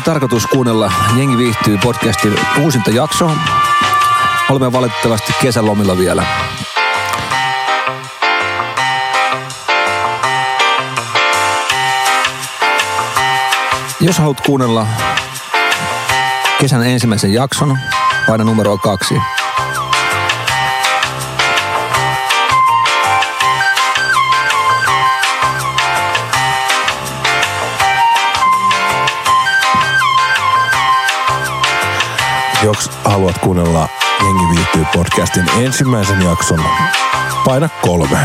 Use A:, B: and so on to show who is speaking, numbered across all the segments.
A: Oli tarkoitus kuunnella Jengi viihtyy podcastin uusinta jaksoa. Olemme valitettavasti kesälomilla vielä. Jos haluat kuunnella kesän ensimmäisen jakson, paina numero kaksi.
B: Jos haluat kuunnella Jengi viihtyy podcastin ensimmäisen jakson, paina kolme.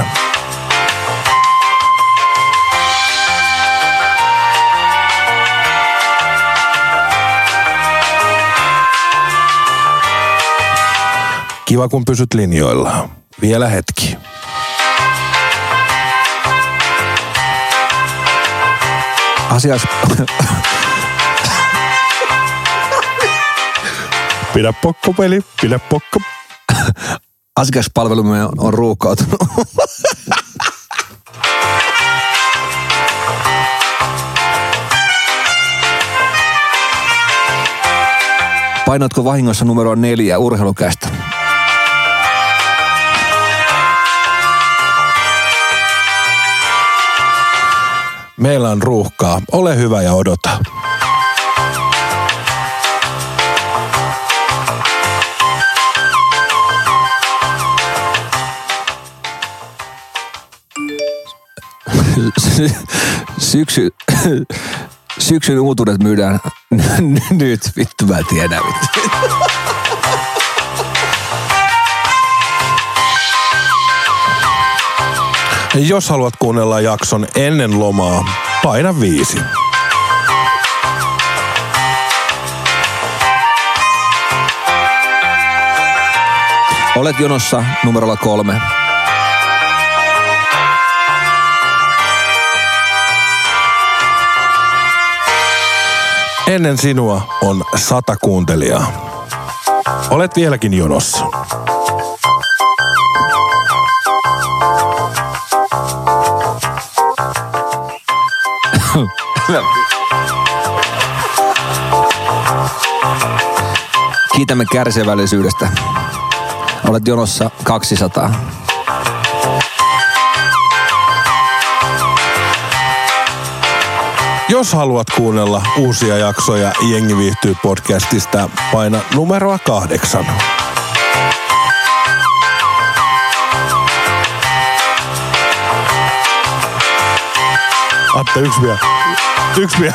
B: Kiva kun pysyt linjoilla. Vielä hetki.
A: Asias...
B: Pidä pokko peli, pidä pokko.
A: Asiakaspalvelumme on, on ruuhkautunut. Painatko vahingossa numeroa neljä urheilukästä?
B: Meillä on ruuhkaa. Ole hyvä ja odota.
A: Syksy, syksyn uutuudet myydään nyt. Vittu mä tiedän. Vittu.
B: Jos haluat kuunnella jakson ennen lomaa, paina viisi.
A: Olet jonossa numerolla kolme.
B: Ennen sinua on sata kuuntelijaa. Olet vieläkin jonossa.
A: Kiitämme kärsivällisyydestä. Olet jonossa 200.
B: Jos haluat kuunnella uusia jaksoja Jengi viihtyy podcastista, paina numeroa kahdeksan. Atte, yksi vielä. Yksi vielä.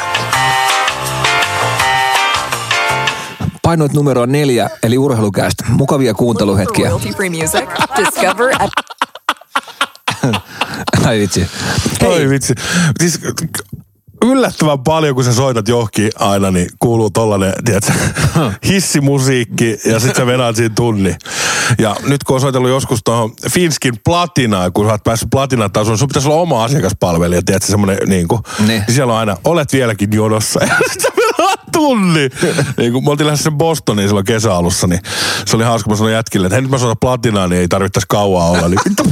A: Painoit numeroa neljä, eli urheilukästä. Mukavia kuunteluhetkiä. Ai vitsi.
B: Oi vitsi. Siis yllättävän paljon, kun sä soitat johonkin aina, niin kuuluu tollanen, tiedätkö, hissimusiikki ja sit sä venaat siinä tunni. Ja nyt kun on soitellut joskus tuohon Finskin platinaan, kun sä oot päässyt platinatasoon, sun pitäisi olla oma asiakaspalvelija, tiedätkö, semmonen niin kuin,
A: Niin.
B: niin siellä on aina, olet vieläkin jonossa. Ja sit sä tunni. niin kun me oltiin lähdössä Bostoniin silloin kesäalussa, niin se oli hauska, kun mä sanoin jätkille, että hei nyt mä soitan platinaa, niin ei tarvittaisi kauaa olla. Niin vittu.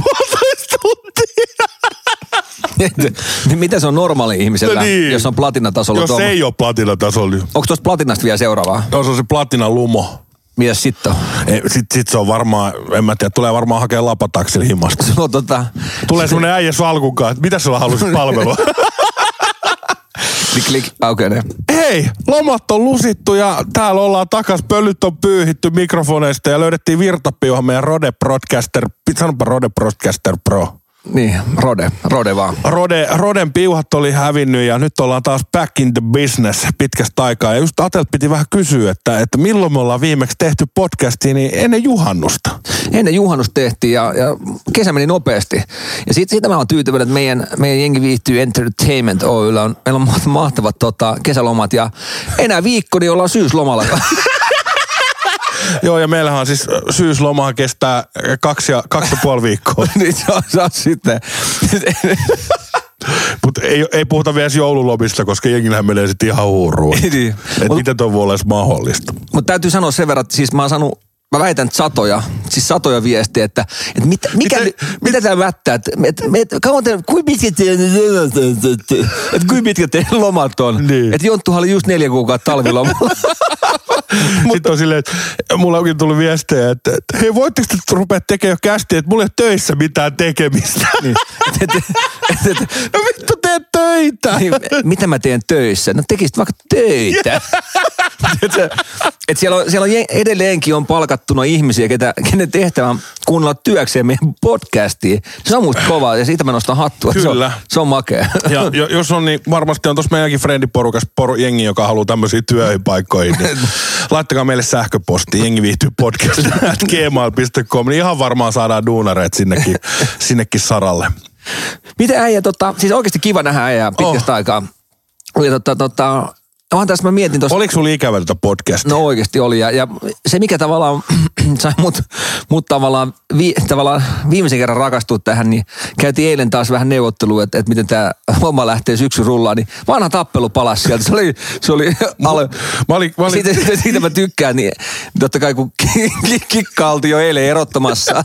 A: Niin Miten se on normaali ihmisellä,
B: No niin.
A: jos on platinatasolla?
B: Jos
A: tuommo-
B: ei ole platinatasolla,
A: Onko tuosta platinasta vielä seuraavaa?
B: No se on se platina lumo.
A: Mitäs sitten on?
B: Ei, Sit, se on varmaan, en mä tiedä, tulee varmaan hakea lapataksilla himmasta.
A: On tota,
B: Tulee semmonen äijä salkunkaan, että mitä sulla haluaisit palvelua?
A: klik, klik, aukenee.
B: Hei, lomat on lusittu ja täällä ollaan takas, pölyt on pyyhitty mikrofoneista ja löydettiin virtapiuhan meidän Rode Broadcaster, sanopa Rode Broadcaster Pro.
A: Niin, Rode, Rode vaan.
B: Rode, Roden piuhat oli hävinnyt ja nyt ollaan taas back in the business pitkästä aikaa. Ja just Atelt piti vähän kysyä, että, että milloin me ollaan viimeksi tehty podcastia, niin ennen juhannusta.
A: Ennen juhannus tehtiin ja, ja kesä meni nopeasti. Ja siitä, siitä mä oon tyytyväinen, että meidän, meidän jengi viihtyy Entertainment Oyllä on, meillä on ma- mahtavat tota, kesälomat ja enää viikko, niin ollaan syyslomalla.
B: Joo, ja meillähän on siis äh, syyslomahan kestää äh, kaksi ja, kaksi ja puoli viikkoa.
A: niin se on, se on sitten.
B: Mutta ei, ei puhuta vielä joululomista, koska jengillähän menee sitten ihan huuruun.
A: Niin.
B: Että
A: Mut-
B: miten toi voi olla edes mahdollista.
A: Mutta täytyy sanoa sen verran, että siis mä oon saanut mä väitän, että satoja, siis satoja viestejä, että, että mit, mikä, mitä, mitä tämä mättää, että, että, että kauan te, kuinka mitkä teidän, että kuinka mitkä teidän lomat on.
B: Niin.
A: Että Jonttuhan oli just neljä kuukautta talvilomalla.
B: Sitten on silleen, että mulla onkin tullut viestejä, että, että hei voitteko te rupea tekemään jo kästiä, että mulla ei ole töissä mitään tekemistä.
A: niin. et, et, et, et,
B: no vittu teet töitä.
A: niin, mitä mä teen töissä? No tekisit vaikka töitä. et, se- et siellä, on, siellä on edelleenkin on palkattuna ihmisiä, ketä, kenen tehtävä on kuunnella työkseen meidän podcastiin. Se on musta kova ja siitä mä nostan hattua. Se on,
B: Kyllä.
A: se on makea.
B: Ja jo, jos on, niin varmasti on tuossa meidänkin friendiporukas poru, jengi, joka haluaa tämmöisiin työpaikkoihin. Niin laittakaa meille sähköposti, jengi viihtyy podcast gmail.com, niin ihan varmaan saadaan duunareet sinnekin, sinnekin saralle.
A: Miten äijä, tota, siis oikeasti kiva nähdä äijää pitkästä oh. aikaa. Ja tota, tota, onhan tässä mä mietin tuossa.
B: Oliko sulla ikävä tätä podcastia?
A: No oikeasti oli. Ja, ja se mikä tavallaan sai mut, mut tavallaan, vi, tavallaan viimeisen kerran rakastua tähän, niin käytiin eilen taas vähän neuvottelua, että, että miten tämä homma lähtee syksy rullaan. Niin vanha tappelu palasi sieltä. Se oli, se oli ale,
B: Mä olin, mä olin,
A: siitä, siitä mä tykkään, niin totta kai kun ki- ki- kikka oltiin jo eilen erottamassa.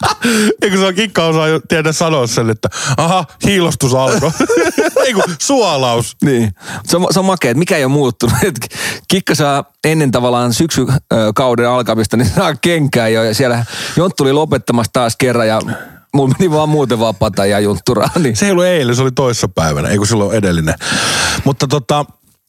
B: Eikö se on kikka osaa jo tiedä sanoa sen, että aha, hiilostus alkoi. Eiku, suolaus.
A: Niin. Se on, se on makea, että ei ole muuttunut. Kikka saa ennen tavallaan syksykauden alkamista, niin saa kenkää jo. Ja siellä Jonttu tuli lopettamassa taas kerran ja mulla meni vaan muuten vapaata ja juntturaa. Niin.
B: Se ei ollut eilen, se oli toissapäivänä, ei kun silloin edellinen. Mutta tota,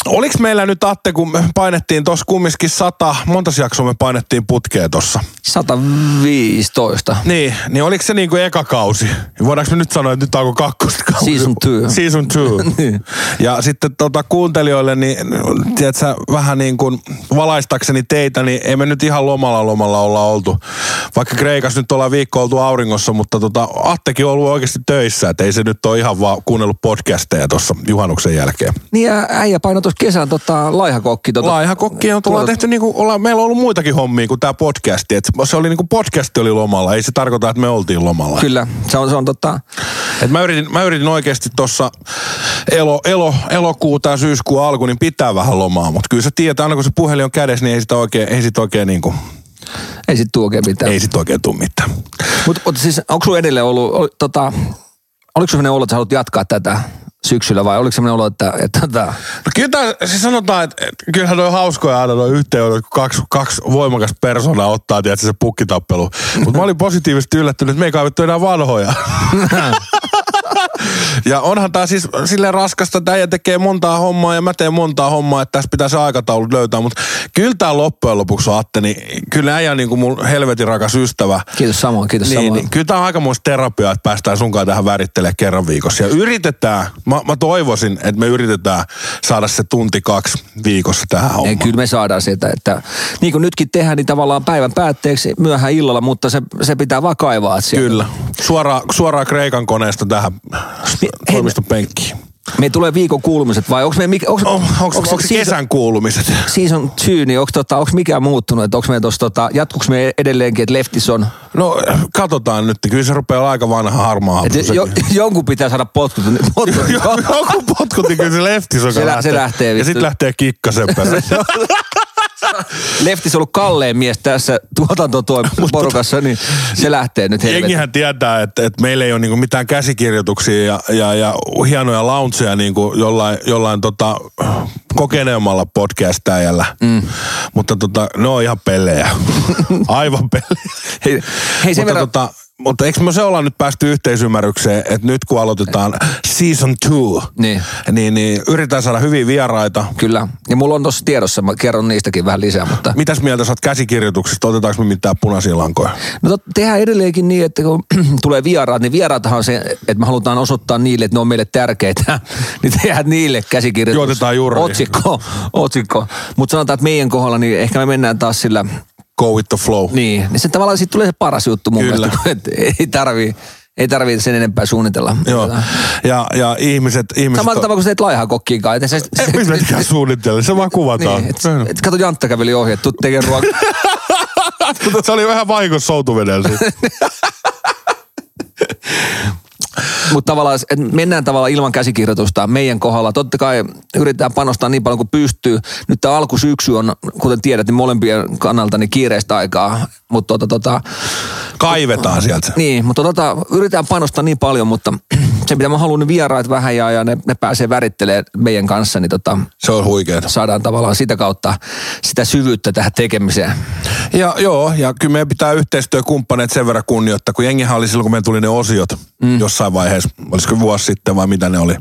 B: oliks meillä nyt Atte, kun me painettiin tuossa kumminkin sata, monta jaksoa me painettiin putkeen tossa?
A: 115.
B: Niin, niin oliko se niinku eka kausi? Voidaanko me nyt sanoa, että nyt alkoi kakkoskausi?
A: Season two.
B: Season two.
A: Niin.
B: Ja sitten tota kuuntelijoille, niin tiedätkö, vähän niin kuin valaistakseni teitä, niin ei me nyt ihan lomalla lomalla olla oltu. Vaikka Kreikassa nyt ollaan viikko oltu auringossa, mutta tota, Attekin on ollut oikeasti töissä, että ei se nyt ole ihan vaan kuunnellut podcasteja tuossa juhannuksen jälkeen.
A: Niin ja äijä painoi tuossa kesän tota, laihakokki. Tota,
B: Laihakokki on tullaan
A: tuota-
B: tehty niinku, ollaan, meillä on ollut muitakin hommia kuin tämä podcasti. Et se oli niinku podcasti oli lomalla, ei se tarkoita, että me oltiin lomalla.
A: Kyllä, se on, se on tota,
B: Et mä, yritin, mä yritin oikeasti tuossa elo, elo, elokuun tai syyskuun alku, niin pitää vähän lomaa. Mutta kyllä sä tiedät, aina kun se puhelin on kädessä, niin ei sitä oikein, ei sit oikein, niinku,
A: ei sit tuu oikein mitään.
B: ei sit oikein tuu mitään.
A: Mutta mut siis onko sulla edelleen ollut, oli, tota, oliko sellainen olo, että sä haluat jatkaa tätä syksyllä vai oliko sellainen olo, että, että, että
B: No kyllä tää, siis sanotaan, että, että kyllähän on hauskoja aina noin yhteydet, kun kaksi, kaksi voimakas persoonaa ottaa, tiedätkö, se pukkitappelu. Mutta mä olin positiivisesti yllättynyt, että me ei kaivettu enää vanhoja. ja onhan tää siis silleen raskasta, että äijä tekee montaa hommaa ja mä teen montaa hommaa, että tässä pitää se aikataulu löytää. Mutta kyllä tää loppujen lopuksi Atte, niin kyllä äijä niin kuin mun helvetin rakas ystävä.
A: kiitos samoin, kiitos
B: Niin,
A: samoin.
B: niin, kyllä tämä on aikamoista terapiaa, että päästään sunkaan tähän värittelemään kerran viikossa. Ja yritetään, mä, mä toivoisin, että me yritetään saada se tunti kaksi viikossa tähän
A: Ei,
B: hommaan.
A: kyllä me saadaan sieltä, että niin kuin nytkin tehdään, niin tavallaan päivän päätteeksi myöhään illalla, mutta se, se pitää vaan kaivaa sieltä.
B: Kyllä. Suoraan, suoraan Kreikan koneesta tähän toimiston penkkiin.
A: Me tulee viikon kuulumiset vai onko me mikä, onko,
B: On, onko, onko, se kesän kuulumiset?
A: season two, niin onko tota, onks mikään muuttunut, että onko me tossa tota, jatkuks me edelleenkin, että leftis on,
B: No katsotaan nyt. Kyllä se rupeaa olla aika vanha harmaa. hapsu
A: jo, jonkun pitää saada potkut. potkut.
B: Joku potkut, niin kyllä se leftis on
A: Se lä- se lähtee
B: Ja sitten lähtee kikkasen perään.
A: Leftis on ollut kalleen mies tässä tuotantoporukassa, niin se lähtee nyt helvetti.
B: Jengihän tietää, että, että meillä ei ole niinku mitään käsikirjoituksia ja, ja, ja hienoja launcheja niinku jollain, jollain tota, kokeneemmalla podcastajalla. Mm. Mutta tota, ne on ihan pelejä. Aivan pelejä.
A: Hei, hei sen
B: mutta,
A: verran,
B: tota, mutta eikö me se olla nyt päästy yhteisymmärrykseen, että nyt kun aloitetaan season two,
A: Niin.
B: niin, niin yritetään saada hyviä vieraita.
A: Kyllä. Ja mulla on tuossa tiedossa, mä kerron niistäkin vähän lisää, mutta...
B: Mitäs mieltä sä oot käsikirjoituksista? Otetaanko me mitään punaisia lankoja?
A: No tot, tehdään edelleenkin niin, että kun tulee vieraat, niin vieraathan on se, että me halutaan osoittaa niille, että ne on meille tärkeitä. niin tehdään niille käsikirjoitus.
B: Juotetaan jurriin.
A: Otsikko, otsikko. Mutta sanotaan, että meidän kohdalla, niin ehkä me mennään taas sillä,
B: Go with the flow.
A: niin, niin se tavallaan siitä tulee se paras juttu mun
B: Kyllä.
A: mielestä, että ei tarvii, ei tarvii sen enempää suunnitella.
B: Joo. Ja, ja ihmiset... ihmiset
A: Samalla tavalla kuin sä teet laihakokkiin kai. että Se,
B: Ei me mitenkään suunnitella, se vaan kuvataan.
A: niin, et, et, kato Jantta käveli ohi, että tekemään ruokaa.
B: se oli vähän vahingossa soutuvedellä.
A: Mutta tavallaan, että mennään tavallaan ilman käsikirjoitusta meidän kohdalla. Totta kai yritetään panostaa niin paljon kuin pystyy. Nyt tämä alkusyksy on, kuten tiedät, niin molempien kannalta niin kiireistä aikaa. Mutta tota, tota,
B: Kaivetaan sieltä.
A: niin, mutta tota, yritetään panostaa niin paljon, mutta se mitä mä haluan, niin vieraat vähän ja, ja ne, ne pääsee värittelemään meidän kanssa, niin tota,
B: Se on huikeeta.
A: saadaan tavallaan sitä kautta sitä syvyyttä tähän tekemiseen.
B: Ja joo, ja kyllä meidän pitää yhteistyökumppaneet sen verran kunnioittaa, kun jengihän oli silloin, kun meillä tuli ne osiot mm. jossain vaiheessa, olisiko vuosi sitten vai mitä ne oli.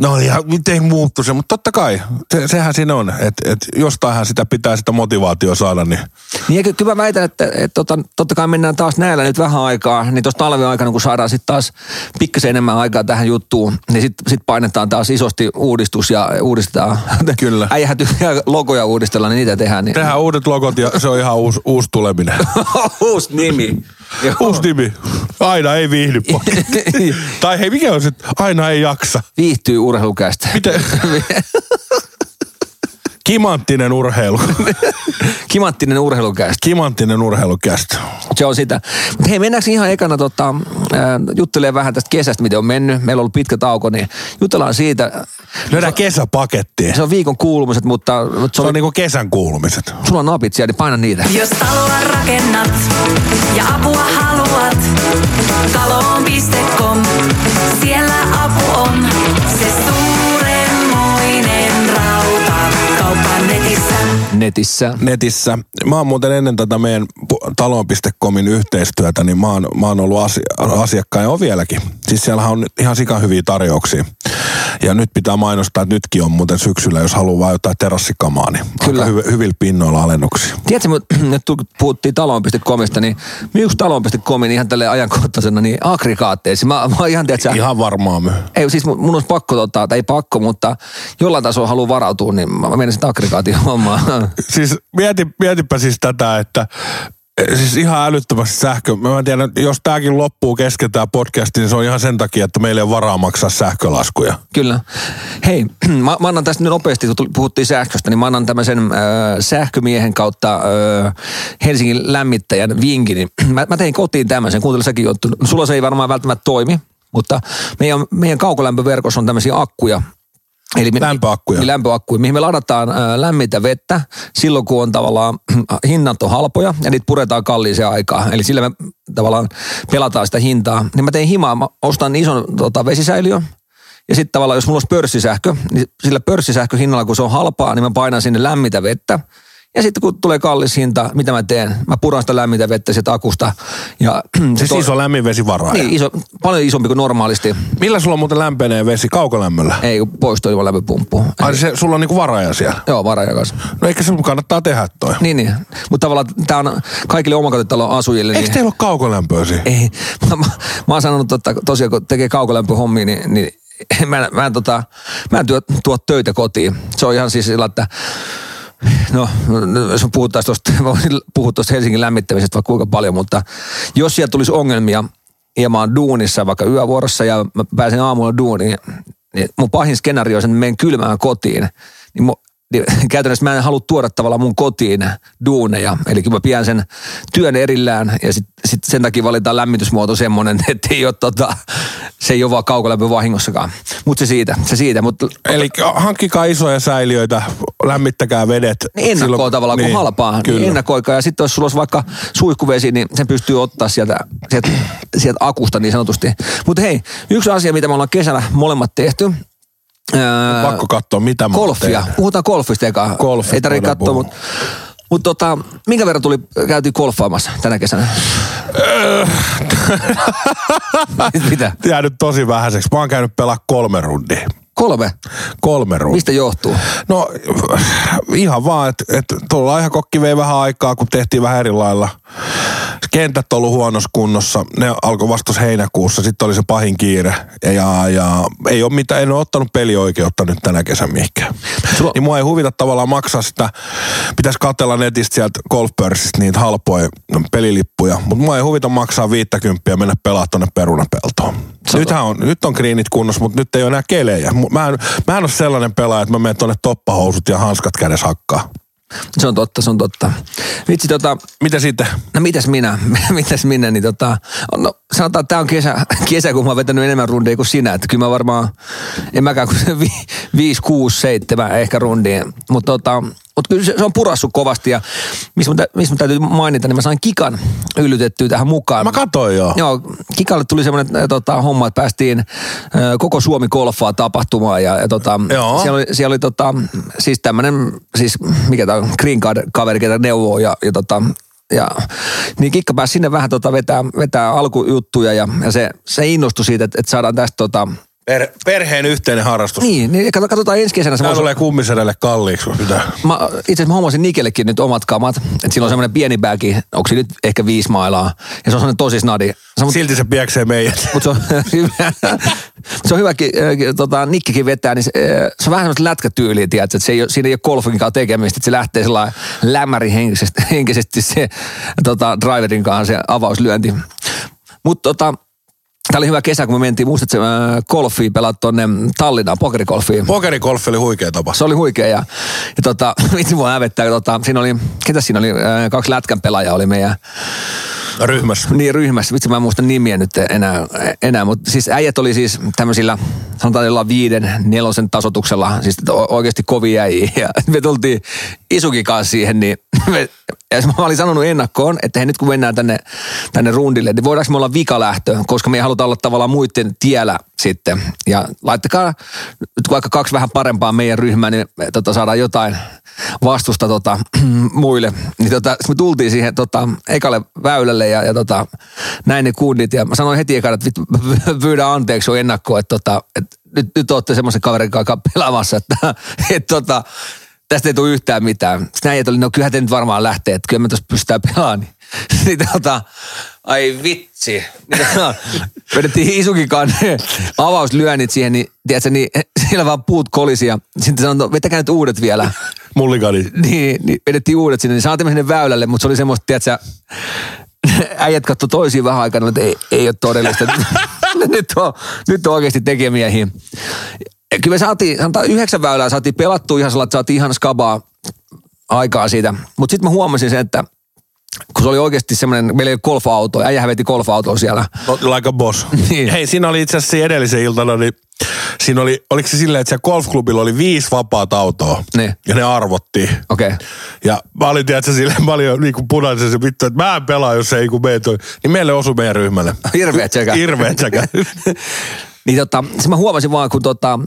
B: No oli ihan, miten muuttu se, mutta totta kai, se, sehän siinä on, että et jostainhan sitä pitää sitä motivaatio saada, niin
A: Niin ja ky- kyllä mä väitän, että, että tota, totta kai mennään taas näillä nyt vähän aikaa, niin tuossa talven aikana, kun saadaan sitten taas pikkasen enemmän aikaa tähän juttuun, niin sitten sit painetaan taas isosti uudistus ja uudistetaan.
B: Kyllä.
A: Äijähän tykkää logoja uudistella, niin niitä tehdään. Niin.
B: tehdään uudet logot ja se on ihan uusi, uusi tuleminen.
A: Uusi nimi.
B: Uusi nimi. Aina ei viihdy tai hei, mikä on se, aina ei jaksa.
A: Viihtyy urheilukästä.
B: Miten? Kimanttinen urheilu.
A: Kimanttinen urheilukästä.
B: Kimanttinen urheilukästä.
A: Se on sitä. Mutta hei, mennäänkö ihan ekana tota, äh, juttelemaan vähän tästä kesästä, miten on mennyt. Meillä on ollut pitkä tauko, niin jutellaan siitä.
B: Lyödään kesäpakettiin.
A: Se on viikon kuulumiset, mutta, mutta
B: Se
A: se
B: on
A: on,
B: niinku kesän kuulumiset.
A: sulla on napit siellä, niin paina niitä.
C: Jos taloa rakennat ja apua haluat, kaloon.com. Siellä apu on netissä.
A: Netissä.
B: Mä oon muuten ennen tätä meidän talon.comin yhteistyötä, niin mä oon, mä oon ollut asi- asiakkaan ja on vieläkin. Siis siellähän on ihan sikan hyviä tarjouksia. Ja nyt pitää mainostaa, että nytkin on muuten syksyllä, jos haluaa vaan jotain terassikamaa, niin
A: Kyllä.
B: aika hyv- hyvillä pinnoilla alennuksia.
A: Tiedätkö, nyt kun puhuttiin talon.comista, niin myyks talon.comin ihan tälle ajankohtaisena niin aggregaatteissa? Mä, mä ihan, tiedätkö,
B: Ihan varmaan myy.
A: ei, siis mun mun olisi pakko, tota, tai ei pakko, mutta jollain tasolla haluan varautua, niin mä menen sitten aggregaatin hommaan.
B: Siis mieti, mietipä siis tätä, että Siis ihan älyttömästi sähkö. Mä en tiedä, jos tääkin loppuu kesken tää podcast, niin se on ihan sen takia, että meillä ei varaa maksaa sähkölaskuja.
A: Kyllä. Hei, mä, mä annan tästä nyt nopeasti, kun puhuttiin sähköstä, niin mä annan tämmöisen äh, sähkömiehen kautta äh, Helsingin lämmittäjän vinkin. Mä, mä tein kotiin tämmöisen, kuuntele säkin juttu. Sulla se ei varmaan välttämättä toimi, mutta meidän, meidän kaukolämpöverkossa on tämmöisiä akkuja, Eli me,
B: Lämpöakkuja.
A: Niin, lämpöakkuja, mihin me ladataan ää, lämmintä vettä silloin, kun on tavallaan hinnat on halpoja ja niitä puretaan kalliiseen aikaa. Eli sillä me tavallaan pelataan sitä hintaa. Niin mä tein himaa, mä ostan ison tota, vesisäiliön. Ja sitten tavallaan, jos mulla olisi pörssisähkö, niin sillä pörssisähköhinnalla, kun se on halpaa, niin mä painan sinne lämmintä vettä. Ja sitten kun tulee kallis hinta, mitä mä teen? Mä puran sitä lämmintä vettä sieltä akusta. Ja
B: Siis
A: to-
B: iso lämminvesivaraa.
A: Niin, iso, paljon isompi kuin normaalisti.
B: Millä sulla muuten lämpenee vesi kaukolämmöllä?
A: Ei, kun poistoi ilman lämpöpumppu.
B: Ai se, sulla on niinku varaja siellä.
A: Joo, varajakas.
B: No eikä sun kannattaa tehdä toi.
A: Niin, niin. Mutta tavallaan tämä on kaikille omakotitalon asujille.
B: Eikö
A: Niin,
B: teillä ole kaukolämpöä siinä?
A: ei. Mä, mä, mä oon sanonut, että tosiaan kun tekee kaukolämpöhommia, niin, niin mä, en- mä, en, tota, mä en tuo, tuo töitä kotiin. Se on ihan siis sillä, että No, no, jos puhuttaisiin tuosta, puhua tuosta Helsingin lämmittämisestä vaikka kuinka paljon, mutta jos siellä tulisi ongelmia ja mä oon duunissa vaikka yövuorossa ja mä pääsen aamulla duuniin, niin mun pahin skenaario on, että menen kylmään kotiin. Niin, mu, niin käytännössä mä en halua tuoda tavallaan mun kotiin duuneja. Eli kyllä mä pidän sen työn erillään ja sit, sit sen takia valitaan lämmitysmuoto semmoinen, että ei ole tota, se ei ole vaan kaukolämpö vahingossakaan. Mutta se siitä, se siitä. Mutta
B: Eli hankkikaa isoja säiliöitä, lämmittäkää vedet.
A: niin ennakkoa
B: silloin-
A: tavallaan, kun halpaa. Niin
B: Kyllä.
A: ennakkoikaa. Ja sitten jos sulla olisi vaikka suihkuvesi, niin sen pystyy ottaa sieltä, sieltä, sieltä akusta niin sanotusti. Mutta hei, yksi asia, mitä me ollaan kesällä molemmat tehty. Ää,
B: Pakko katsoa, mitä mä
A: golfia. Puhutaan golfista eka.
B: Golfista
A: Ei tarvitse katsoa, mutta mut tota, minkä verran tuli, käytiin golfaamassa tänä kesänä? Mitä?
B: Jäänyt tosi vähäiseksi. Mä oon käynyt pelaa kolme rundia.
A: Kolme.
B: Kolme rundia.
A: Mistä johtuu?
B: No ihan vaan, että et, tuolla laihakokki vei vähän aikaa, kun tehtiin vähän eri lailla. Kentät on ollut huonossa kunnossa. Ne alkoi vasta tuossa heinäkuussa. Sitten oli se pahin kiire. Ja, ja, ei ole mitään, en ole ottanut pelioikeutta nyt tänä kesän mihinkään.
A: Sulla-
B: Niin mua ei huvita tavallaan maksaa sitä. Pitäisi katella netistä sieltä golfpörssistä niitä halpoja pelilippuja. Mutta mua ei huvita maksaa 50 ja mennä pelaa tonne perunapeltoon.
A: Sata.
B: Nythän on, nyt on greenit kunnossa, mutta nyt ei ole enää kelejä. Mä en, mä en ole sellainen pelaaja, että mä menen tonne toppahousut ja hanskat kädessä hakkaa.
A: Se on totta, se on totta. Vitsi tota,
B: Mitä sitten?
A: no mitäs minä, mitäs minä, niin tota, no sanotaan, että tämä on kesä, kesä, kun mä oon vetänyt enemmän rundia kuin sinä, että kyllä mä varmaan, en mäkään kuin vi, 5, 6, 7 ehkä rundia, mutta tota, mutta kyllä se, se on purassu kovasti ja missä mun, tä- missä mun täytyy mainita, niin mä sain Kikan yllytettyä tähän mukaan.
B: Mä katsoin joo.
A: Joo, Kikalle tuli semmoinen äh, tota, homma, että päästiin äh, koko Suomi golfaa tapahtumaan ja, ja tota,
B: Joo.
A: siellä oli, siellä oli tota, siis tämmöinen, siis mikä tämä on, green card kaveri, ketä neuvoo ja, ja tota, ja, niin Kikka pääsi sinne vähän tota vetää, vetää alkujuttuja ja, ja se, se innostui siitä, että, että saadaan tästä tota,
B: Per, perheen yhteinen harrastus.
A: niin, niin katso- katsotaan ensi kesänä. Se
B: Tämä tulee kummisedelle kalliiksi. pitää.
A: Mä, itse asiassa mä hommasin Nikellekin nyt omat kamat, että sillä on semmoinen pieni bägi, onko se nyt ehkä viisi mailaa, ja se on semmoinen tosi snadi. Se on,
B: Silti se pieksee meidät.
A: mutta se on hyvä, se on hyväkin, tota, Nikkikin vetää, niin se, se on vähän semmoista lätkätyyliä, tiedätkö, että se ei siinä ei ole golfin kanssa tekemistä, että se lähtee sellainen lämmäri henkisesti, henkisesti se tota, driverin kanssa se avauslyönti. Mutta tota, Tämä oli hyvä kesä, kun me mentiin, muistatko, äh, golfiin pelata tuonne Tallinnaan, pokerikolfiin.
B: Pokerikolfi oli huikea tapa.
A: Se oli huikea ja, ja tota, vitsi mua hävettää, tota, siinä oli, ketä siinä oli, ää, kaksi lätkän pelaajaa oli meidän
B: Ryhmässä.
A: niin ryhmässä, vitsi mä en muista nimiä nyt enää, enää mutta siis äijät oli siis tämmöisillä, sanotaan jollain viiden, nelosen tasotuksella, siis oikeasti kovia äijiä ja me tultiin Isukin kanssa siihen, niin me, ja mä olin sanonut ennakkoon, että hei nyt kun mennään tänne, tänne rundille, niin voidaanko me olla vikalähtö, koska me ei haluta olla tavallaan muiden tiellä sitten. Ja laittakaa nyt vaikka kaksi vähän parempaa meidän ryhmään, niin me, tota, saadaan jotain vastusta tota, muille. Niin tota, me tultiin siihen tota, ekalle väylälle ja, ja tota, näin ne kundit. Ja mä sanoin heti ekana, että pyydän anteeksi jo ennakkoon, että tota, et nyt, nyt olette semmoisen kaverin kanssa pelaamassa, että et, tota, tästä ei tule yhtään mitään. Sitten äijät oli, no kyllähän te nyt varmaan lähtee, että kyllä me tuossa pystytään pelaamaan. Niin, niin tota, ai vitsi. Vedettiin ne avauslyönnit siihen, niin tiedätkö, niin siellä vaan puut kolisi ja sitten sanoi, no, vetäkää nyt uudet vielä.
B: Mullikani.
A: Niin, niin vedettiin uudet sinne, niin saatiin sinne väylälle, mutta se oli semmoista, tiedätkö, äijät katsoi toisiin vähän aikana, että ei, ei ole todellista. nyt, on, nyt on oikeasti tekemiehiä. Ja Kyllä me saatiin, sanotaan yhdeksän väylää saatiin pelattua ihan sellainen, että saatiin ihan skabaa aikaa siitä. Mutta sitten mä huomasin sen, että kun se oli oikeasti semmoinen, meillä ei ole golf-auto, äijähän veti golf-autoa siellä.
B: Like a boss.
A: Niin.
B: Hei, siinä oli itse asiassa edellisen iltana, niin siinä oli, oliko se silleen, että siellä golfklubilla oli viisi vapaata autoa.
A: Niin.
B: Ja ne arvottiin.
A: Okei. Okay.
B: Ja mä olin, tiedätkö, silleen paljon niin kuin punaisen se vittu, että mä en pelaa, jos ei kun meitä. Niin meille osui meidän ryhmälle.
A: Hirveät sekä.
B: Hirveet sekä.
A: Niin tota, se mä huomasin vaan, kun tota,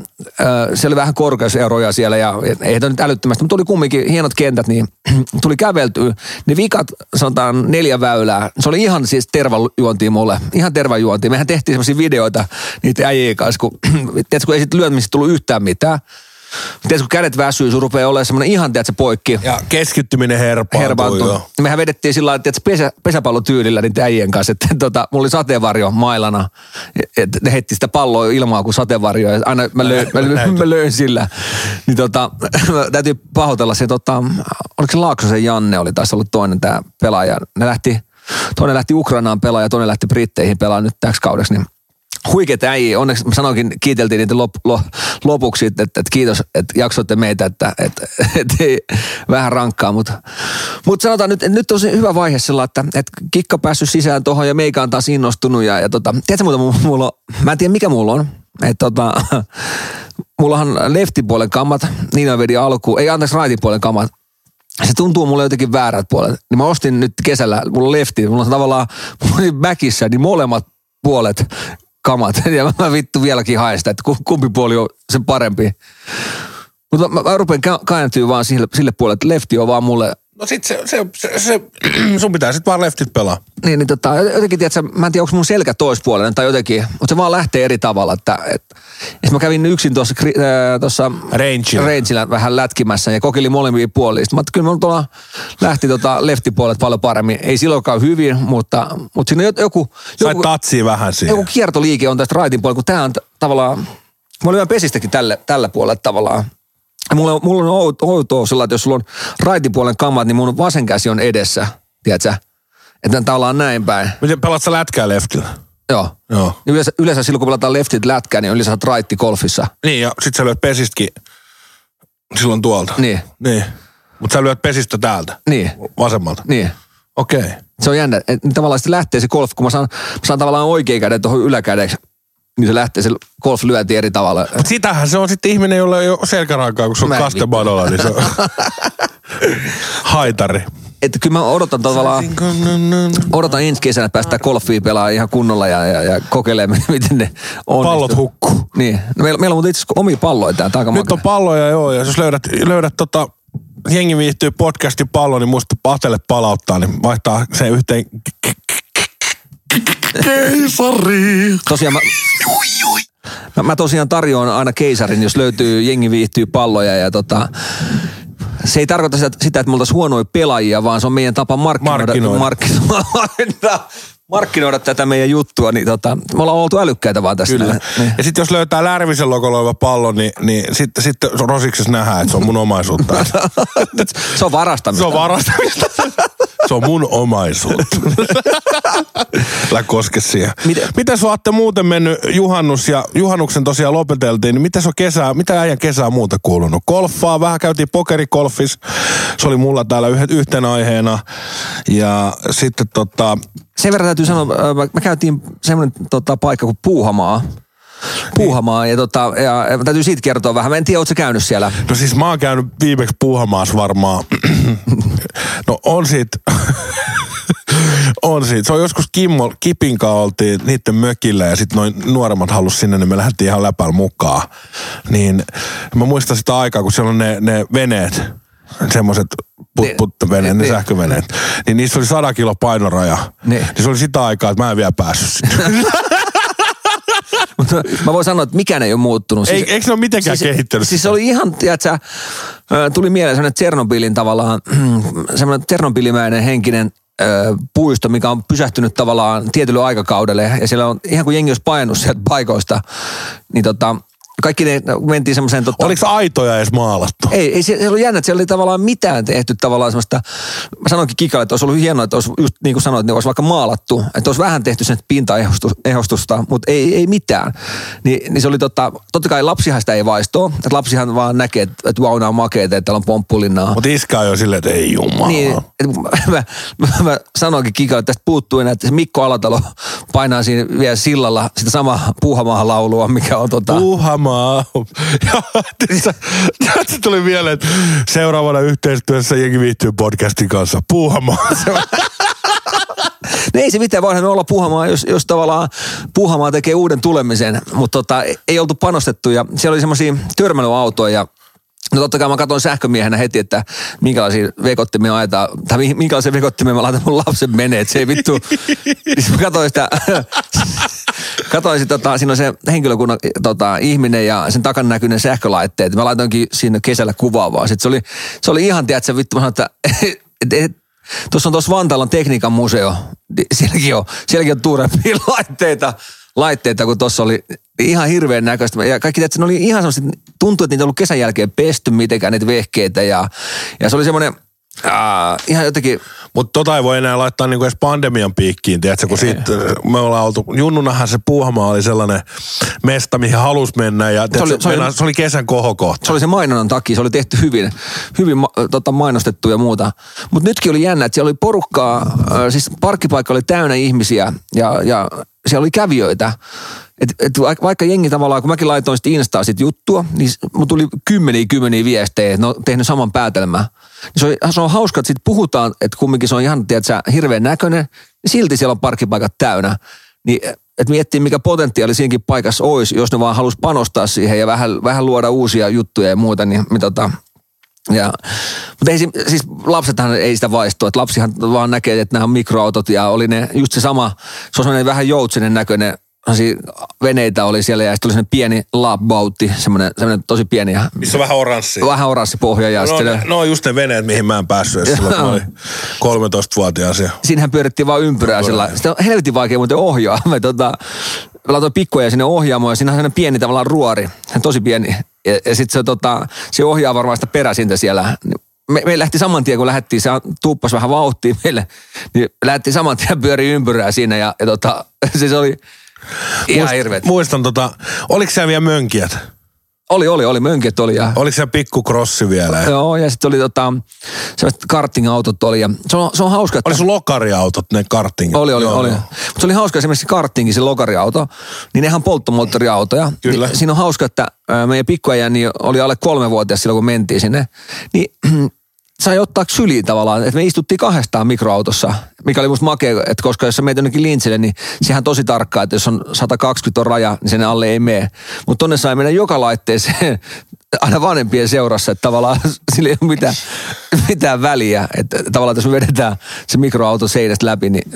A: se oli vähän korkeuseroja siellä ja ei nyt älyttömästi, mutta tuli kumminkin hienot kentät, niin tuli käveltyä. Ne vikat, sanotaan neljä väylää, se oli ihan siis tervajuontia mulle, ihan tervajuontia. Mehän tehtiin semmoisia videoita niitä äijien kanssa, kun, tiedätkö, kun ei sit lyöntimistä tullut yhtään mitään. Tiedätkö, kun kädet väsyy, sun rupeaa olemaan semmoinen ihan, tiedätkö, poikki.
B: Ja keskittyminen herpaantui.
A: Herpaantui.
B: joo.
A: Mehän vedettiin sillä lailla, että pesä, pesäpallotyylillä niiden äijien kanssa, että tota, mulla oli sateenvarjo mailana, että ne heitti sitä palloa ilmaa kuin sateenvarjo, ja aina mä löin, mä, löin, mä löin sillä. Niin tota, täytyy pahoitella se, tota, oliko se Laaksosen Janne oli taas ollut toinen tämä pelaaja. Ne lähti, toinen lähti Ukrainaan pelaamaan ja toinen lähti Britteihin pelaamaan nyt täksi kaudeksi, niin huikeat äijä. Onneksi mä sanoinkin, kiiteltiin niitä lop, lo, lopuksi, että, että, kiitos, että jaksoitte meitä, että, että, että ei, vähän rankkaa. Mutta, mutta sanotaan nyt, nyt on hyvä vaihe sillä, että, että kikka päässyt sisään tuohon ja meikä on taas innostunut. Ja, ja tota, tiedätkö muuta, mulla, on, mä en tiedä mikä mulla on. Että tota, mullahan leftipuolen kammat, niin on vedi alku, ei anteeksi raitin kammat, se tuntuu mulle jotenkin väärät puolet. Niin mä ostin nyt kesällä, mulla on lefti, mulla on tavallaan, mulla on backissa, niin molemmat puolet kamat. Ja mä vittu vieläkin haen sitä, että ku- kumpi puoli on se parempi. Mutta mä, mä rupean kääntyä vaan sille, sille puolelle, että lefti on vaan mulle
B: No sit se, se, se, se sun pitää sit vaan leftit pelaa.
A: niin, niin tota, jotenkin, tiedätkö, mä en tiedä, onko mun selkä toispuolinen tai jotenkin, mutta se vaan lähtee eri tavalla. Että, et, ja mä kävin yksin tuossa äh, tuossa
B: Rangeilla.
A: Rangeilla vähän lätkimässä ja kokeilin molemmia puolia. Sitten mä ajattelin, kyllä mä tuolla lähti tota leftipuolet paljon paremmin. Ei silloinkaan hyvin, mutta, mutta siinä on joku,
B: Sait
A: joku,
B: tatsia vähän siihen.
A: joku kiertoliike on tästä raitin puolella, kun tää on tavallaan, mä olin vähän pesistäkin tälle, tällä puolella tavallaan. Mulla, on- mulla on out- outoa sillä, että jos sulla on raitin puolen kammat, niin mun vasen käsi on edessä, tiedätkö? Että tää ollaan näin päin.
B: Miten pelaat sä lätkää leftillä?
A: Joo.
B: Joo.
A: Niin Yleensä, yleensä silloin, kun pelataan leftit lätkää, niin yleensä raitti golfissa.
B: Niin, ja sit sä lyöt pesistkin silloin tuolta.
A: Niin.
B: Niin. Mutta sä lyöt pesistä täältä.
A: Niin.
B: Vasemmalta.
A: Niin.
B: Okei. Okay.
A: Se on jännä, että tavallaan sitten lähtee se golf, kun mä saan, mä saan tavallaan oikein käden tuohon yläkädeksi, niin se lähtee se golf lyönti eri tavalla.
B: Mut sitähän se on sitten ihminen, jolla ei ole selkärankaa, kun se on kastebadolla, niin se on haitari.
A: Että kyllä mä odotan tavallaan, odotan ensi kesänä päästä golfia pelaa ihan kunnolla ja, ja, ja kokeilemaan, miten ne on.
B: Pallot hukkuu.
A: Niin. No meillä, meillä on itse asiassa omia palloja täällä. Tää on
B: Nyt on palloja joo, ja jos löydät, löydät tota, jengi viihtyy podcastin pallo, niin muista Patelle palauttaa, niin vaihtaa sen yhteen keisari.
A: Tosiaan mä, mä, mä tosiaan tarjoan aina keisarin, jos löytyy jengi viihtyy palloja ja tota, se ei tarkoita sitä, sitä että me oltaisiin huonoja pelaajia, vaan se on meidän tapa markkinoida,
B: Markkinoida.
A: markkinoida, markkinoida tätä meidän juttua. Niin tota, me ollaan oltu älykkäitä vaan tässä.
B: Kyllä.
A: Niin.
B: Ja sitten jos löytää Lärvisen logolla oleva pallo, niin, niin sitten sit rosiksessa nähdään, että se on mun omaisuutta.
A: Se on varastamista.
B: se on varastamista. Se on mun omaisuutta. Älä koske siihen.
A: Miten-
B: Miten sä ootte muuten mennyt juhannus ja juhannuksen tosiaan lopeteltiin, niin miten se on kesää, mitä äijän kesää muuta kuulunut? Golfaa, vähän käytiin pokerikolfis, se oli mulla täällä yh- yhtenä aiheena. Ja sitten tota,
A: Sen verran täytyy sanoa, äh, me käytiin semmoinen tota, paikka kuin Puuhamaa. Puuhamaa ja, tota, ja, täytyy siitä kertoa vähän. Mä en tiedä, ootko käynyt siellä?
B: No siis mä oon käynyt viimeksi puuhamaassa varmaan. no on siitä. on siitä. Se on joskus Kimmo, Kipin kanssa oltiin niiden mökillä ja sitten noin nuoremmat halus sinne, niin me lähdettiin ihan läpällä mukaan. Niin mä muistan sitä aikaa, kun siellä on ne, ne veneet, semmoiset put,
A: Niin.
B: put, veneet, ne
A: Niin.
B: sähköveneet. Niin niissä oli 100 kilo painoraja.
A: Niin.
B: niin se oli sitä aikaa, että mä en vielä päässyt sinne.
A: Mutta mä voin sanoa, että mikään ei ole muuttunut.
B: Ei, eikö ne ole mitenkään kehittynyt?
A: Siis se oli ihan, tiedätkö, tuli mieleen semmoinen Tsernobylin tavallaan, semmoinen Tsernobylimäinen henkinen puisto, mikä on pysähtynyt tavallaan tietylle aikakaudelle. Ja siellä on ihan kuin jengi olisi painut sieltä paikoista. Niin tota, kaikki ne mentiin semmoiseen... Tota,
B: Oliko aitoja edes maalattu?
A: ei, ei se, se oli jännä, että siellä oli tavallaan mitään tehty tavallaan semmoista, mä sanoinkin Kikalle, että olisi ollut hienoa, että olisi just niin kuin sanoit, että ne olisi vaikka maalattu, että olisi vähän tehty sen pintaehostusta, mutta ei, ei mitään. Ni, niin se oli totta, totta kai lapsihan sitä ei vaistoa, että lapsihan vaan näkee, että, että vau, nämä on makeita, että täällä on pomppulinnaa.
B: Mutta iskä on jo silleen, että ei jumala.
A: Niin, että mä, mä, mä sanoinkin Kikalle, että tästä puuttuu enää, että se Mikko Alatalo painaa siinä vielä sillalla sitä samaa puuhamaahan laulua, mikä on tota...
B: Puhamaa. Ja tässä, tuli mieleen, että seuraavana yhteistyössä jengi viihtyy podcastin kanssa. Puhamaa.
A: No ei se mitään, voihan olla Puuhamaa, jos, jos tavallaan Puuhamaa tekee uuden tulemisen, mutta tota, ei oltu panostettu ja siellä oli semmoisia törmäilyautoja ja No totta kai mä katson sähkömiehenä heti, että minkälaisia vekottimia ajetaan, tai mi- minkälaisia vekottimia mä laitan mun lapsen menee, että se ei vittu. siis mä katsoin sitä, katsoin sitä, tota, siinä on se henkilökunnan tota, ihminen ja sen takana näkyy ne sähkölaitteet. Mä laitoinkin sinne kesällä kuvaa vaan. Sitten se oli, se oli ihan, tiedätkö, vittu, mä sanoin, että et, et, Tuossa on tuossa Vantaalla on tekniikan museo. Ni- Sielläkin on, sielläkin on tuurempia laitteita, laitteita kuin tuossa oli ihan hirveän näköistä. Ja kaikki, että ne oli ihan semmoiset, tuntui, että niitä ei ollut kesän jälkeen pesty mitenkään niitä vehkeitä. Ja, ja se oli semmoinen, äh, ihan jotenkin,
B: Mutta tota ei voi enää laittaa niinku edes pandemian piikkiin, tiedätkö, kun siitä me ollaan oltu, Junnunahan se Puuhamaa oli sellainen mesta, mihin halus mennä ja tiedätkö,
A: oli-
B: se,
A: se oli-
B: oli, se oli kesän kohokohta.
A: se oli se mainonnan takia, se oli tehty hyvin, hyvin tota, mainostettu ja muuta. Mutta nytkin oli jännä, että siellä oli porukkaa, äh, siis parkkipaikka oli täynnä ihmisiä ja, ja siellä oli kävijöitä. Et, et vaikka, jengi tavallaan, kun mäkin laitoin sitten Instaa sit juttua, niin mun tuli kymmeniä kymmeniä viestejä, että ne on tehnyt saman päätelmän. Niin se, on, se on hauska, että sit puhutaan, että kumminkin se on ihan, tiedätkö, hirveän näköinen, niin silti siellä on parkkipaikat täynnä. Niin että miettii, mikä potentiaali siinäkin paikassa olisi, jos ne vaan halus panostaa siihen ja vähän, vähän luoda uusia juttuja ja muuta, niin, niin tota, ja, mutta ei, si- siis lapsethan ei sitä vaistoa, että lapsihan vaan näkee, että nämä on mikroautot ja oli ne just se sama, se on vähän joutsenen näköinen, veneitä oli siellä ja sitten oli semmoinen pieni labbautti, semmoinen, semmoinen tosi pieni ja
B: Missä on vähän oranssia.
A: vähän oranssi pohja ja
B: No,
A: sitten
B: no on just ne veneet, mihin mä en päässyt edes silloin, kun mä olin 13-vuotias. Ja...
A: siinähän pyörittiin vaan ympyrää sillä. Sitten on helvetin vaikea muuten ohjaa. Me tota, mä laitoin pikkuja sinne ohjaamoon ja siinä on sellainen pieni tavallaan ruori. Tosi pieni. Ja, ja sitten se, tota, se ohjaa varmaan sitä peräsintä siellä. Me, me lähti saman tien, kun lähdettiin, se tuuppas vähän vauhtia meille, niin lähti saman tien pyöri ympyrää siinä ja, ja tota, se oli ihan
B: Muist-
A: hirveet.
B: Muistan tota, oliko siellä vielä mönkijät?
A: Oli, oli, oli, mönket oli. Ja,
B: Oliko se pikku crossi vielä?
A: joo, ja sitten oli tota, sellaiset karting-autot oli. Ja se, on, se on hauska, että...
B: Oli sun lokariautot, ne kartingit?
A: Oli, oli,
B: Joo,
A: oli. Mutta se oli hauska esimerkiksi kartingi, se lokariauto, niin nehän polttomoottoriautoja.
B: Kyllä.
A: Niin, siinä on hauska, että meidän pikkuäijä niin oli alle kolmevuotias silloin, kun mentiin sinne. Niin sai ottaa syliin tavallaan, että me istuttiin kahdestaan mikroautossa, mikä oli musta makea, että koska jos sä meet jonnekin lintsille, niin sehän tosi tarkkaa, että jos on 120 on raja, niin sen alle ei mene. Mutta tonne sai mennä joka laitteeseen aina vanhempien seurassa, että tavallaan sillä ei ole mitään, mitään väliä. Että tavallaan jos me vedetään se mikroauto seinästä läpi, niin,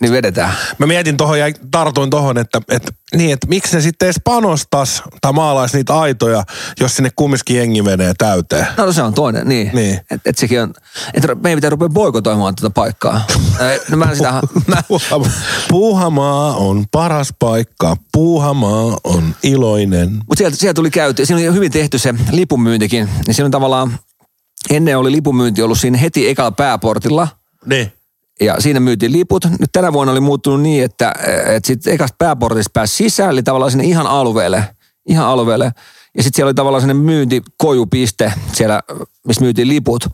A: niin vedetään.
B: Mä mietin tohon ja tartuin tohon, että, että, niin, että miksi ne sitten edes panostas tai maalaisi niitä aitoja, jos sinne kumminkin jengi menee täyteen.
A: No se on toinen, niin.
B: Niin.
A: Että et sekin on, että meidän pitää rupea boikotoimaan tätä paikkaa. Ää, no mä sitä, mä,
B: Puuhamaa. On paras paikka. Puuhamaa on iloinen.
A: mutta sieltä, sieltä tuli käyty, siinä oli hyvin tehty se lipunmyyntikin. Niin siinä on tavallaan, ennen oli lipunmyynti ollut siinä heti ekalla pääportilla.
B: Niin.
A: Ja siinä myytiin liput. Nyt tänä vuonna oli muuttunut niin, että, että sitten ekasta pääportista pääsi sisään, eli tavallaan sinne ihan alueelle. Ihan alueelle. Ja sitten siellä oli tavallaan sellainen myyntikojupiste siellä, missä myytiin liput.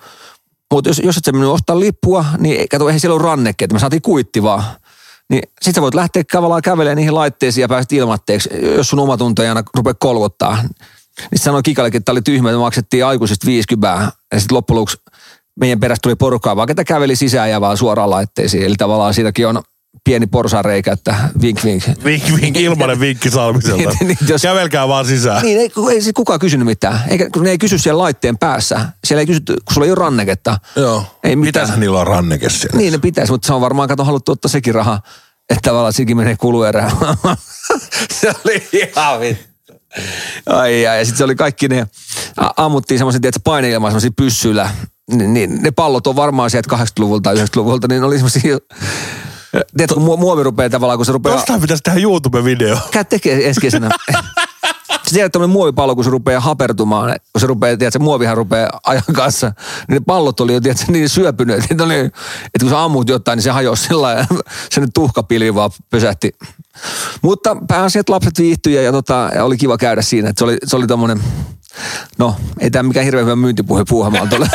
A: Mutta jos, jos et sä mennyt ostaa lippua, niin kato, eihän siellä ole ranneke, että me saatiin kuitti vaan. Niin sit sä voit lähteä tavallaan kävelemään niihin laitteisiin ja päästä ilmatteeksi, jos sun oma tunto ei aina rupea kolvottaa. Niin sanoi Kikallekin, että tämä oli tyhmä, että maksettiin aikuisista 50 ja sitten loppujen lopuksi meidän perästä tuli porukkaa, vaan ketä käveli sisään ja vaan suoraan laitteisiin. Eli tavallaan siinäkin on pieni porsareikä, että vink vink.
B: Vink, vink, ilmanen vinkki Salmiselta.
A: Niin, niin, jos-
B: Kävelkää vaan sisään.
A: Niin, ei, ei siis kukaan kysynyt mitään. Eikä, kun ne ei kysy siellä laitteen päässä. Siellä ei kysytty, kun sulla ei ole ranneketta.
B: Joo.
A: Ei mitään.
B: Mitäs niillä on ranneke siellä?
A: Niin ne pitäisi, mutta se on varmaan, kato, haluttu ottaa sekin raha. Että tavallaan sekin menee kuluerään. se oli ihan vittu. Ai, ai, ja sitten se oli kaikki ne, ammuttiin semmoisen, tiedätkö, paineilmaa semmoisia pyssyillä. Niin, niin, ne pallot on varmaan sieltä 80-luvulta tai 90-luvulta, niin oli semmoisia, tiedätkö, kun mu- muovi rupeaa tavallaan, kun se rupeaa...
B: Jostain pitäisi tehdä YouTube-video.
A: Käy tekee ensi kesänä. Sä tiedät, tämmöinen muovipallo, kun se rupeaa hapertumaan, kun se rupeaa, tiedät, se muovihan rupeaa ajan kanssa, niin ne pallot oli jo, tiedät, niin syöpyneet, että, oli, että kun sä ammut jotain, niin se hajosi sillä lailla, se nyt tuhkapilvi vaan pysähti. Mutta pääasiat lapset viihtyi ja, tota, ja oli kiva käydä siinä, että se oli, se oli tommonen, no ei tämä mikään hirveän hyvä myyntipuhe puuhamaalta ole.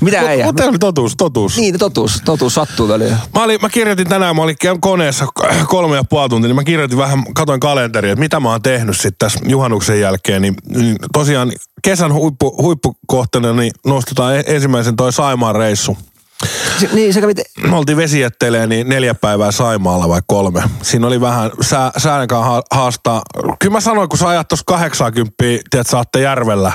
A: Mitä äijä?
B: Mutta oli totuus, totuus.
A: Niin, totuus, totuus sattuu väliin.
B: Mä, olin, mä kirjoitin tänään, mä olin koneessa kolme ja puoli tuntia, niin mä kirjoitin vähän, katoin kalenteria, että mitä mä oon tehnyt sitten tässä juhannuksen jälkeen. Niin, niin tosiaan kesän huippu, huippukohteena niin nostetaan e- ensimmäisen toi Saimaan reissu.
A: Se, niin, sä kävit,
B: Me oltiin vesijätteilee niin neljä päivää Saimaalla vai kolme. Siinä oli vähän sää, säänkaan ha- haastaa. Kyllä mä sanoin, kun sä ajat tuossa 80, tiedät, saatte järvellä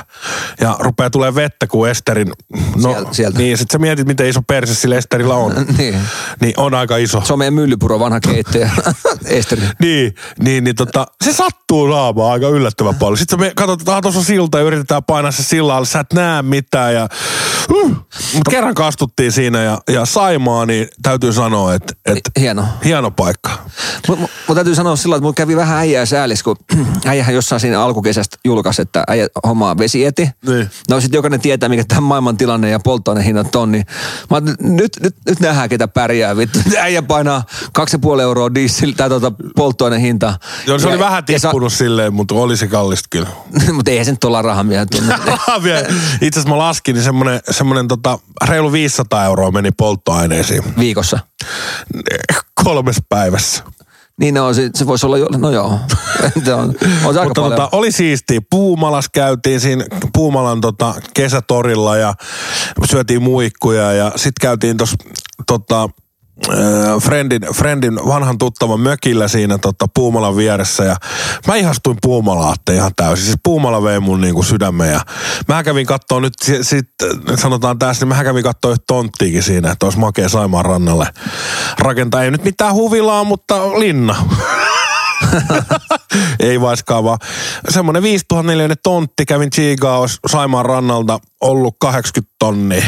B: ja rupeaa tulee vettä kuin Esterin. No,
A: Sieltä- sieltä.
B: Niin, sit sä mietit, miten iso perse sillä Esterillä on.
A: niin.
B: Niin on aika iso.
A: Se on meidän myllypuro vanha keittäjä, Esteri.
B: Niin, niin, niin tota, se sattuu naamaan aika yllättävän paljon. Sitten me katsotaan, tuossa silta ja yritetään painaa se sillä alla, sä et näe mitään. Ja, uh, mutta kerran kastuttiin siinä ja, ja Saimaa, niin täytyy sanoa, että, että
A: Hieno.
B: hieno paikka.
A: Mutta mut täytyy sanoa sillä että mulla kävi vähän äijää säälis, kun äijähän jossain siinä alkukesästä julkaisi, että äijä hommaa vesieti.
B: Niin.
A: No sitten jokainen tietää, mikä tämä maailman tilanne ja polttoainehinnat on, niin mä ajattelin, nyt, nyt, nyt nähdään, ketä pärjää. Vittu. Äijä painaa 2,5 euroa diesel tai tuota polttoainehinta.
B: Joo, se
A: Ja-
B: oli vähän
A: ja sa-
B: tippunut silleen, mutta oli se kallista kyllä.
A: mutta eihän se nyt olla.
B: Vielä, Itse asiassa mä laskin, niin semmonen, semmonen tota, reilu 500 euroa meni polttoaineisiin
A: Viikossa.
B: kolmes päivässä.
A: Niin no, se, se voisi olla jo, no joo. se on, on se
B: Mutta tota, oli siistiä. Puumalas käytiin siinä Puumalan tota, kesätorilla ja syötiin muikkuja ja sitten käytiin tuossa tota, äh, friendin, friendin vanhan tuttavan mökillä siinä tota, Puumalan vieressä ja mä ihastuin Puumalaatte ihan täysin. Siis Puumala vei mun niinku sydämen ja mä kävin kattoo nyt si- sit, äh, sanotaan tässä, niin mä kävin kattoo yhtä tonttiikin siinä, että olisi makea Saimaan rannalle rakentaa. Ei nyt mitään huvilaa, mutta linna. Ei vaiskaan vaan. Semmoinen 5004 tontti kävin Chigaos Saimaan rannalta, ollut 80 tonnia.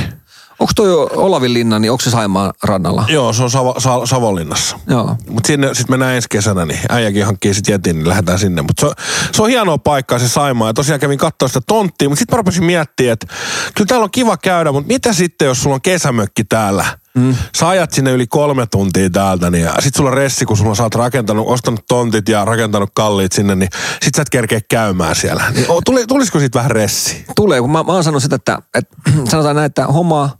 A: Onko toi Olavin linna, niin onko se Saimaan rannalla?
B: Joo, se on Savo, Sa- Savonlinnassa.
A: Joo.
B: Mutta sinne sitten mennään ensi kesänä, niin äijäkin hankkii sitten jätin, niin lähdetään sinne. Mutta se, on- se on hienoa paikkaa se Saimaa. Ja tosiaan kävin katsoa sitä tonttia, mutta sitten mä rupesin miettimään, että kyllä täällä on kiva käydä, mutta mitä sitten, jos sulla on kesämökki täällä? Mm. Sä ajat sinne yli kolme tuntia täältä, niin ja sit sulla on ressi, kun sulla sä oot rakentanut, ostanut tontit ja rakentanut kalliit sinne, niin sit sä et kerkeä käymään siellä. Niin, tuli, tulisiko siitä vähän ressi?
A: Tulee, kun mä, mä oon sanonut sitä, että, että sanotaan näin, että homma,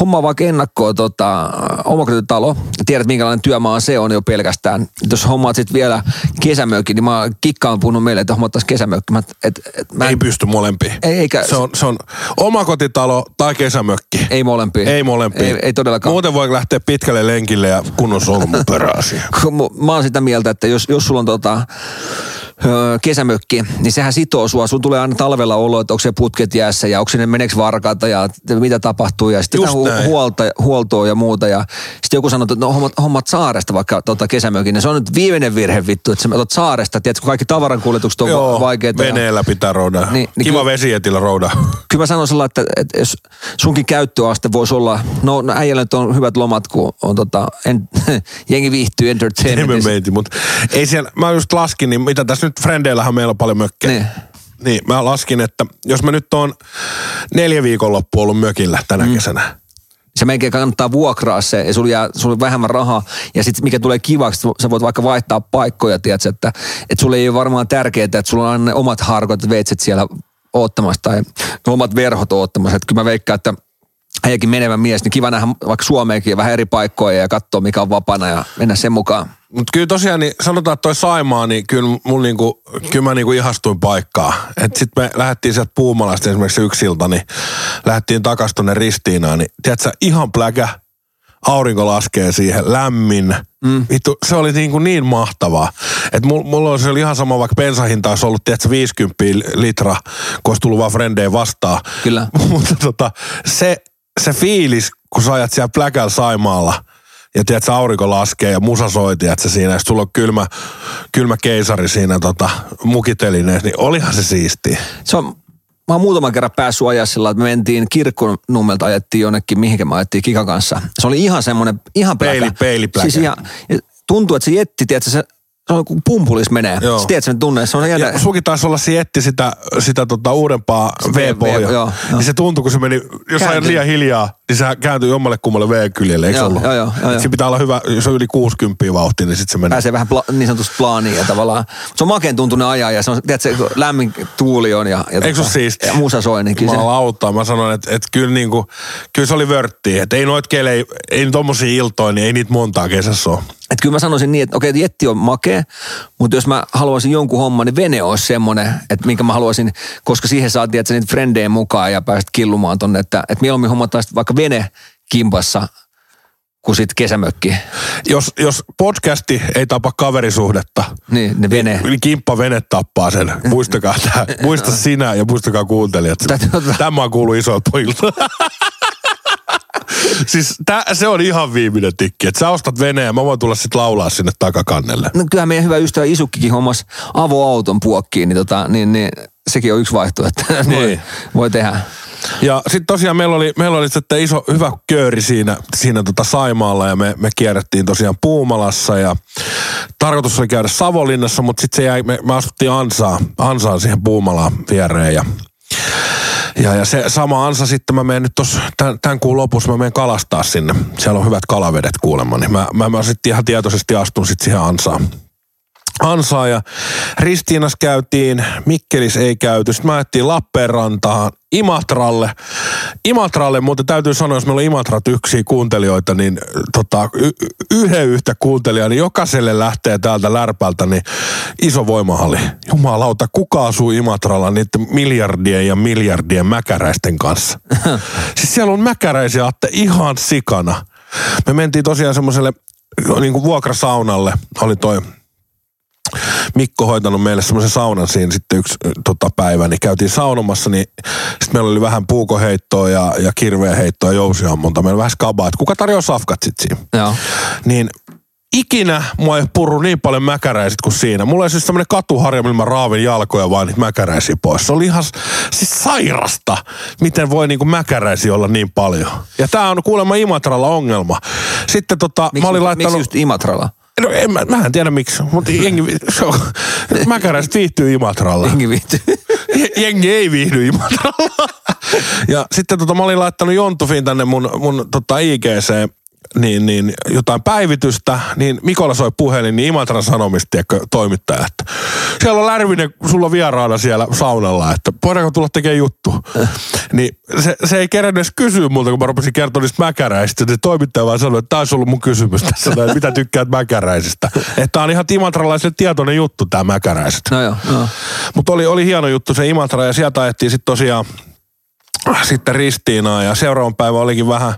A: homma vaikka ennakkoa tota, omakotitalo, tiedät minkälainen työmaa se on jo pelkästään. Jos hommaat sitten vielä kesämökki, niin mä kikkaan puhunut meille, että hommattaisiin kesämökki. Mä, et, et, mä en,
B: Ei pysty molempiin.
A: Ei, eikä-
B: Se on, se on omakotitalo tai kesämökki.
A: ei molempia.
B: Ei molempia.
A: Ei, ei todellakaan.
B: Muuten voi lähteä pitkälle lenkille ja kunnon solmuperäisiä.
A: kun mu- mä oon sitä mieltä, että jos, jos sulla on tota, kesämökki, niin sehän sitoo sua. Sun tulee aina talvella olo, että onko se putket jäässä ja onko sinne meneekö varkaita ja mitä tapahtuu. Ja sitten
B: näin.
A: huolta, huoltoa ja muuta. Ja sitten joku sanoo, että no hommat, hommat saaresta vaikka tota kesämökin. Niin se on nyt viimeinen virhe vittu, että sä otat saaresta. Tiedätkö, kun kaikki tavarankuljetukset on
B: Joo,
A: vaikeita. ja-
B: veneellä pitää roudaa.
A: Niin,
B: Niin, Kiva
A: kyllä-
B: vesietillä roudaa.
A: kyllä mä sanon sellainen, että, että jos sunkin käyttöaste voisi olla, no, no äijällä nyt on hyvät lomat, kun on tota, en, jengi viihtyy entertainmentissa.
B: Mutta ei siellä, mä just laskin, niin mitä tässä nyt Frendeillähän meillä on paljon mökkejä.
A: Niin.
B: Niin, mä laskin, että jos mä nyt oon neljä viikonloppua ollut mökillä tänä mm. kesänä.
A: se melkein kannattaa vuokraa se, ja sulla jää sulla on vähemmän rahaa, ja sitten mikä tulee kivaksi, sä voit vaikka vaihtaa paikkoja, tiedätkö, että, että sulle ei ole varmaan tärkeää, että sulla on ne omat harkot veitset siellä oottamassa, tai omat verhot oottamassa, että kyllä mä veikkaan, että äijäkin menevä mies, niin kiva nähdä vaikka Suomeenkin vähän eri paikkoja ja katsoa mikä on vapaana ja mennä sen mukaan.
B: Mutta kyllä tosiaan, niin sanotaan, että toi Saimaa, niin kyllä, mun niinku, kyllä mä niinku ihastuin paikkaa. Sitten me lähdettiin sieltä Puumalasta esimerkiksi yksi ilta, niin lähdettiin takas tonne Ristiinaan, niin tiedätkö, ihan pläkä, aurinko laskee siihen, lämmin. Mm. Vittu, se oli niin, kuin niin mahtavaa. Että mulla, mulla oli, se oli ihan sama, vaikka bensahinta olisi ollut, tiedätkö, 50 litra, kun olisi tullut vaan frendeen vastaan.
A: Kyllä.
B: Mutta tota, se, se fiilis, kun sä ajat siellä pläkällä Saimaalla, ja tiedät, että aurinko laskee ja musa soi, tiedät, siinä, ja sulla on kylmä, kylmä keisari siinä tota, mukitelineessä, niin olihan se siistiä.
A: Se on, mä oon muutaman kerran päässyt ajaa sillä, että me mentiin kirkkonummelta, ajettiin jonnekin, mihinkä me ajettiin Kikan kanssa. Se oli ihan semmoinen, ihan pläkä.
B: Peili- peilipläkä.
A: Siis ihan, ja tuntuu, että se jetti, tiedätkö, se, se on kuin pumpulis menee.
B: Joo.
A: Sä tiedät sen tunne, se on jännä.
B: Ja suki taisi olla sietti sitä, sitä tota uudempaa V-pohjaa. Niin se tuntui, kun se meni, jos sä ajat
A: Kääntyi.
B: liian hiljaa, niin se kääntyi jommalle kummalle V-kyljelle, eikö
A: Joo,
B: ollut?
A: joo, joo, joo, joo.
B: Siinä pitää olla hyvä, jos on yli 60 vauhtia, niin sitten se menee.
A: pääsee vähän pla, niin sanotusti plaaniin ja tavallaan. Se on makeen tuntunen ajaa ja se on, tiedätkö, lämmin tuuli on ja, ja,
B: Eikö se ole siistiä?
A: ja musa soi, niin kyllä se,
B: Jumalauta, mä sanon, että, että kyllä, niinku, kyllä se oli vörttiä. Että ei noit kelei, ei tommosia iltoja, niin ei niitä montaa kesässä ole.
A: että kyllä mä sanoisin niin, että okei, okay, jetti on makea, mutta jos mä haluaisin jonkun homman, niin vene olisi semmoinen, että minkä mä haluaisin, koska siihen saatiin, että niitä frendejä mukaan ja pääset killumaan tonne, että, että mieluummin hommattaisiin vaikka vene kimpassa kuin sitten kesämökki.
B: Jos, jos podcasti ei tapa kaverisuhdetta,
A: Niin, ne vene.
B: niin kimppa vene tappaa sen. Muistakaa tämä. Muista sinä ja muistakaa kuuntelijat. Tämä on kuullut isolta pojilta. siis tää, se on ihan viimeinen tikki. Että sä ostat veneen ja mä voin tulla sitten laulaa sinne takakannelle.
A: No kyllähän meidän hyvä ystävä Isukkikin hommas avoauton puokkiin, niin, tota, niin, niin sekin on yksi vaihtoehto, että voi,
B: Niin.
A: voi tehdä.
B: Ja sitten tosiaan meillä oli, meillä oli sitten iso hyvä kööri siinä, siinä tota Saimaalla ja me, me kierrettiin tosiaan Puumalassa ja tarkoitus oli käydä Savonlinnassa, mutta sitten se jäi, me, me asuttiin Ansaan, Ansaan siihen Puumalaan viereen ja ja, ja se sama ansa sitten mä menen nyt tuossa tämän, tämän kuun lopussa, mä menen kalastaa sinne. Siellä on hyvät kalavedet kuulemma, niin mä, mä, mä sitten ihan tietoisesti astun sitten siihen ansaan. Ansaan ja Ristiinas käytiin, Mikkelis ei käyty. Sitten mä ajettiin Lappeenrantaan, Imatralle. Imatralle, mutta täytyy sanoa, jos meillä on Imatrat yksiä kuuntelijoita, niin tota, y- yhden yhtä kuuntelijaa, niin jokaiselle lähtee täältä lärpältä niin iso voimahalli. Jumalauta, kuka asuu Imatralla niiden miljardien ja miljardien mäkäräisten kanssa? siis siellä on mäkäräisiä, Atte, ihan sikana. Me mentiin tosiaan semmoiselle niin kuin vuokrasaunalle, oli toi Mikko hoitanut meille semmoisen saunan siinä sitten yksi tota, päivä, niin käytiin saunomassa, niin sitten meillä oli vähän puukoheittoa ja, ja kirveenheittoa ja jousiammunta. Meillä oli vähän skabaa, että kuka tarjoaa safkat sitten siinä.
A: Joo.
B: Niin ikinä mua ei purru niin paljon mäkäräiset kuin siinä. Mulla oli siis semmoinen katuharja, millä mä raavin jalkoja vaan niitä mäkäräisiä pois. Se oli ihan siis sairasta, miten voi niinku mäkäräisiä olla niin paljon. Ja tää on kuulemma Imatralla ongelma. Sitten tota,
A: Miksi,
B: mä olin laittanut...
A: miksi just Imatralla?
B: No en mä, mä en tiedä miksi, mutta jengi, se on, mäkäräiset viihtyy Imatralla.
A: Jengi viihtyy.
B: Jengi ei viihdy Imatralla. Ja sitten tota, mä olin laittanut Jontufiin tänne mun, mun tota IGC niin, niin jotain päivitystä, niin Mikola soi puhelin, niin Imatran Sanomista tiedätkö, toimittaja, että siellä on Lärvinen, sulla on vieraana siellä saunalla, että voidaanko tulla tekemään juttu. niin se, se ei kerännyt edes kysyä multa, kun mä rupesin kertoa niistä mäkäräisistä. Se toimittaja vaan sanoi, että tämä olisi ollut mun kysymys tässä, että mitä tykkäät mäkäräisistä. Että tämä on ihan imatralaiselle tietoinen juttu, tämä mäkäräiset.
A: No joo, joo.
B: Mutta oli, oli hieno juttu se Imatra ja sieltä ajettiin sitten tosiaan sitten Ristiinaa ja seuraavan päivän olikin vähän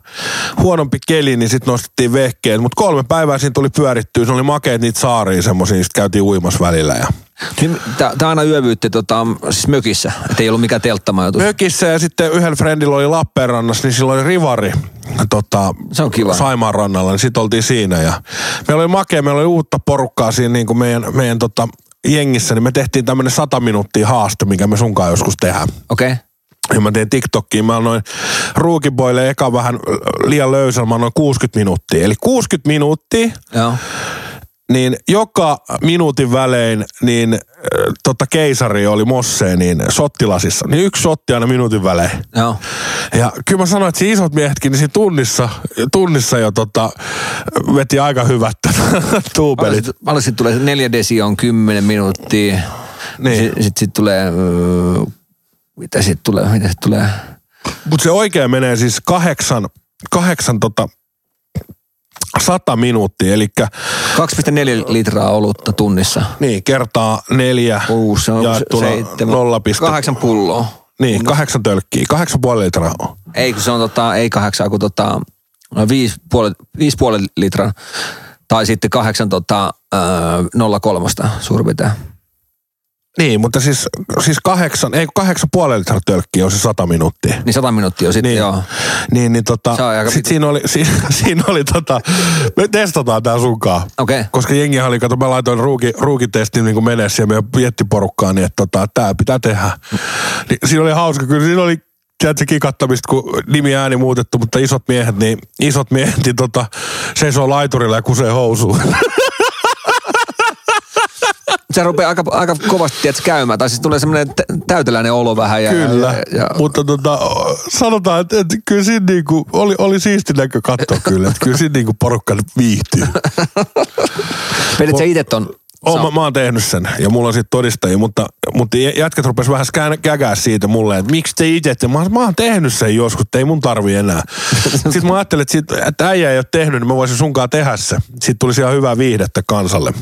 B: huonompi keli, niin sitten nostettiin vehkeet. Mutta kolme päivää siinä tuli pyörittyä, se oli makeet niitä saaria semmoisia, sitten käytiin uimas välillä. Ja
A: Tämä Niin, aina yövyytti tota, siis mökissä, että ei ollut mikään telttamajoitus.
B: Mökissä ja sitten yhden friendillä oli Lappeenrannassa, niin sillä oli rivari tota,
A: Se on kiva.
B: Saimaan rannalla, niin sitten oltiin siinä. Ja meillä oli makea, meillä oli uutta porukkaa siinä niin kuin meidän, meidän tota, jengissä, niin me tehtiin tämmöinen 100 minuuttia haaste, mikä me sunkaan joskus tehdään.
A: Okei. Okay.
B: Ja mä tein TikTokkiin, mä annoin ruukiboille eka vähän liian löysän, mä annoin 60 minuuttia. Eli 60 minuuttia,
A: Joo.
B: niin joka minuutin välein, niin äh, tota keisari oli Mosseen niin sottilasissa. Niin yksi sotti aina minuutin välein.
A: Joo.
B: Ja kyllä mä sanoin, että siinä isot miehetkin, niin siinä tunnissa, tunnissa jo tota, veti aika hyvät tuupelit.
A: Paljon, tulee neljä desi on 10 minuuttia.
B: Niin.
A: Sitten sit, sit tulee, mitä sitten tulee, mitä sit tulee?
B: Mutta se oikein menee siis kahdeksan, kahdeksan tota, sata minuuttia, eli
A: 2,4 litraa olutta tunnissa.
B: niin, kertaa neljä
A: Kuusi, se on
B: jaettuna
A: seitsemän.
B: 0,
A: Kahdeksan pulloa.
B: Niin, kahdeksan tölkkiä, kahdeksan puoli litraa on.
A: Ei, kun se on tota, ei kahdeksan, kun tota, no viisi puoli, viisi puoli litran. Tai sitten kahdeksan tota, öö, nolla kolmosta suurin piirtein.
B: Niin, mutta siis, siis kahdeksan, ei kahdeksan puoli litraa tölkkiä on se sata minuuttia.
A: Niin sata minuuttia sitten,
B: Niin,
A: joo.
B: niin, niin tota, sit siinä oli, siinä, siinä oli tota, me testataan tää sunkaan.
A: Okei.
B: Koska jengi oli, kato, mä laitoin ruuki, ruukitestin niin menessä ja meidän jättiporukkaan, niin että tota, tää pitää tehdä. Niin, siinä oli hauska, kyllä siinä oli tiedätkö, kikattamista, kun nimi ääni muutettu, mutta isot miehet, niin isot miehet, niin tota, seisoo laiturilla ja kusee housuun.
A: Se rupeaa aika, aika kovasti tiedätkö, käymään. Tai siis tulee semmoinen tä- täyteläinen olo vähän. Ja,
B: Kyllä,
A: Ja, ja,
B: mutta tota, sanotaan, että, että kyllä siinä niinku, oli, oli siisti näkö katsoa kyllä, että kyllä siinä niinku porukka viihtyy.
A: Vedit sä itse ton?
B: Oon, mä, mä oon tehnyt sen ja mulla on sitten todistajia, mutta, mutta jä- jätkät rupes vähän skään- kägää siitä mulle, että miksi te itse, te? mä, mä oon tehnyt sen joskus, että ei mun tarvi enää. Sitten mä ajattelin, että, sit, että äijä ei ole tehnyt, niin mä voisin sunkaan tehdä se. Sitten tulisi ihan hyvää viihdettä kansalle.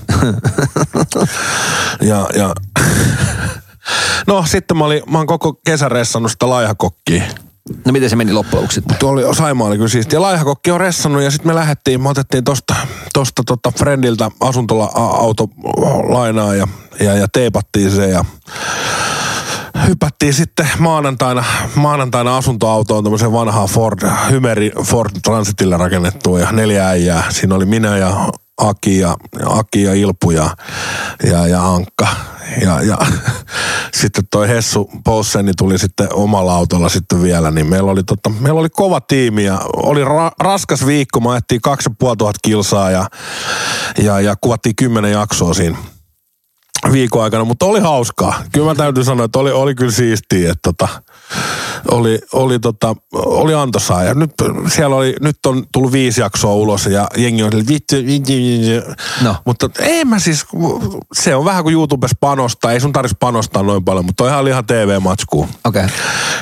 B: ja, ja No sitten mä, olin, mä oon koko kesän ressannut sitä laihakokkia.
A: No miten se meni loppujen lopuksi sitten?
B: Tuo oli, Saimaa oli kyllä siistiä. Laihakokki on ressannut ja sitten me lähdettiin, me otettiin tosta, tosta tota friendiltä asuntoauto lainaa ja, ja, ja teepattiin se ja hypättiin sitten maanantaina, maanantaina asuntoautoon tämmöisen vanhaan Ford, Hymeri Ford Transitille rakennettuun ja neljä äijää. Siinä oli minä ja Aki ja, Aki ja Ilpu ja, ja, ja Ankka. Ja, ja sitten toi Hessu Pousseni tuli sitten omalla autolla sitten vielä, niin meillä oli, tota, meillä oli kova tiimi ja oli ra- raskas viikko. Me ajettiin 2500 kilsaa ja, ja, ja kuvattiin kymmenen jaksoa siinä viikon aikana, mutta oli hauskaa. Kyllä mä täytyy sanoa, että oli, oli kyllä siistiä, että tota, oli, oli, tota, oli antoisaa. Ja nyt siellä oli, nyt on tullut viisi jaksoa ulos ja jengi on vittu.
A: No.
B: Mutta ei mä siis, se on vähän kuin YouTubessa panostaa, ei sun tarvitsisi panostaa noin paljon, mutta toihan oli ihan TV-matskuu.
A: Okei. Okay.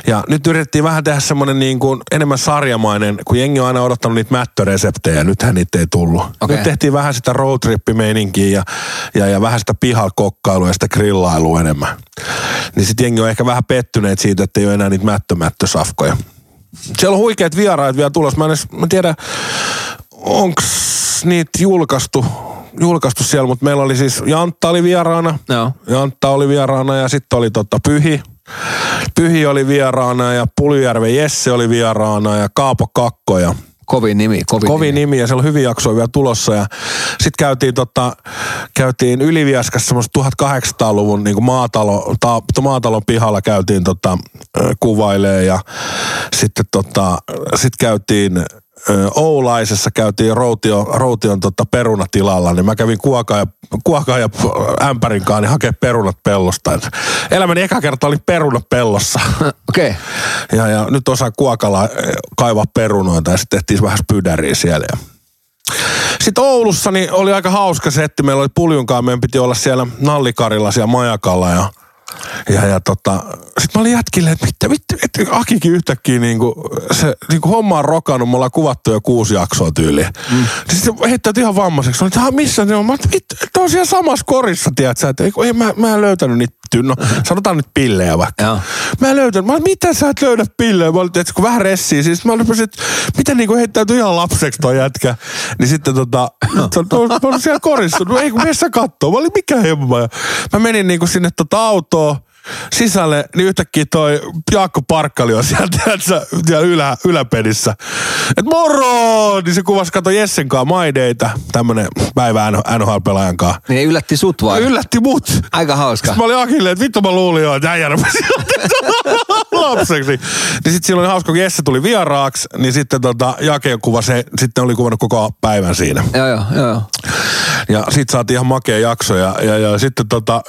B: Ja nyt yritettiin vähän tehdä semmoinen niin kuin enemmän sarjamainen, kun jengi on aina odottanut niitä mättöreseptejä, nythän niitä ei tullut.
A: Okei.
B: Nyt tehtiin vähän sitä roadtrip-meininkiä ja, ja, ja vähän sitä pihalkokkailua ja sitä grillailua enemmän. Niin sitten jengi on ehkä vähän pettyneet siitä, että ei ole enää niitä mättömättösafkoja. Siellä on huikeat vieraat vielä tulossa. Mä en edes, mä tiedä, onks niitä julkaistu, julkaistu siellä, mutta meillä oli siis, Jantta oli vieraana.
A: Joo.
B: Jantta oli vieraana ja sitten oli tota Pyhi. Pyhi oli vieraana ja Puljärven Jesse oli vieraana ja Kaapo Kakko ja
A: Kovin nimi, kovin,
B: kovin nimi ja siellä on hyviä jaksoja vielä tulossa. Ja sitten käytiin, tota, käytiin Ylivieskassa semmoista 1800-luvun niin maatalo, ta, maatalon pihalla käytiin tota, kuvailee ja sitten tota, sit käytiin Oulaisessa käytiin Routio, Roution tota perunatilalla, niin mä kävin kuokaa ja, kuokaa ja ämpärin kanssa niin hakea perunat pellosta. Et elämäni eka kerta oli perunat pellossa.
A: Okei. Okay.
B: Ja, ja nyt osaa kuokalla kaivaa perunoita ja sitten tehtiin vähän spydäriä siellä. Ja Sitten Oulussa niin oli aika hauska setti. Meillä oli puljunkaan, meidän piti olla siellä Nallikarilla siellä majakalla ja ja, ja tota, sit mä olin jätkille, että mitä, mitä, että Akikin yhtäkkiä niinku, se niinku homma on rokannut, me ollaan kuvattu jo kuusi jaksoa tyyliin. Mm. Sitten se heittäytyi ihan vammaiseksi. Mä olin, missä ne on? Mä olin, on siellä samassa korissa, tiedätkö, että ei, mä, mä en löytänyt niitä no sanotaan nyt pillejä vaikka.
A: Joo.
B: Mä en löytänyt. Mä olin, mitä sä et löydä pillejä? Mä olin, että kun vähän ressiä. Siis mä olin, että miten niinku heittäytyi ihan lapseksi toi jätkä. Niin sitten tota, no. mä olin siellä korissa. No ei kun missä kattoo. Mä olin, mikä hemma. Mä menin niinku sinne tota autoon sisälle, niin yhtäkkiä toi Jaakko Parkkali on siellä, tiedätkö, siellä ylä, yläpedissä. Et moro! Niin se kuvasi, kato Jessen kanssa maideita, tämmönen päivä NHL-pelaajan kanssa.
A: Niin yllätti sut vai?
B: Yllätti mut.
A: Aika hauska.
B: Sitten mä olin Akille, että vittu mä luulin jo, että äijä lapseksi. Niin sitten silloin hauska, kun Jesse tuli vieraaksi, niin sitten tota, Jake kuvasi, sitten oli kuvannut koko päivän siinä.
A: Joo, joo, joo.
B: Ja sit saatiin ihan makea jakso ja, ja, ja sitten tota,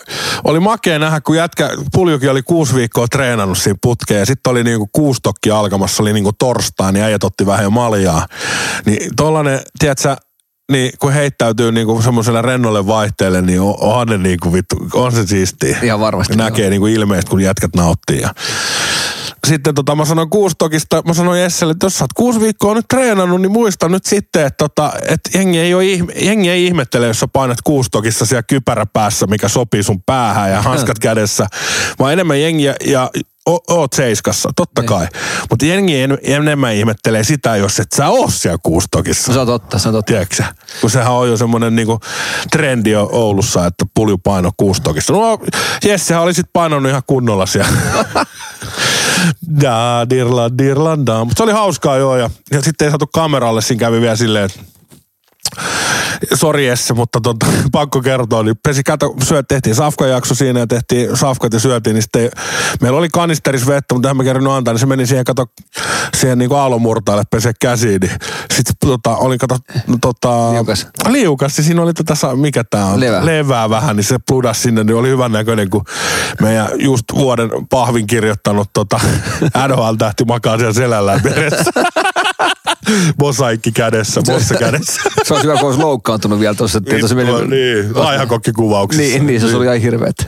B: oli makea nähdä, kun jätkä, Puljukin oli kuusi viikkoa treenannut siinä putkeen ja sitten oli niinku kuusi tokki alkamassa, oli niinku torstai, niin äijät otti vähän jo maljaa. Niin tollanen, tiedätkö, niin kun heittäytyy niinku semmoiselle rennolle vaihteelle, niin on, onhan ne niinku vittu, on se siistiä.
A: Ihan varmasti.
B: Näkee niinku ilmeisesti, kun jätkät nauttii. Ja sitten tota, mä sanoin kuustokista, mä sanoin Jesselle, että jos sä oot kuusi viikkoa nyt treenannut, niin muista nyt sitten, että, tota, että jengi, ei ole, jengi ei ihmettele, jos sä painat kuustokissa siellä kypärä päässä, mikä sopii sun päähän ja hanskat kädessä, vaan enemmän jengiä ja o, oot seiskassa, totta niin. kai. Mutta jengi en, enemmän ihmettelee sitä, jos et sä oo siellä kuustokissa.
A: Se on totta, se on totta.
B: Tiedätkö Kun sehän on jo semmoinen niinku trendi Oulussa, että pulju paino kuustokissa. No Jessehän oli sit painonut ihan kunnolla siellä. da, dirla, dirla, Mutta se oli hauskaa joo. Ja, ja sitten ei saatu kameralle, siinä kävi vielä silleen, että sori Jesse, mutta tota, pakko kertoa, niin pesi kato, syöt, tehtiin safkajakso siinä ja tehtiin safkat ja syötiin, niin sitten meillä oli kanisteris vettä, mutta en mä kerran antaa, niin se meni siihen, kato, siihen niin aallomurtaalle pese käsiin, niin sitten tota, oli kato, tota,
A: liukas.
B: liukas, niin siinä oli tätä, mikä tää on,
A: Levää.
B: levää vähän, niin se pludas sinne, niin oli hyvän näköinen, kun meidän just vuoden pahvin kirjoittanut tota, NHL-tähti makaa siellä selällään peressä. Mosaikki kädessä, mossa kädessä.
A: se olisi hyvä, kun olisi loukkaantunut vielä tuossa.
B: Niin, se meni, niin, aihakokkikuvauksessa.
A: Niin, niin, se oli ihan hirveet.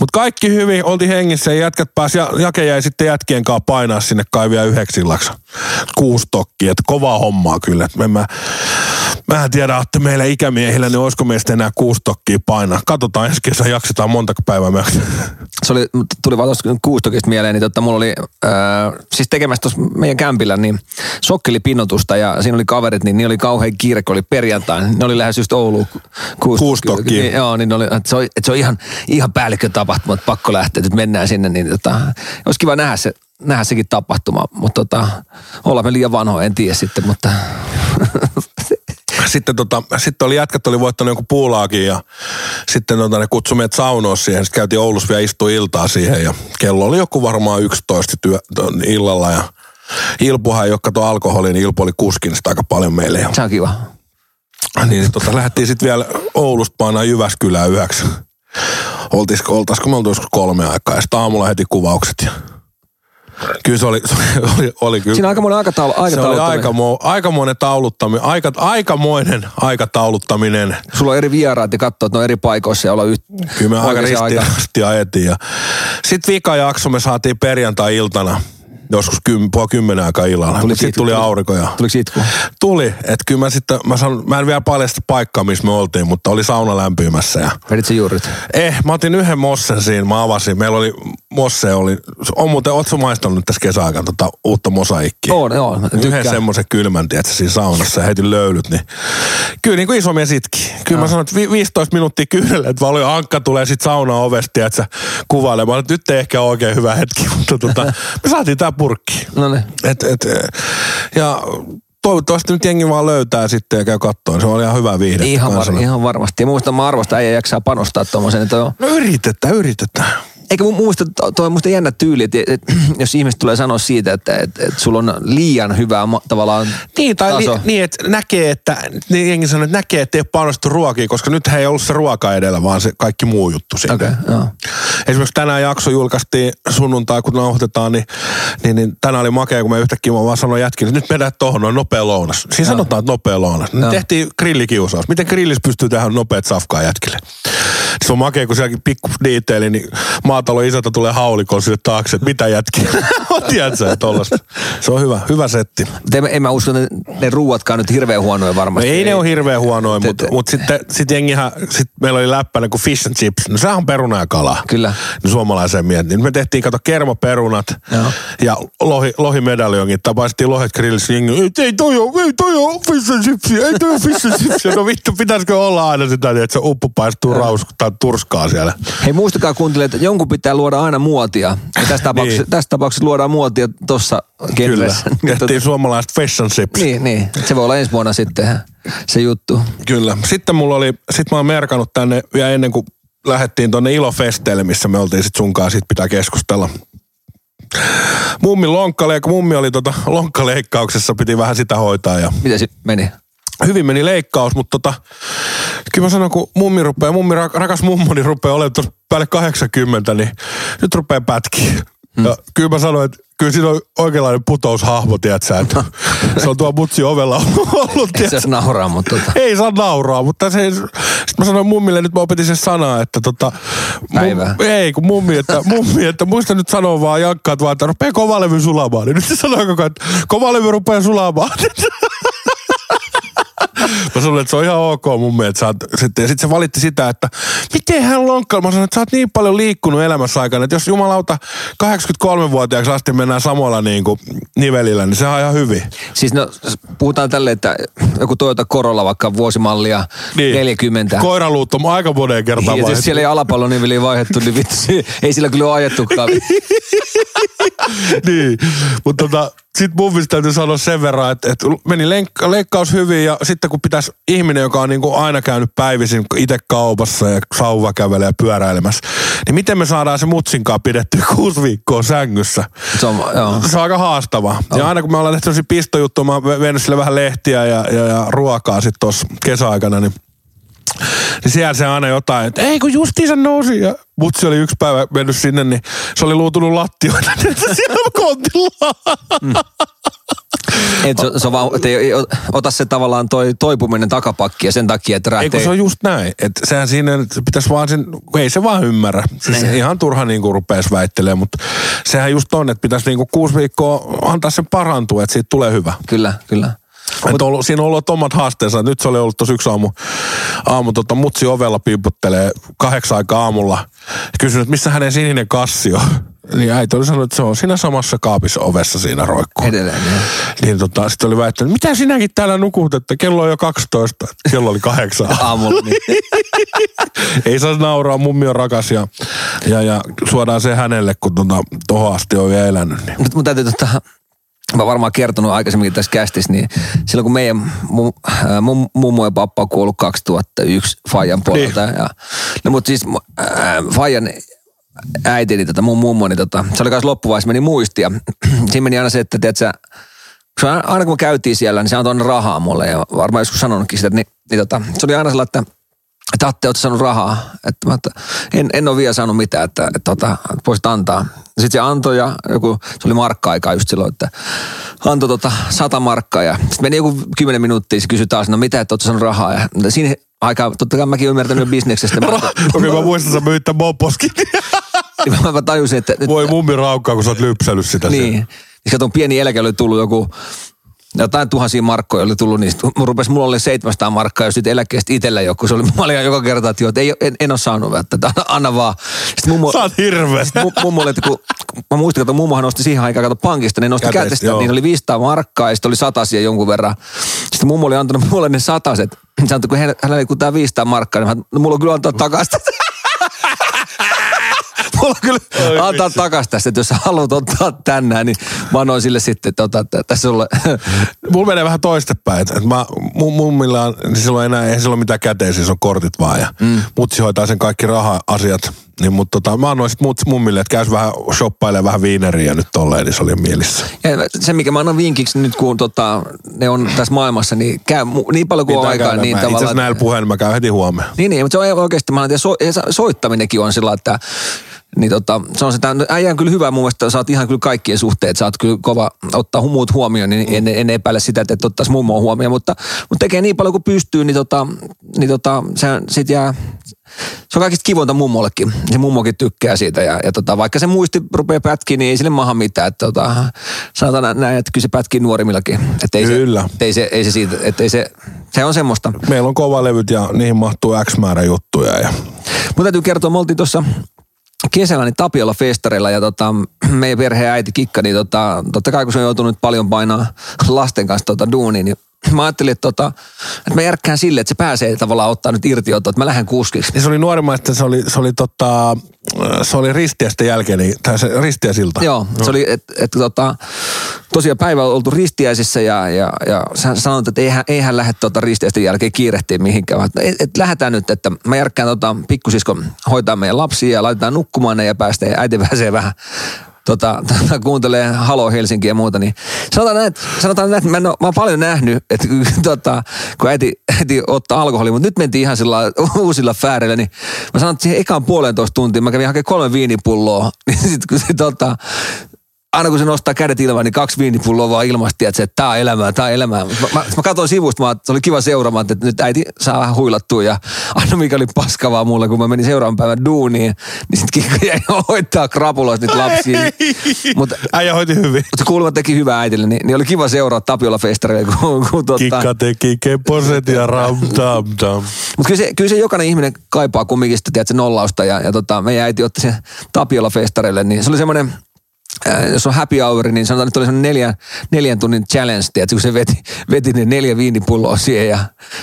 B: Mutta kaikki hyvin, oltiin hengissä ja jätkät pääsi, ja Jake jäi sitten jätkien kanssa painaa sinne kaivia yhdeksillaksi. Kuusi tokkia, että kovaa hommaa kyllä. Et mä, mä en tiedä, että meillä ikämiehillä, niin olisiko meistä enää kuusi tokkia painaa. Katsotaan ensi kesä, jaksetaan monta päivää me.
A: Se oli, tuli vaan tuosta kuustokista mieleen, niin totta, mulla oli äh, siis tekemässä tuossa meidän kämpillä niin sokkelipinnotusta ja siinä oli kaverit, niin, niin oli kauhean kiire, kun oli perjantai. Ne oli lähes just Ouluun
B: kuustokkiin.
A: Niin, joo, niin oli, että se, on, että se on ihan, ihan päällikkötapahtuma, että pakko lähteä, että mennään sinne, niin tota, olisi kiva nähdä se, nähdä sekin tapahtuma, mutta tota, ollaan me liian vanhoja, en tiedä sitten, mutta
B: sitten, tota, sitten oli jätkät oli voittanut jonkun puulaakin ja sitten tota, ne kutsui meidät saunoa siihen. Sitten käytiin Oulussa vielä istu iltaa siihen ja kello oli joku varmaan 11 työ, illalla ja Ilpuhan ei ole kato alkoholiin, niin Ilpu oli kuskin sitä aika paljon meille.
A: Se on kiva.
B: Niin tota, lähdettiin sitten vielä Oulusta painaa Jyväskylään yhdeksi. Oltaisiko, oltaisiko me oltu joskus kolme aikaa ja sitten aamulla heti kuvaukset ja Kyllä se oli, se oli, oli kyllä.
A: Siinä aikamoinen aikataulu, aikataulu.
B: Se oli aikamo, aikamoinen tauluttaminen, aika, aikamoinen aikatauluttaminen.
A: Sulla on eri vieraat ja katsoo, että ne on eri paikoissa ja olla yht,
B: Kyllä me aika ristiä ajetiin. Ja. Sitten vika jakso me saatiin perjantai-iltana joskus kym, puoli kymmenen aikaa illalla. Tuli sitten tuli aurinko. Ja...
A: Tuliko itku?
B: Tuli. Että kyllä mä sitten, mä, sanon, mä en vielä paljasta paikkaa, missä me oltiin, mutta oli sauna lämpimässä. Ja...
A: Vedit juurit?
B: Eh, mä otin yhden mossen siinä, mä avasin. Meillä oli, mosse oli, on muuten, ootko maistanut tässä kesäaikaan tota uutta mosaikkia?
A: On, joo.
B: Yhden semmoisen kylmän, tiedätkö, siinä saunassa ja heti löylyt, niin kyllä niin kuin iso mies itki. Kyllä no. mä sanoin, että 15 minuuttia kyydelle, että oli Ankka tulee sitten sauna ovesti, että kuvailemaan, että nyt ei ehkä ole oikein hyvä hetki, mutta tota, me saatiin tää purkki.
A: No niin.
B: Et, et, ja toivottavasti nyt jengi vaan löytää sitten ja käy kattoon. Se on ihan hyvä viihde.
A: Ihan, var, ihan varmasti. Ja muista mä arvostan, äijä jaksaa panostaa tuommoisen.
B: No yritetään, yritetään.
A: Eikä mun muista, toi on musta jännä tyyli, että, että jos ihmiset tulee sanoa siitä, että, että, että sulla on liian hyvää tavallaan
B: Niin, tai taso. Li, niin, että näkee, että, niin jengi sanoo, että näkee, että ei ole panostettu ruokia, koska nyt ei ollut se ruoka edellä, vaan se kaikki muu juttu siinä.
A: Okay, joo.
B: Esimerkiksi tänään jakso julkaistiin sunnuntai, kun nauhoitetaan, niin Niin, niin tänään oli makea, kun mä yhtäkkiä mä vaan sanoin jätkille, että nyt mennään tohon, noin nopea lounas. Siinä sanotaan, että nopea lounas. Niin
A: Joo.
B: tehtiin grillikiusaus. Miten grillis pystyy tähän nopeat safkaa jätkille? Se on makea, kun sielläkin pikku detaili, niin maatalon isältä tulee haulikon sinne taakse, että mitä jätkiä. Tiedätkö sä, tollasta. Se on hyvä, hyvä setti.
A: En, en mä usko, että ne ruuatkaan nyt hirveän huonoja
B: No
A: varmasti.
B: ei ne ole hirveän huonoja, mutta mut sitten sit jengihän, sit meillä oli läppänä kuin fish and chips. No sehän on peruna ja kala.
A: Kyllä.
B: Niin suomalaiseen miettiin. Me tehtiin, kato, kermaperunat
A: Joo.
B: ja lohi, lohimedaljongit. Tapaistiin lohet grillissä. Jengi, ei, ei toi oo, ei toi oo fish and chips, ei toi oo fish and chips. No vittu, pitäisikö olla aina sitä, niin että se uppu paistuu raus, tai turskaa siellä.
A: Hei muistakaa kuuntelijat, että jonkun pitää luoda aina muotia. Ja tässä tapauksessa,
B: Niin.
A: tässä tapauksessa luodaan muotia tuossa
B: Kyllä.
A: genressä.
B: Tehtiin suomalaiset fish and chips.
A: niin, niin. Se voi olla ensi vuonna sitten se juttu.
B: Kyllä. Sitten mulla oli, sit mä oon merkannut tänne vielä ennen kuin lähdettiin tonne Ilofesteelle, missä me oltiin sit sunkaan, sit pitää keskustella. Mummin lonkkale, kun mummi oli tota lonkkaleikkauksessa, piti vähän sitä hoitaa ja
A: Miten se meni?
B: Hyvin meni leikkaus, mutta tota, kyllä mä sanon, kun mummi rupeaa, mummi ra- rakas mummoni rupeaa olemaan tuossa päälle 80, niin nyt rupeaa pätkiä. Hmm. Ja kyllä mä sanoin, että kyllä siinä on oikeanlainen putoushahmo, tiedätkö että se on tuo mutsi ovella ollut,
A: Ei se nauraa, mutta tota.
B: ei saa nauraa, mutta se, sitten mä sanoin mummille, nyt mä opetin sen sanaa, että tota...
A: Päivää.
B: Mum, ei, kun mummi, että, mummi, että muista nyt sanoa vaan, jankkaat vaan, että rupee kovalevy sulamaan. Niin nyt se sanoo koko ajan, että kovalevy rupeaa sulamaan. Mä sanoin, että se on ihan ok mun mielestä. Oot, sitten, ja sitten se valitti sitä, että miten hän lonkkaa. Mä sanoin, että sä oot niin paljon liikkunut elämässä aikana, että jos jumalauta 83-vuotiaaksi asti mennään samalla niin kuin nivelillä, niin se on ihan hyvin.
A: Siis no, puhutaan tälle, että joku Toyota Corolla vaikka vuosimallia niin. 40.
B: Koiraluut on aika moneen kertaan
A: ja siis
B: vaihdettu.
A: siellä ei alapalloniveliä vaihdettu, niin vittu, ei sillä kyllä ole ajettukaan.
B: niin, mutta tota, sit mummista täytyy sanoa sen verran, että, että meni lenk- leikkaus hyvin ja sitten kun pitäisi ihminen, joka on niin kuin aina käynyt päivisin itse kaupassa ja sauva kävelee ja pyöräilemässä, niin miten me saadaan se mutsinkaan pidetty kuusi viikkoa sängyssä?
A: Se on, joo.
B: Se on aika haastavaa. Ja aina kun me ollaan tehty sellaisia pistojuttuja, mä oon vienyt sille vähän lehtiä ja, ja, ja ruokaa sitten tuossa kesäaikana, niin niin siellä se aina jotain, että ei kun justiinsa nousi. Ja mutsi oli yksi päivä mennyt sinne, niin se oli luutunut lattioita siellä kontilla.
A: Et se, se on vaan, ei ota se tavallaan toi toipuminen takapakki ja sen takia, että
B: Ei kun
A: lähtee...
B: se on just näin. Että sehän siinä että pitäisi vaan sen, ei se vaan ymmärrä. Siis
A: Niin.
B: ihan turha niin kuin rupeaisi väittelemään, mutta sehän just on, että pitäisi niin kuin kuusi viikkoa antaa sen parantua, että siitä tulee hyvä.
A: Kyllä, kyllä.
B: Mut, ollut, siinä on ollut omat haasteensa. Nyt se oli ollut tosi yksi aamu, aamu tota, mutsi ovella pimputtelee kahdeksan aikaa aamulla. Kysynyt, että missä hänen sininen kassi on. Niin äiti oli sanonut, että se on siinä samassa kaapissa ovessa siinä roikkuu.
A: Edelleen, joo.
B: Niin tota, sitten oli väittänyt, mitä sinäkin täällä nukut, että kello on jo 12. Kello oli kahdeksan.
A: Aamulla, niin.
B: Ei saa nauraa, mummi on rakas ja, ja, ja suodaan se hänelle, kun tota, tohon asti on vielä elänyt. Niin.
A: Mutta mun täytyy tota, mä varmaan kertonut aikaisemmin tässä kästissä, niin silloin kun meidän mum, äh, mum, mummo ja pappa on kuollut 2001 Fajan puolelta.
B: Niin.
A: Ja, no mutta siis äh, Fajan äiti, niin tota, mun mummo, niin tota, se oli kanssa loppuvaiheessa meni muistia. Siinä meni aina se, että tiedät sä, se on aina kun me käytiin siellä, niin se antoi aina rahaa mulle ja varmaan joskus sanonutkin sitä, että niin, niin tota, se oli aina sellainen, että että Atte, ootko saanut rahaa? Että, mä, että en, en ole vielä saanut mitään, että, että, että, että voisit antaa. Sitten se antoi ja joku, se oli markka-aikaa just silloin, että antoi tota sata markkaa ja sitten meni joku kymmenen minuuttia, se kysyi taas, no mitä, että ootko saanut rahaa? Ja siinä aikaa, totta kai mäkin ymmärtänyt jo bisneksestä. Mä,
B: Okei, mä muistan, sä myyt tämän moposkin.
A: mä, mä tajusin, että... että
B: Voi mummi raukkaa, kun sä oot lypsänyt sitä.
A: niin. Ja kato, pieni eläke oli tullut joku, jotain tuhansia markkoja oli tullut, niin rupesi, mulla oli 700 markkaa, ja sitten eläkkeestä itsellä joku. Se oli, mä olin joka kerta, että, joo, että ei, en, en ole saanut, että anna, anna vaan. Sitten mummo,
B: Sä oot hirveä.
A: mu, mummo oli, että kun, mä muistin, että mummohan nosti siihen aikaan, kato pankista, niin nosti
B: Käteistä,
A: kätestä,
B: joo.
A: niin oli 500 markkaa ja sitten oli satasia jonkun verran. Sitten mummo oli antanut mulle ne sataset. Se antoi, kun hän- hänelle kun tää 500 markkaa, niin mä, no, mulla on kyllä antaa takaisin. Mulla on kyllä antaa takaisin tästä, että jos haluat ottaa tänään, niin mä annoin sille sitten, että ota, tässä sulle.
B: Mulla menee vähän toistepäin. Että mä, mun mummilla on, niin silloin enää, ei silloin mitään käteen, siis on kortit vaan. Ja mm. mutsi hoitaa sen kaikki raha-asiat. Niin, mutta tota, mä annoin sit mut, mummille, että käys vähän shoppailemaan vähän viineriä nyt tolleen, niin se oli mielissä.
A: Ja se, mikä mä annan vinkiksi nyt, kun tota, ne on tässä maailmassa, niin käy mu- niin paljon kuin on aikaa, niin
B: Mä Itse asiassa
A: tavallaan...
B: näillä puheilla mä käyn heti huomenna.
A: Niin, niin, mutta se on oikeasti, mä annan, so- soittaminenkin on sillä, että Niin tota, se on sitä, no äijä on kyllä hyvä mun mielestä, sä oot ihan kyllä kaikkien suhteet, sä oot kyllä kova ottaa muut huomioon, niin en, en epäile sitä, että et ottaisi mummoa huomioon, mutta, mutta tekee niin paljon kuin pystyy, niin, tota, niin tota, se sit jää, se on kaikista kivointa mummollekin. Se mummokin tykkää siitä ja, ja tota, vaikka se muisti rupeaa pätkiä, niin ei sille maha mitään. Että, tota, sanotaan näin, että kyllä se pätkii nuorimmillakin. Että ei
B: Kyllä.
A: Se, ei se, ei se siitä, että ei se, se on semmoista.
B: Meillä on kovalevyt ja niihin mahtuu X määrä juttuja. Ja...
A: Mun täytyy kertoa, me oltiin tuossa kesällä niin Tapiolla festareilla ja tota, meidän perheen äiti Kikka, niin tota, totta kai kun se on joutunut paljon painaa lasten kanssa tota duuniin, niin mä ajattelin, että, tota, että mä järkkään sille, että se pääsee tavallaan ottaa nyt irti, että mä lähden kuskiksi.
B: Niin se oli nuorimmaista, se oli, se oli, tota, se oli ristiästä jälkeen, niin, tai se ristiäsilta.
A: Joo, se oli, että et, tota, tosiaan päivä on oltu ristiäisissä ja, ja, ja sanoit, että eihän, eihän lähde tota ristiäisten jälkeen kiirehtiä mihinkään, vaan et, et lähdetään nyt, että mä järkkään tota, pikkusisko hoitaa meidän lapsia ja laitetaan nukkumaan ne ja päästään ja äiti pääsee vähän tota, tota, kuuntelee Halo Helsinki ja muuta, niin sanotaan näin, sanotaan näin että mä, en oo, mä oon paljon nähnyt, että tota, kun äiti, äiti ottaa alkoholia, mutta nyt mentiin ihan sillä uusilla fääreillä, niin mä sanon, että siihen ekaan puolentoista tuntia mä kävin hakemaan kolme viinipulloa, niin sitten kun se tota, aina kun se nostaa kädet ilmaan, niin kaksi viinipulloa vaan ilmasti, että, se, että tää on elämää, tää on elämää. Mä, mä, mä katsoin sivusta, mä, että se oli kiva seuraamaan, että nyt äiti saa vähän huilattua ja aina mikä oli paskavaa mulle, kun mä menin seuraavan päivän duuniin, niin sitten Kikka jäi hoitaa krapuloista niitä lapsia. Mutta
B: Äijä hoiti hyvin.
A: mutta se kuulemma teki hyvää äitille, niin, niin oli kiva seurata Tapiola festareilla, kun, kun tota,
B: Kikka teki keposet ja ram tam tam.
A: mutta kyllä se, kyllä se jokainen ihminen kaipaa kumminkin sitä, tiedätkö, nollausta. Ja, ja tota, meidän äiti otti sen Tapiola-festareille, niin se oli semmoinen, jos on happy hour, niin sanotaan, että oli semmoinen neljän, neljän tunnin challenge, tiedätkö, kun se veti, veti ne neljä viinipulloa siihen ja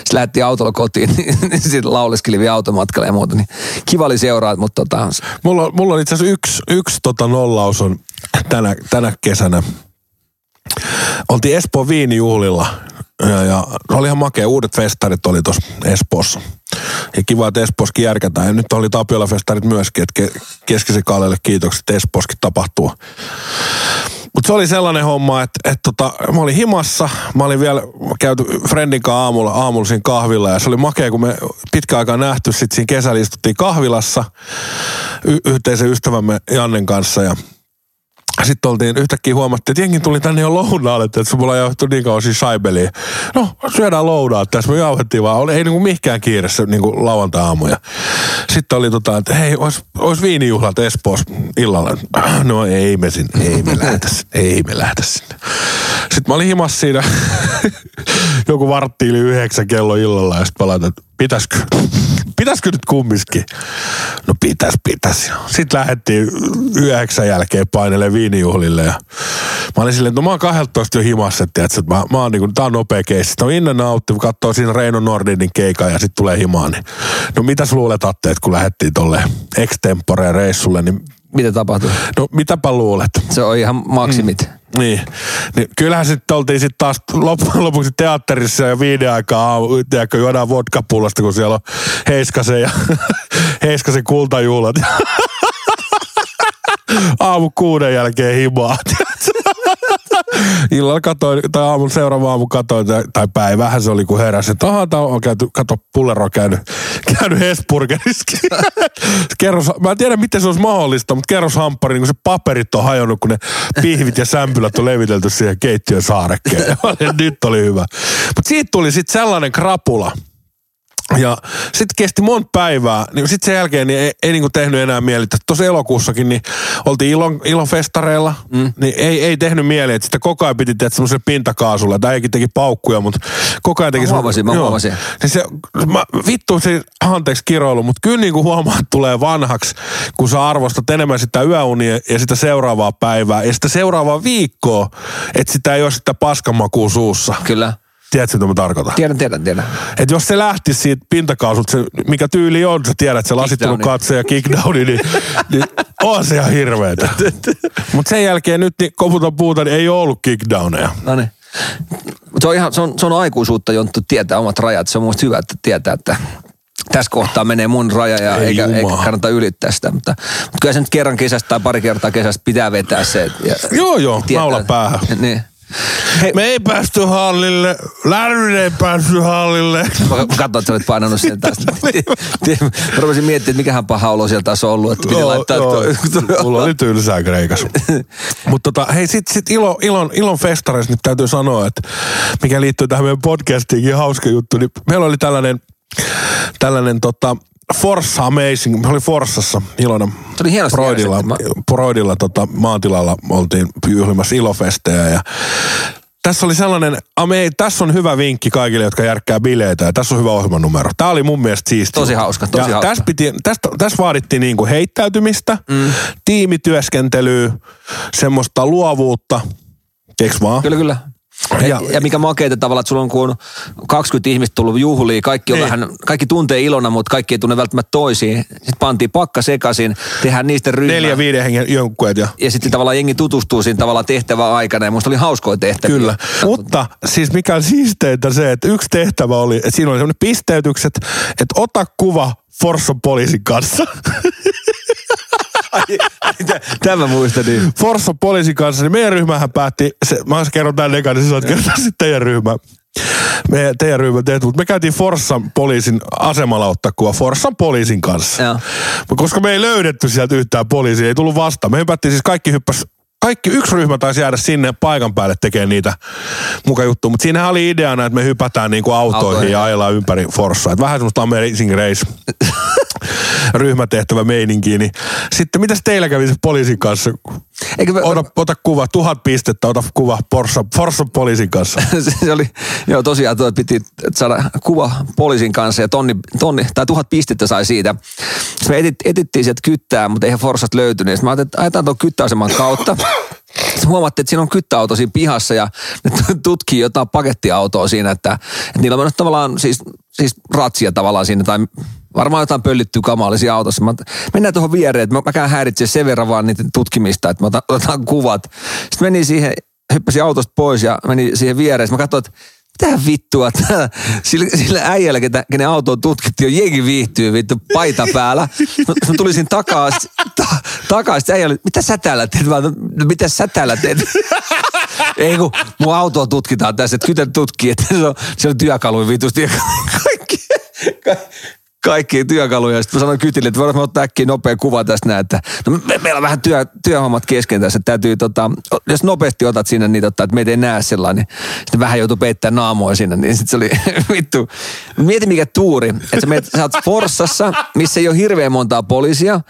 A: se lähti autolla kotiin, niin, niin sitten lauleskeli automatkalla ja muuta. Niin kiva oli seuraa, mutta tota,
B: Mulla, mulla on itse asiassa yksi, yksi tota nollaus on tänä, tänä kesänä. Oltiin Espoon viinijuhlilla ja, ja se oli ihan makea. Uudet festarit oli tuossa Espoossa. Ja kiva, että Espooskin järkätään. Ja nyt oli Tapiola-festarit myöskin, että ke, keskisen kaalelle kiitokset, Espooskin tapahtuu. Mutta se oli sellainen homma, että, että tota, mä olin himassa, mä olin vielä käyty friendin kanssa aamulla, aamulla siinä kahvilla ja se oli makea, kun me pitkä aikaa nähty, sitten siinä kesällä istuttiin kahvilassa y- yhteisen ystävämme Jannen kanssa ja sitten oltiin yhtäkkiä huomattiin, että jengi tuli tänne jo lounaalle, että se mulla jauhettu niin kauan siis saibeliin. No, syödään lounaa tässä. Me jauhettiin vaan, oli, ei niinku mihinkään kiireessä niinku lauantai-aamuja. Sitten oli tota, että hei, ois, ois viinijuhlat Espoossa illalla. No ei me sinne, ei me lähdetä sinne, ei me lähdetä sinne. Sitten mä olin himas siinä joku vartti yli yhdeksän kello illalla ja sitten mä laitan, että pitäisikö, pitäisikö nyt kumminkin? No pitäis, pitäis. Sitten lähdettiin yhdeksän jälkeen painelle viinijuhlille ja mä olin silleen, no mä oon 12 jo himassa, että, että mä, mä oon niinku, tää on nopea keissi. On innan nautti, kun katsoo siinä Reino Nordinin keikan ja sitten tulee himaan. Niin, no mitäs luulet Atte, että kun lähdettiin tolle extemporeen reissulle, niin
A: mitä tapahtui?
B: no mitäpä luulet?
A: Se on ihan maksimit. Mm.
B: Niin. niin kyllähän sitten oltiin sitten taas loppujen lopuksi teatterissa ja viiden aikaa aamu, tiedätkö, juodaan vodkapullosta, kun siellä on Heiskasen ja Heiskasen kultajuhlat. aamu kuuden jälkeen himaa. Illalla katoin, tai aamun seuraava aamu katoin, tai- tai päivähän se oli, kun heräsi, että aha, tää on käyty, kato, pullero on käynyt, käynyt Hesburgeriskin. kerros, mä en tiedä, miten se olisi mahdollista, mutta kerroshamppari, niin kun se paperit on hajonnut, kun ne pihvit ja sämpylät on levitelty siihen keittiön saarekkeen. Nyt oli hyvä. Mutta siitä tuli sitten sellainen krapula, ja sitten kesti monta päivää, niin sitten sen jälkeen niin ei, ei niinku tehnyt enää mieli. Tuossa elokuussakin niin oltiin ilon, ilon festareilla, mm. niin ei, ei tehnyt mieli, että sitä koko ajan piti tehdä semmoisen pintakaasulla. Tai eikin teki paukkuja, mutta koko ajan teki
A: Mä huomasin, mä huomasin.
B: Niin se, mä, vittu se, anteeksi kiroilu, mutta kyllä niinku huomaa, että tulee vanhaksi, kun sä arvostat enemmän sitä yöunia ja sitä seuraavaa päivää ja sitä seuraavaa viikkoa, että sitä ei ole sitä paskanmakua suussa.
A: Kyllä.
B: Tiedätkö, mitä mä tarkoitan?
A: Tiedän, tiedän, tiedän.
B: Et jos se lähti siitä pintakaasut, se, mikä tyyli on, sä tiedät, se lasittunut katse ja kickdowni, niin, niin on se ihan hirveetä. Mutta sen jälkeen nyt niin koputan puuta, niin ei ole ollut kickdowneja.
A: No niin. Se on, ihan, se, on, se on aikuisuutta, Jonttu, tietää omat rajat. Se on musta hyvä, että tietää, että tässä kohtaa menee mun raja ja
B: Ei
A: eikä, eikä kannata ylittää sitä. Mutta, mutta kyllä se nyt kerran kesästä tai pari kertaa kesästä pitää vetää se. Ja,
B: Joo, joo, naula päähän.
A: Niin. Hei,
B: Me ei päästy hallille, Lärvin ei päästy hallille.
A: Mä katsoin, että sä olit painanut sen tästä. Mä rupesin miettimään, että mikähän paha olo sieltä taas on ollut. Että piti laittaa,
B: joo. Mulla oli tylsää Kreikassa. Mutta tota, hei sit, sit ilo, ilon, ilon festareissa nyt täytyy sanoa, että mikä liittyy tähän meidän podcastiinkin hauska juttu, niin meillä oli tällainen, tällainen tota, Forssa Amazing, me oli Forssassa Ilona
A: Se oli hienosti
B: Broidilla,
A: järjestetty.
B: Broidilla tota, maantilalla oltiin juhlimassa ilofestejä ja tässä oli sellainen, ame, tässä on hyvä vinkki kaikille, jotka järkkää bileitä ja tässä on hyvä ohjelmanumero. Tämä oli mun mielestä siisti.
A: Tosi hauska, tosi
B: ja
A: hauska.
B: Tässä, piti, tästä, tässä vaadittiin niinku heittäytymistä, mm. tiimityöskentelyä, semmoista luovuutta, eiks vaan?
A: Kyllä, kyllä. Ja, ja, mikä makeita tavalla, että sulla on kun 20 ihmistä tullut juhliin, kaikki, on
B: Niin.
A: vähän, kaikki tuntee ilona, mutta kaikki ei tunne välttämättä toisiin. Sitten pantiin pakka sekaisin, tehdään niistä ryhmä.
B: Neljä, viiden hengen joukkueet ja
A: Ja sitten tavallaan jengi tutustuu siinä tavallaan tehtävän aikana ja musta oli hauskoja tehtäviä.
B: Kyllä. Mutta siis mikä on siisteintä se, että yksi tehtävä oli, että siinä oli semmoinen pisteytykset, että ota kuva Forsson poliisin kanssa.
A: Tämä muistan niin.
B: Forsson poliisin kanssa, niin meidän ryhmähän päätti, se, mä kerron tämän ekan, niin sä saat kertoa sitten teidän ryhmä. Me, teidän ryhmä tehty, mutta me käytiin Forssan poliisin asemalla ottaa kuva Forssan poliisin kanssa.
A: Joo.
B: Mut Koska me ei löydetty sieltä yhtään poliisia, ei tullut vastaan. Me hypättiin siis kaikki hyppäs kaikki yksi ryhmä taisi jäädä sinne paikan päälle tekemään niitä muka juttuja. Mutta siinähän oli ideana, että me hypätään niinku autoihin
A: Autoihin.
B: ja ajellaan ympäri Forssaa. Et vähän semmoista Amazing Race ryhmätehtävä meininkiä. Niin sitten mitäs teillä kävi se poliisin kanssa?
A: Eikö me,
B: Ota, ota kuva, tuhat pistettä, ota kuva Forssa, Forssan poliisin kanssa.
A: se, oli, joo tosiaan tuo piti saada kuva poliisin kanssa ja tonni, tonni tai tuhat pistettä sai siitä. Sitten me etit, etittiin sieltä kyttää, mutta eihän Forsat löytynyt. Sitten mä ajattelin, että ajetaan tuon kyttäaseman kautta. Sitten huomattiin, että siinä on kyttäauto siinä pihassa ja ne tutkii jotain pakettiautoa siinä, että, että niillä on tavallaan siis, siis ratsia tavallaan siinä tai varmaan jotain oli siinä autossa. Mä, mennään tuohon viereen, että mä, mä käyn häiritsemään sen verran vaan niiden tutkimista, että mä otan, otan kuvat. Sitten menin siihen, hyppäsin autosta pois ja menin siihen viereen. Mä katsoin, että mitä vittua, sillä, sillä äijällä, ketä, kenen auto on tutkittu, jo jengi viihtyy vittu paita päällä. Mä, mä tulisin takaa, ta, takaa sitten äijälle, mitä sä täällä teet? Mä, no, mitä sä täällä teet? Ei kun mun autoa tutkitaan tässä, että kytä tutkii, että se on, se on työkaluja vitusti kaikki, ka, kaikki työkaluja. Sitten sanoin kytille, että voidaan ottaa äkkiä nopea kuva tästä näin, että no me, meillä on vähän työ, työhommat kesken tässä, täytyy tota, jos nopeasti otat sinne niin että meitä ei näe sellainen, sitten vähän joutuu peittämään naamoja sinne, niin sitten se oli vittu. Mieti mikä tuuri, että sä, meet, sä oot Forssassa, missä ei ole hirveän montaa poliisia,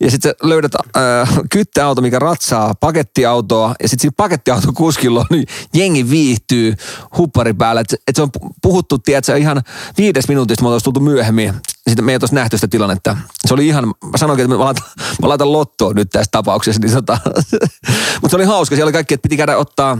A: ja sitten löydät äh, kyttäauto, mikä ratsaa pakettiautoa, ja sitten siinä pakettiauto kuskilla on, niin jengi viihtyy huppari päällä. Että et se on pu- puhuttu, tiedätkö, ihan viides minuutista me oltaisiin tultu myöhemmin. Sitten me ei oltaisi nähty sitä tilannetta. Se oli ihan, mä sanoinkin, että mä laitan, mä laitan lottoon nyt tässä tapauksessa. Niin mutta se oli hauska, siellä oli kaikki, että piti käydä ottaa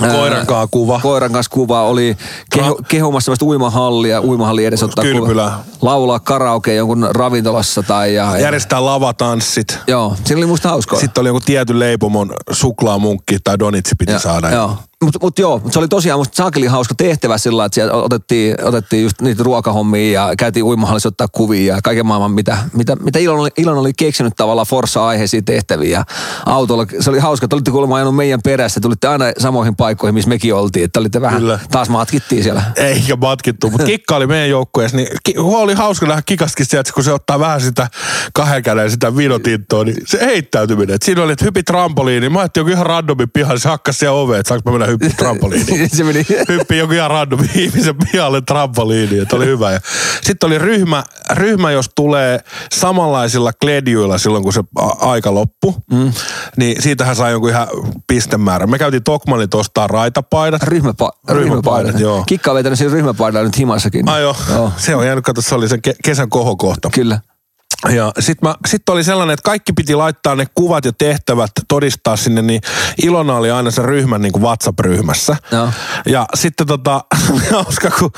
B: Koiran kaa kuva.
A: Koiran kanssa kuva. Oli keho, kehumassa sellaista uimahallia, uimahalli edes ottaa
B: Kylpylä.
A: kuva. Laulaa karaoke jonkun ravintolassa tai... Ja, ja,
B: Järjestää lavatanssit.
A: Joo, siinä oli musta hauskaa.
B: Sitten oli joku tietyn leipomon suklaamunkki tai donitsi piti
A: Ja-
B: saada.
A: Joo. Mutta mut joo, mut se oli tosiaan musta saakeli hauska tehtävä sillä että siellä otettiin, otettiin just niitä ruokahommia ja käytiin uimahallissa ottaa kuvia ja kaiken maailman, mitä, mitä, mitä Ilon, oli, Ilon oli keksinyt tavallaan Forsa-aiheisia tehtäviä. Ja autolla, se oli hauska, että olitte kuulemma ajanut meidän perässä, tulitte aina samoihin paikkoihin, missä mekin oltiin, että olitte vähän,
B: Kyllä.
A: taas matkittiin siellä.
B: Eikä matkittu, mutta Kikka oli meidän joukkueessa, niin ki- oli hauska nähdä Kikastakin sieltä, kun se ottaa vähän sitä kahden käden sitä vinotinttoa, niin se heittäytyminen. Et siinä oli, että hypi trampoliini. Mä ajattelin joku ihan randomin pihalle, se hakkas siellä oveen, että saanko mä mennä hyppi trampoliiniin.
A: se meni,
B: Hyppi joku ihan random ihmisen pihalle trampoliiniin, että oli hyvä. Sitten oli ryhmä, ryhmä, jos tulee samanlaisilla kledjuilla silloin, kun se aika loppu, mm. niin siitähän sai jonkun ihan pistemäärän. Me käytiin Tokmanit ostaa raitapaidat.
A: ryhmäpa,
B: Ryhmäpaidat, joo.
A: Kikka on vetänyt siinä ryhmäpaidalla nyt himassakin.
B: Ai joo.
A: joo.
B: Se on jäänyt, kato, se oli sen ke- kesän kohokohta.
A: Kyllä.
B: Ja sitten sit oli sellainen, että kaikki piti laittaa ne kuvat ja tehtävät todistaa sinne, niin Ilona oli aina sen ryhmän niin kuin WhatsApp-ryhmässä.
A: Joo.
B: Ja sitten tota, hauska, kun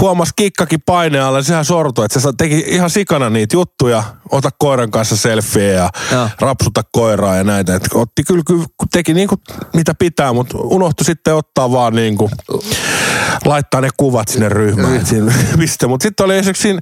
B: huomasi kikkakin painealla, niin sehän sortui, että se teki ihan sikana niitä juttuja, ota koiran kanssa selfieä ja
A: Joo.
B: rapsuta koiraa ja näitä. Et otti kyllä, kyllä teki niin kuin mitä pitää, mutta unohtui sitten ottaa vaan niin kuin laittaa ne kuvat sinne ryhmään. Siinä, mistä. Mutta sitten oli esimerkiksi siinä,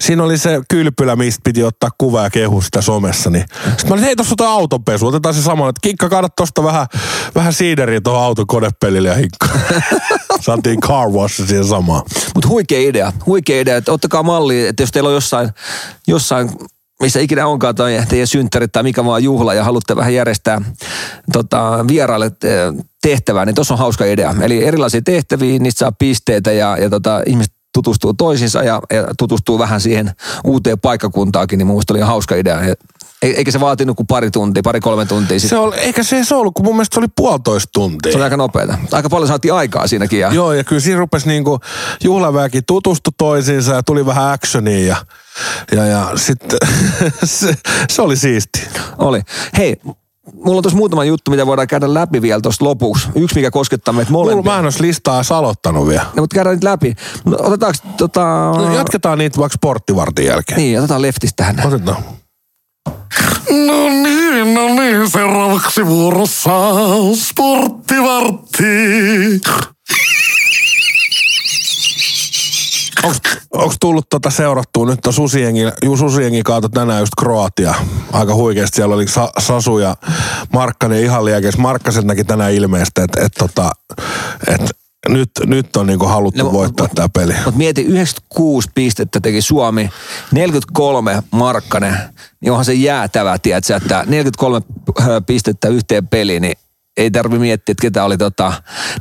B: siinä, oli se kylpylä, mistä piti ottaa kuva ja kehu sitä somessa. Niin. Sitten mä olin, hei tuossa on autopesu, otetaan se sama. Että Kinkka, kaada tuosta vähän, vähän siideriä tuohon auton konepelille ja hinkka. Saatiin car wash siihen samaan.
A: Mutta huikea idea, huikea idea, että ottakaa malli, että jos teillä on jossain, jossain missä ikinä onkaan tai teidän synttärit tai mikä vaan juhla ja haluatte vähän järjestää tota, vieraille eh, tehtävää, niin tuossa on hauska idea. Eli erilaisia tehtäviä, niistä saa pisteitä ja, ja tota, ihmiset tutustuu toisiinsa ja, ja tutustuu vähän siihen uuteen paikkakuntaakin, niin mun oli hauska idea. Eikä se vaatinut kuin pari tuntia, pari-kolme tuntia. Sitten
B: Se oli, eikä se se ollut, kun mun mielestä se oli puolitoista tuntia.
A: se oli aika nopeata. Aika paljon saatiin aikaa siinäkin. Ja,
B: Joo, ja kyllä siinä rupesi niinku juhlaväki tutustu toisiinsa ja tuli vähän actionia ja, ja, ja sitten se, se, oli siisti.
A: Oli. Hei, mulla on tuossa muutama juttu, mitä voidaan käydä läpi vielä tuossa lopuksi. Yksi, mikä koskettaa meitä
B: Mulla
A: molempia.
B: mä en olisi listaa edes aloittanut vielä.
A: No, mutta käydään nyt läpi. No, otetaanko tota...
B: No, jatketaan niitä vaikka sporttivartin jälkeen.
A: Niin, otetaan leftistä tähän.
B: Otetaan.
D: No niin, no niin, seuraavaksi vuorossa sporttivartti.
B: Onko tullut tota seurattua nyt on Susiengi, Susiengi kautta tänään just Kroatia. Aika huikeasti siellä oli Sa- Sasu ja Markkanen ihan liekeis. Markkasen näki tänään ilmeistä, että et, tota, et, nyt, nyt on niinku haluttu
A: No,
B: voittaa tämä peli.
A: Mutta mieti, 96 pistettä teki Suomi, 43 Markkanen, niin onhan se jäätävä, tiedätkö, että 43 pistettä yhteen peliin, niin ei tarvi miettiä, että ketä oli tota,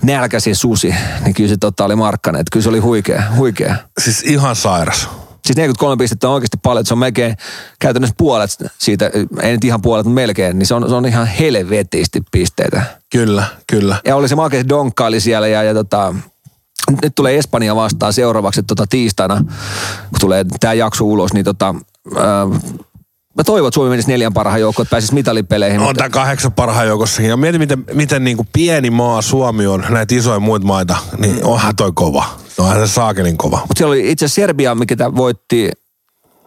A: nälkäisin susi, niin kyllä se tota, oli Markkanen, että kyllä se oli huikea, huikea.
B: Siis ihan sairas.
A: Siis 43 pistettä on oikeasti paljon, se on melkein käytännössä puolet siitä, ei nyt ihan puolet, mutta melkein, niin se on, se on ihan helvetisti pisteitä.
B: Kyllä, kyllä.
A: Ja oli se makea donkkaili siellä ja, ja tota, nyt tulee Espanja vastaan seuraavaksi tota, tiistaina, kun tulee tämä jakso ulos, niin tota, mä toivon, että Suomi menisi neljän parhaan joukkoon, että pääsisi mitalipeleihin.
B: On
A: mutta,
B: tämä kahdeksan parhaan joukossakin. Ja mieti, miten, miten niin kuin pieni maa Suomi on, näitä isoja muita maita, niin onhan toi kova. Onhan se saakelin kova.
A: mutta siellä oli itse Serbia, mikä voitti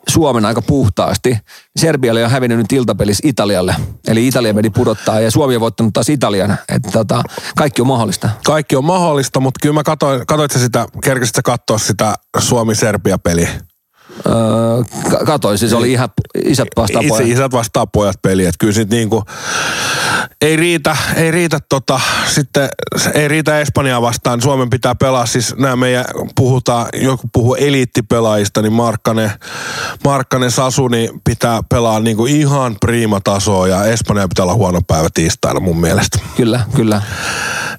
A: Suomen aika puhtaasti. Serbia oli jo hävinnyt nyt iltapelissä Italialle. Eli Italia meni pudottaa ja Suomi on voittanut taas Italian. Että tota, kaikki on mahdollista.
B: Kaikki on mahdollista, mutta kyllä mä katoin, katoit sä sitä, kerkisit sä katsoa sitä Suomi-Serbia-peliä?
A: Öö, ka- katoin, siis oli ihan isä vastaan
B: Itse
A: pojat.
B: isät vastaa pojat peli, että kyllä sit niinku, ei riitä, ei riitä tota, sitten, ei riitä Espanjaa vastaan, Suomen pitää pelaa, siis nämä meidän, puhutaan, joku puhuu eliittipelaajista, niin Markkanen, Markkanen Sasu, niin pitää pelaa niinku ihan prima tasoa ja Espanja pitää olla huono päivä tiistaina mun mielestä.
A: Kyllä, kyllä.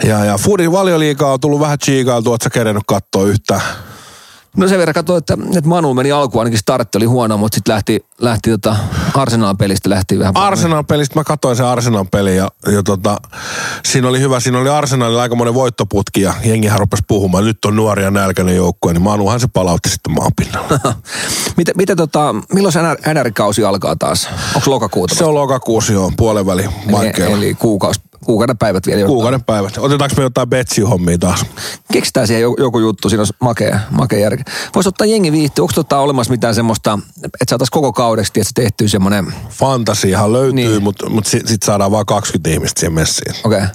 B: Ja, ja Fudin valioliikaa on tullut vähän chiikailtu, ootko sä kerennyt katsoa yhtään?
A: No sen verran katsoin, että, että Manu meni alkuun, ainakin startti oli huono, mutta sitten lähti, lähti tota Arsenal-pelistä lähti vähän.
B: Arsenal-pelistä mä katsoin sen Arsenal-pelin ja, ja tota, siinä oli hyvä, siinä oli Arsenalilla aikamoinen voittoputki ja jengihän rupesi puhumaan, nyt on nuoria nälkäinen joukkue, niin Manuhan se palautti sitten maan pinnalla.
A: mitä, mitä tota, milloin se NR, NR-kausi alkaa taas? Onko lokakuuta?
B: se on lokakuusi jo, puolen väli
A: eli, eli kuukausi, kuukauden päivät vielä.
B: Kuukauden päivät. Otetaanko me jotain Betsi-hommia taas?
A: Keksitään siihen joku, joku juttu, siinä olisi makea, makea järki. Voisi ottaa jengi viihtyä, onko tota olemassa mitään semmoista, että saataisiin koko kaudeksi että tehtyä semmoinen,
B: Fantasiahan löytyy,
A: Niin.
B: mutta mut sitten sit saadaan vaan 20 ihmistä siihen messiin.
A: okei. Okay.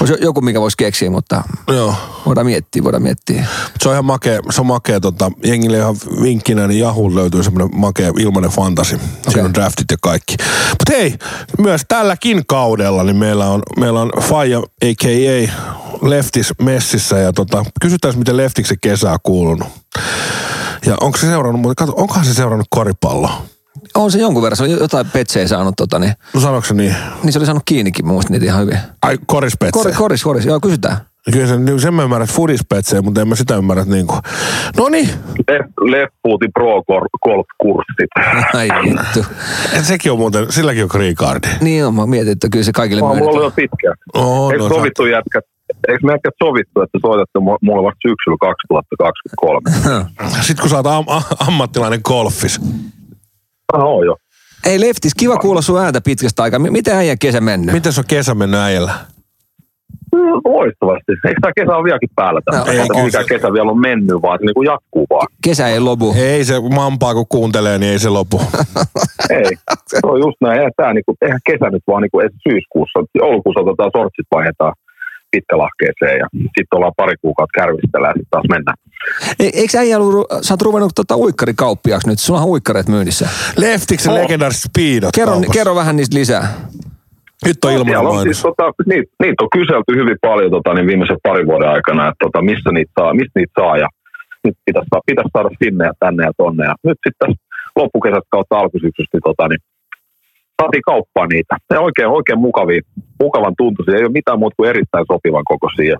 A: Olisi joku, mikä voisi keksiä, mutta
B: Joo.
A: voidaan miettiä, voidaan miettiä.
B: Mut Se on ihan makea, se on makea tota, jengille ihan vinkkinä, niin Yahoo löytyy semmoinen makea ilmainen fantasi. Siinä
A: Okei.
B: on draftit ja kaikki. Mutta hei, myös tälläkin kaudella, niin meillä on, meillä on Faija, a.k.a. Leftis messissä ja tota, kysytään, miten Leftiksi kesä on kuulunut. Ja onko se seurannut, mutta kato, onkohan se seurannut koripalloa?
A: On se jonkun verran, se on jotain petsejä saanut, tota, niin,
B: No sanoiko se niin?
A: niin se oli saanut kiinnikin, muista niitä ihan hyvin.
B: Ai korispetse.
A: Kor, koris, koris, joo, kysytään.
B: Kyllä se, niin sen mä ymmärrän, että fudispetsejä, mutta en mä sitä ymmärrä, että niinku. No niin,
E: Lef- Leffuutin Pro Gor- Golf-kurssit.
A: Ai vittu.
B: et sekin on muuten, silläkin on green cardi.
A: Niin on, mä mietin, että kyllä se kaikille
E: Mulla on ollut
A: myönnetään.
E: jo pitkään.
B: Oh,
E: Eikö
B: no,
E: sovittu jätkät, eikö me jätkät sovittu, että soitatte mu- mulle vasta syksyllä 2023?
B: Sitten kun sä oot am- ammattilainen golfis.
E: Ah, on jo.
A: Ei Leftis, kiva kuulla sun ääntä pitkästä aikaa. M- Miten äijän kesä mennyt?
B: Miten se on kesä mennyt äijällä?
E: Loistavasti. Eikö tämä kesä ole vieläkin päällä
A: No,
B: ei, kyllä
E: mikä
B: se-
E: kesä vielä on mennyt, vaan se niin kuin jatkuu vaan.
A: Kesä ei lopu.
B: Ei se mampaa, kun kuuntelee, niin ei se lopu.
E: Ei, se on just näin. Eihän, tää, niin kuin, eihän kesä nyt vaan niin kuin, syyskuussa, joulukuussa otetaan sortsit vaihdetaan pitkälahkeeseen ja sitten ollaan pari kuukautta kärvistellä ja sitten taas mennään.
A: E, eikö äijä ollut, sä oot ruvennut tota uikkarikauppiaksi nyt, sulla on uikkareet myynnissä.
B: Leftiksen
E: Oh.
B: legendaariset speedot
A: Kerro, kerro vähän niistä lisää.
B: Nyt on
E: No, on siis, tota, niitä, niitä, on kyselty hyvin paljon tota, niin viimeisen parin vuoden aikana, että tota, missä niitä saa, mistä niitä saa ja nyt pitäisi, pitäisi saada sinne ja tänne ja tonne. Ja nyt sitten loppukesät kautta alkusyksystä niin, tota, niin saatiin kauppaa niitä. Ne oikein, oikein mukavia, mukavan tuntuisia. Ei ole mitään muuta kuin erittäin sopivan kokoisia.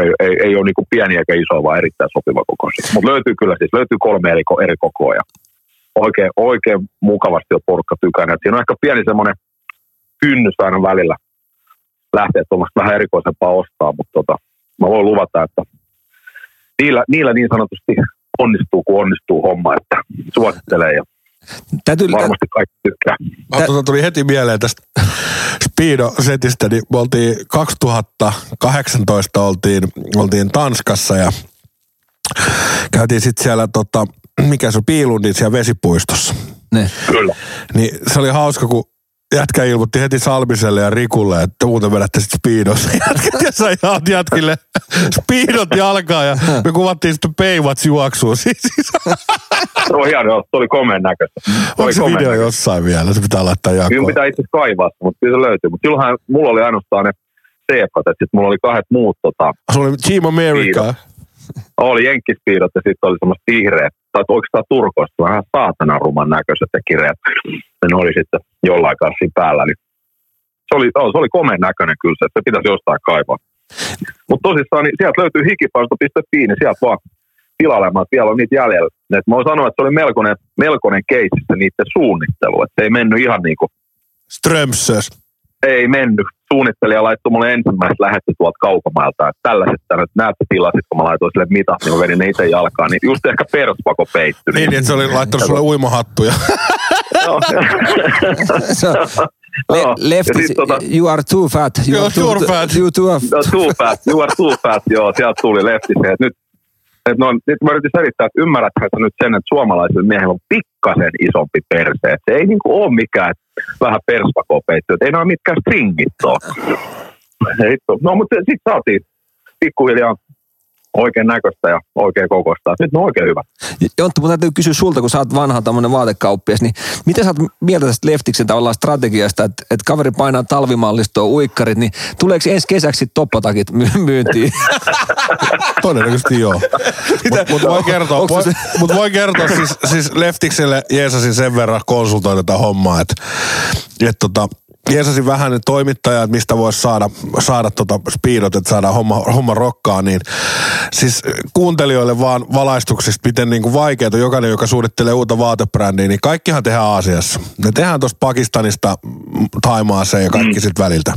E: Ei, ei, ei ole niin pieniä eikä isoja, vaan erittäin sopivan kokoisia. Mutta löytyy kyllä siis, löytyy kolme eri, eri kokoa ja oikein, oikein mukavasti on porukka tykännyt. Siinä on ehkä pieni semmoinen kynnys aina välillä lähteä tuommoista vähän erikoisempaa ostaa, mutta tota, mä voin luvata, että niillä, niillä niin sanotusti onnistuu, kun onnistuu homma, että suosittelee ja
A: Täytyy,
E: varmasti kaikki tykkää.
B: Ah, Tuota tuli heti mieleen tästä Speedo-setistä, niin me oltiin 2018 oltiin, oltiin Tanskassa ja käytiin sitten siellä tota, mikä se on, Piilundin siellä vesipuistossa.
A: ne.
E: Kyllä.
B: Niin se oli hauska, kun jätkä ilmoitti heti Salmiselle ja Rikulle, että muuten vedätte sitten speedossa. Jätkät ja sai jaot jätkille speedot jalkaa ja me kuvattiin sitten Baywatch juoksuun. Siis, siis,
E: Se on hienoa, se oli komeen näköistä.
B: Onko se video
E: näköistä.
B: jossain vielä? Se pitää laittaa
E: Kyllä
B: jakoon.
E: pitää itse kaivaa, mutta kyllä se löytyy. Mutta silloinhan mulla oli ainoastaan ne seepat, että sitten mulla oli kahdet muut tota,
B: Se oli Team America.
E: Speedot. oli jenkkispiidot ja sitten oli semmoista vihreät, tai oikeastaan turkoista, vähän saatanan ruman näköiset ja kireät. Ne oli sitten jollain kanssa päällä. Niin se oli, se oli komeen näköinen kyllä se, että se pitäisi jostain kaivaa. Mutta tosissaan niin sieltä löytyy hikipalsto.fi, niin sieltä vaan tilailemaan, että vielä on niitä jäljellä. Et mä voin sanoa, että se oli melkoinen, melkoinen keissi niiden suunnittelu. Että ei mennyt ihan niin kuin,
B: Strömsös.
E: ei mennyt. Suunnittelija laittoi mulle ensimmäiset lähetti tuolta kaupamailta, että tällaiset tänne, näette tilasit, kun mä laitoin sille mitat, niin mä vedin ne itse jalkaan, niin just ehkä perspako peittyi.
B: Niin, niin, että se oli laittanut sulle uimahattuja.
A: Le,
E: Ja sit tota-
A: you are too fat. You
B: Joo,
A: are too,
B: you're fat.
A: You too,
E: No, too fat, you are too fat, joo, sieltä tuli lefti se, että nyt, että no, nyt mä yritin selittää, että ymmärrätkö sä nyt sen, että suomalaisella miehellä on pikkasen isompi perse, että se ei niinku ole mikään että vähän että ei nämä mitkään stringit ole. Hitto. No, mutta sitten saatiin pikkuhiljaa oikein näköistä ja oikein kokoista. Nyt ne on oikein hyvä.
A: Jonttu, mun täytyy kysyä sulta, kun sä oot vanha tämmöinen vaatekauppias, niin mitä sä oot mieltä tästä Leftiksen tavallaan strategiasta, että, että kaveri painaa talvimallistoa, uikkarit, niin tuleeko ensi kesäksi toppatakit my- myyntiin?
B: Todennäköisesti joo. Mutta mut voi kertoa, voi,
A: se-
B: mut voi kertoa siis, siis Leftikselle Jeesasin sen verran konsultoin tätä hommaa, että et tota, Jeesasin vähän ne toimittajat, mistä voisi saada, saada tota speedot, että saadaan homma, homma rokkaa, niin siis kuuntelijoille vaan valaistuksista, miten niinku vaikeaa jokainen, joka suunnittelee uutta vaatebrändiä, niin kaikkihan tehdään Aasiassa. Ne tehdään tuosta Pakistanista mm, Taimaaseen ja kaikki sit väliltä.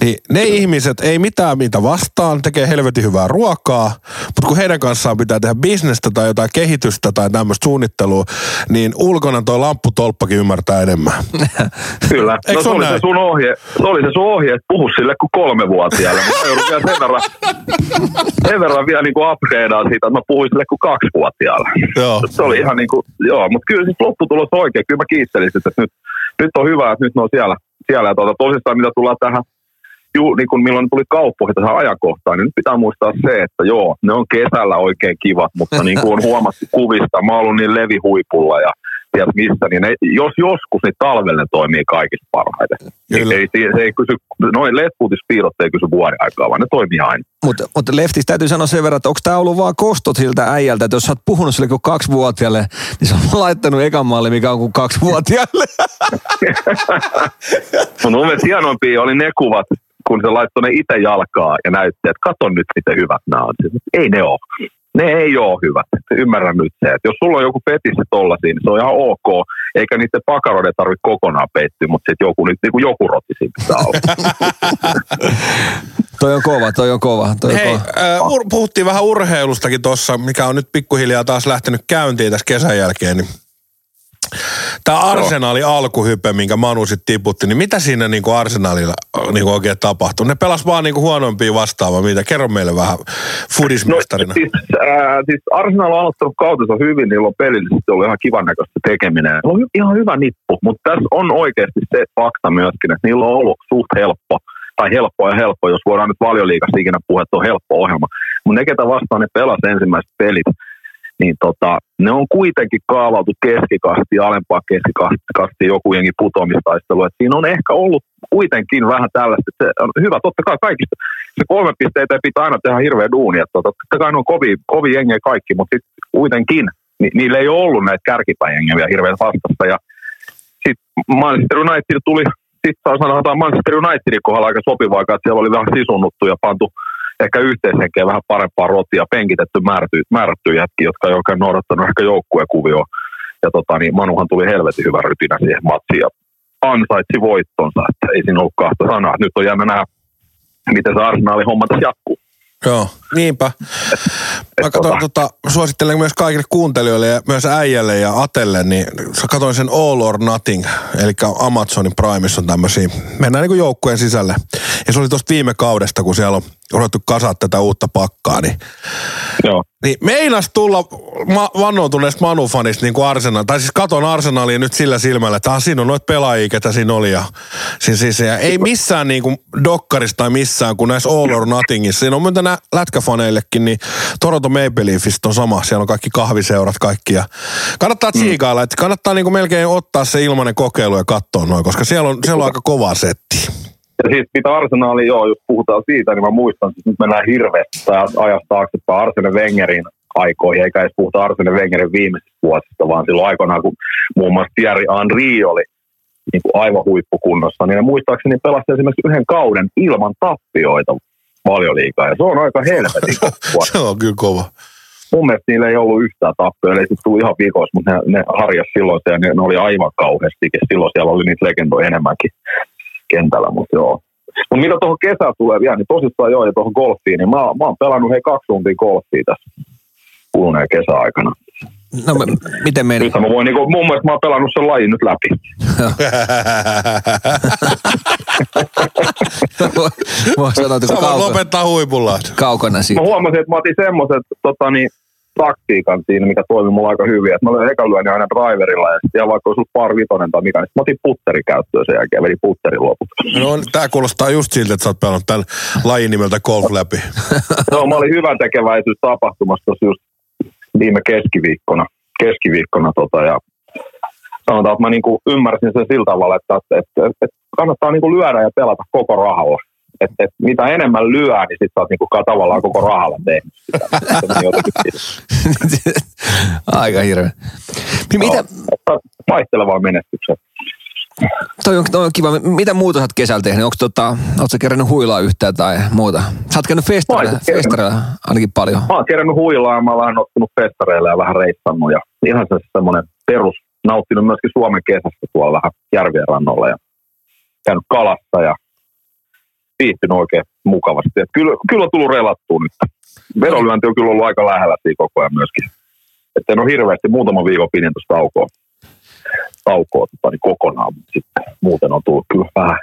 B: Niin ne ihmiset ei mitään mitä vastaan, tekee helvetin hyvää ruokaa, mutta kun heidän kanssaan pitää tehdä bisnestä tai jotain kehitystä tai tämmöistä suunnittelua, niin ulkona toi lampputolppakin ymmärtää enemmän.
E: Kyllä.
B: Eikö
E: no, oli se, sun ohje, se oli se sun ohje, että puhu sille kuin kolmevuotiaalle. Mutta mä joudun vielä sen verran, sen verran vielä niin kuin upgradeaa siitä, että mä puhuin sille kuin kaksivuotiaalle.
B: Joo.
E: Se oli ihan niin kuin, joo, mutta kyllä siis lopputulos oikein. Kyllä mä kiittelin sitä, että nyt, nyt on hyvä, että nyt ne on siellä. siellä ja tuota, tosissaan mitä tullaan tähän, ju, niin kuin milloin tuli kauppoihin tähän ajankohtaan, niin nyt pitää muistaa se, että joo, ne on kesällä oikein kivat, mutta niin kuin on huomattu kuvista, mä oon ollut niin levihuipulla ja tiedät missä, niin ne, jos joskus, niin talvella ne toimii kaikista parhaiten.
B: Kyllä.
E: Ei, ei, se ei kysy, noin letpuutispiirrot ei kysy vuoden aikaa, vaan ne toimii aina.
A: Mutta mut Leftis täytyy sanoa sen verran, että onko tämä ollut vaan kostot siltä äijältä, että jos sä oot puhunut sille kuin kaksivuotiaalle, niin se on laittanut ekan malli, mikä on kuin kaksivuotiaalle.
E: Mun mielestä hienoimpia oli ne kuvat, kun se laittoi ne itse jalkaa ja näytti, että kato nyt miten hyvät nämä on. Ei ne ole. Ne ei ole hyvät. Ymmärrän nyt se, että jos sulla on joku petisse tollasia, niin se on ihan ok, eikä niiden pakaroiden tarvitse kokonaan peittyä, mutta sitten joku, nyt, niin kuin joku rotti siinä pitää olla.
A: toi on kova, toi on kova. Toi on
B: Hei,
A: kova.
B: äh, ur, puhuttiin vähän urheilustakin tuossa, mikä on nyt pikkuhiljaa taas lähtenyt käyntiin tässä kesän jälkeen. Niin Tämä Arsenalin alkuhype, minkä Manu sitten tiputti, niin mitä siinä niinku Arsenalilla niinku oikein tapahtui? Ne pelas vaan niinku huonompia vastaavaa, mitä? Kerro meille vähän fudismestarina.
E: No, siis, äh, siis Arsenal on aloittanut kautensa hyvin, niillä on pelillisesti ollut ihan kivan näköistä tekeminen. Se on ihan hyvä nippu, mutta tässä on oikeasti se fakta myöskin, että niillä on ollut suht helppo tai helppo ja helppo, jos voidaan nyt valioliikasta ikinä puhua, että on helppo ohjelma. Mutta ne, ketä vastaan ne pelas ensimmäiset pelit, niin tota, ne on kuitenkin kaavautu keskikasti alempaa keskikasti joku jengi putoamistaistelu. Et siinä on ehkä ollut kuitenkin vähän tällaista, se on hyvä, totta kai kaikista. Se kolme pisteitä ei pitää aina tehdä hirveä duunia. Tota, totta kai ne on kovia, kovia jengiä kaikki, mutta sitten kuitenkin ni, niillä ei ollut näitä kärkipäjengiä vielä hirveän vastassa. Ja sitten Manchester United tuli, sitten sanotaan Manchester Unitedin kohdalla aika sopivaa, että siellä oli vähän sisunnuttu ja pantu ehkä yhteishenkeä vähän parempaa rotia, penkitetty määrätty, määrätty jätki, jotka ei oikein noudattanut ehkä joukkuekuvioa. Ja tota, niin Manuhan tuli helvetin hyvä rytinä siihen matsiin ja ansaitsi voittonsa, että ei siinä ollut kahta sanaa. Nyt on jäänyt nähdä, miten se arsenaalin homma tässä jatkuu.
B: Joo, niinpä. Mä katson, tota, suosittelen myös kaikille kuuntelijoille ja myös äijälle ja Atelle, niin katsoin sen All or Nothing, eli Amazonin Primeissa on tämmöisiä, mennään niin kuin joukkueen sisälle. Ja se oli tuosta viime kaudesta, kun siellä on ruvettu kasaa tätä uutta pakkaa, niin
E: Joo.
B: niin meinas tulla ma- vannoutuneesta Manu-fanista niin kuin Arsenal, tai siis katon Arsenalia nyt sillä silmällä, että ah, siinä on noita pelaajia, ketä siinä oli. Ja, siis, siis, ja ei missään niin kuin dokkarissa tai missään, kuin näissä All or Nothingissa. Siinä on myötä nämä lätkäfaneillekin, niin Toronto Maple Leafista on sama. Siellä on kaikki kahviseurat kaikki. Ja kannattaa tsiikailla, että kannattaa niin kuin melkein ottaa se ilmainen kokeilu ja katsoa noin, koska siellä on, siellä on aika kova setti.
E: Ja siis mitä arsenaali, joo, jos puhutaan siitä, niin mä muistan, että nyt mennään hirveästi ajasta taaksepäin Arsene Wengerin aikoihin, eikä edes puhuta Arsene Wengerin viimeisistä vuosista, vaan silloin aikoinaan, kun muun muassa Thierry Henry oli niin kuin aivan huippukunnossa, niin ne muistaakseni pelasi esimerkiksi yhden kauden ilman tappioita valioliikaa, ja se on aika helvetin
B: se on kyllä kova.
E: Mun mielestä niillä ei ollut yhtään tappioita, eli sitten tuli ihan vikoissa, mutta ne, ne harjas silloin ja ne, ne, oli aivan kauheasti, ja silloin siellä oli niitä legendoja enemmänkin kentällä, mutta joo. Mutta mitä tuohon kesään tulee vielä, niin tosissaan joo, ja tuohon golfiin, niin mä, mä oon pelannut hei kaksi tuntia golfia tässä kuluneen kesäaikana.
A: No m- miten meni?
E: Nyt mä voin, niin kuin, mun mielestä mä oon pelannut sen lajin nyt läpi.
A: Voi sanoa, että kauko,
B: lopettaa huipulla.
A: kaukana siitä.
E: Mä huomasin, että mä otin semmoiset tota, niin, taktiikan siinä, mikä toimi mulla aika hyvin. Että mä olin eka lyöni aina driverilla ja sitten vaikka olisi ollut par vitonen tai mikä, niin mä otin putteri käyttöön sen jälkeen, veli putterin loput.
B: No, tää kuulostaa just siltä, että sä oot pelannut tämän lajin nimeltä golf läpi.
E: No, mä olin hyvän tekeväisyys tapahtumassa just viime keskiviikkona, keskiviikkona tota, ja sanotaan, että mä niinku ymmärsin sen sillä tavalla, että, että, että, että kannattaa niinku lyödä ja pelata koko rahalla. Et, et mitä enemmän lyö, niin sit sä oot niinku tavallaan koko rahalla tehnyt sitä.
A: Aika hirveä. Mitä,
E: Joo, että Vaihtelevaa menestyksen.
A: toi on, toi on kiva. Mitä muuta sä oot kesällä tehnyt? Onko tota, oot sä kerännyt huilaa yhtään tai muuta? Sä oot käynyt festareilla, festareilla ainakin paljon.
E: Mä oon kerännyt huilaa ja mä oon vähän ottanut festareille ja vähän reissannut ja ihan se semmoinen perus, nauttinut myöskin Suomen kesästä tuolla vähän järvien rannolla ja käynyt kalassa ja viihtynyt oikein mukavasti. Et kyllä, kyllä on tullut relattua nyt. Vedonlyönti on kyllä ollut aika lähellä siinä koko ajan myöskin. Että en ole hirveästi, muutaman viikon pidin tuosta taukoa, taukoa tota, niin kokonaan, mutta sitten muuten on tullut kyllä vähän,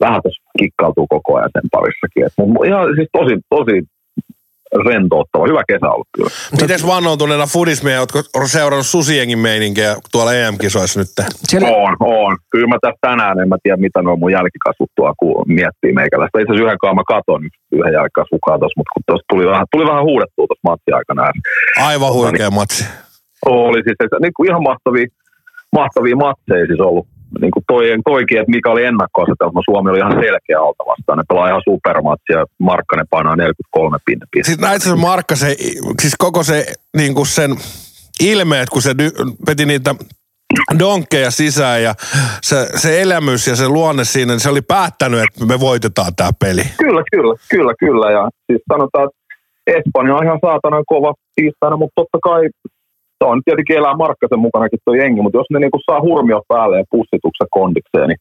E: vähän tässä kikkautuu koko ajan sen parissakin. Et, mun, ihan siis tosi, tosi rentouttava. Hyvä kesä ollut kyllä.
B: Mites vannoutuneena fudismia, ootko seurannut susiengin meininkiä tuolla EM-kisoissa nyt?
A: Siellä,
E: On, on. Kyllä mä tässä tänään en mä tiedä, mitä nuo mun jälkikasvut tuo kun miettii meikäläistä. Itse asiassa yhden mä katon yhden jälkikasvun katos, mutta kun tuossa tuli vähän, tuli vähän huudettua tuossa matsin aikana.
B: Aivan huikea matsi.
E: Oli siis että, niin kuin ihan mahtavia, mahtavia matseja siis ollut. Niin kuin toi, toikin, että mikä oli ennakkoasetelma, Suomi oli ihan selkeä alta vastaan. Ne pelaa ihan supermatsia, Markkanen painaa 43 pinnan
B: Siis näit se Markka, se, siis koko se niin kuin sen ilmeet, kun se peti niitä donkkeja sisään ja se, se elämys ja se luonne siinä, niin se oli päättänyt, että me voitetaan tämä peli.
E: Kyllä, kyllä, kyllä, kyllä. Ja siis sanotaan, että Espanja on ihan saatana kova tiistaina, mutta totta kai se on tietenkin elää Markkasen mukanakin tuo jengi, mutta jos ne niinku saa hurmiot päälle ja pussituksen kondikseen, niin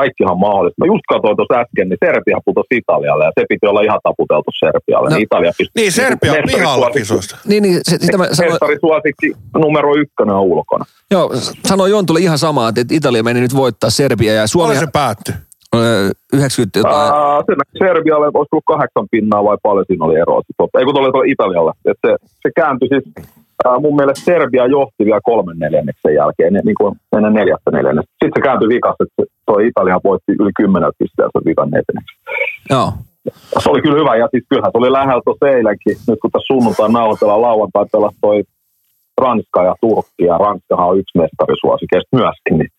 E: kaikkihan on mahdollista. Mä just katsoin tuossa äsken, niin Serbia putosi Italialle ja se piti olla ihan taputeltu Serbialle.
A: No.
E: niin Italia pistyi,
B: Niin, Serbia on pihalla kisoista.
A: niin, niin se, sitä mä sanoin,
E: Mestarisuosikki numero ykkönen on ulkona.
A: joo, sanoin Jontulle ihan samaa, että Italia meni nyt voittaa Serbia ja Suomi
B: Paljon se päättyi?
A: Ö, 90 jotain.
E: Ää, se näki Serbialle, olisiko ollut kahdeksan pinnaa vai paljon siinä oli eroa. Ei kun tuolla Italialle. Et se, se kääntyi siis, ää, mun mielestä Serbia johti vielä kolmen neljänneksen jälkeen, niin, niin kuin ennen neljättä neljännestä. Sitten se kääntyi vikas, että toi Italia voitti yli 10 pisteellä vikan neljänneksi.
A: Joo.
E: Se oli kyllä hyvä, ja siis kyllähän se oli lähellä tuossa eilenkin, nyt kun tässä sunnuntai nauhoitellaan lauantai pelasi toi Ranska ja Turkki, ja Ranskahan on yksi mestarisuosikeista myöskin, niin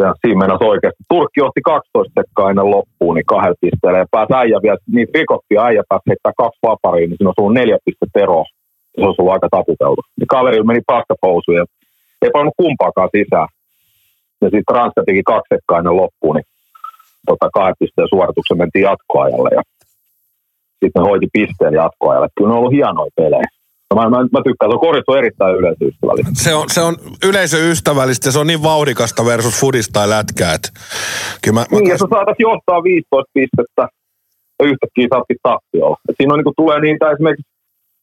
E: se, siinä mennessä oikeasti. Turkki otti 12 sekkaa ennen loppuun, niin kahdella pisteellä, ja pääsi äijä vielä, niin rikotti ja äijä pääsi heittää kaksi vapariin, niin siinä on ollut neljä pistettä eroa. Se olisi ollut aika taputeltu. Niin kaveri meni paskapousuun ja ei pannut kumpaakaan sisään. Ja sitten Ranska teki kaksi sekkaa ennen loppuun, niin tota, kahden pisteen suorituksen mentiin jatkoajalle ja sitten hoiti pisteen jatkoajalle. Kyllä ne on ollut hienoja pelejä. Mä, mä, mä tykkään, koris on erittäin yleisöystävällinen.
B: Se on, se on yleisöystävällistä ja se on niin vauhdikasta versus fudista ja lätkää. että Kyllä mä, mä
E: Niin, ja sä saatat johtaa 15 pistettä ja yhtäkkiä saatkin tappiolla. Et siinä on, niin tulee niitä esimerkiksi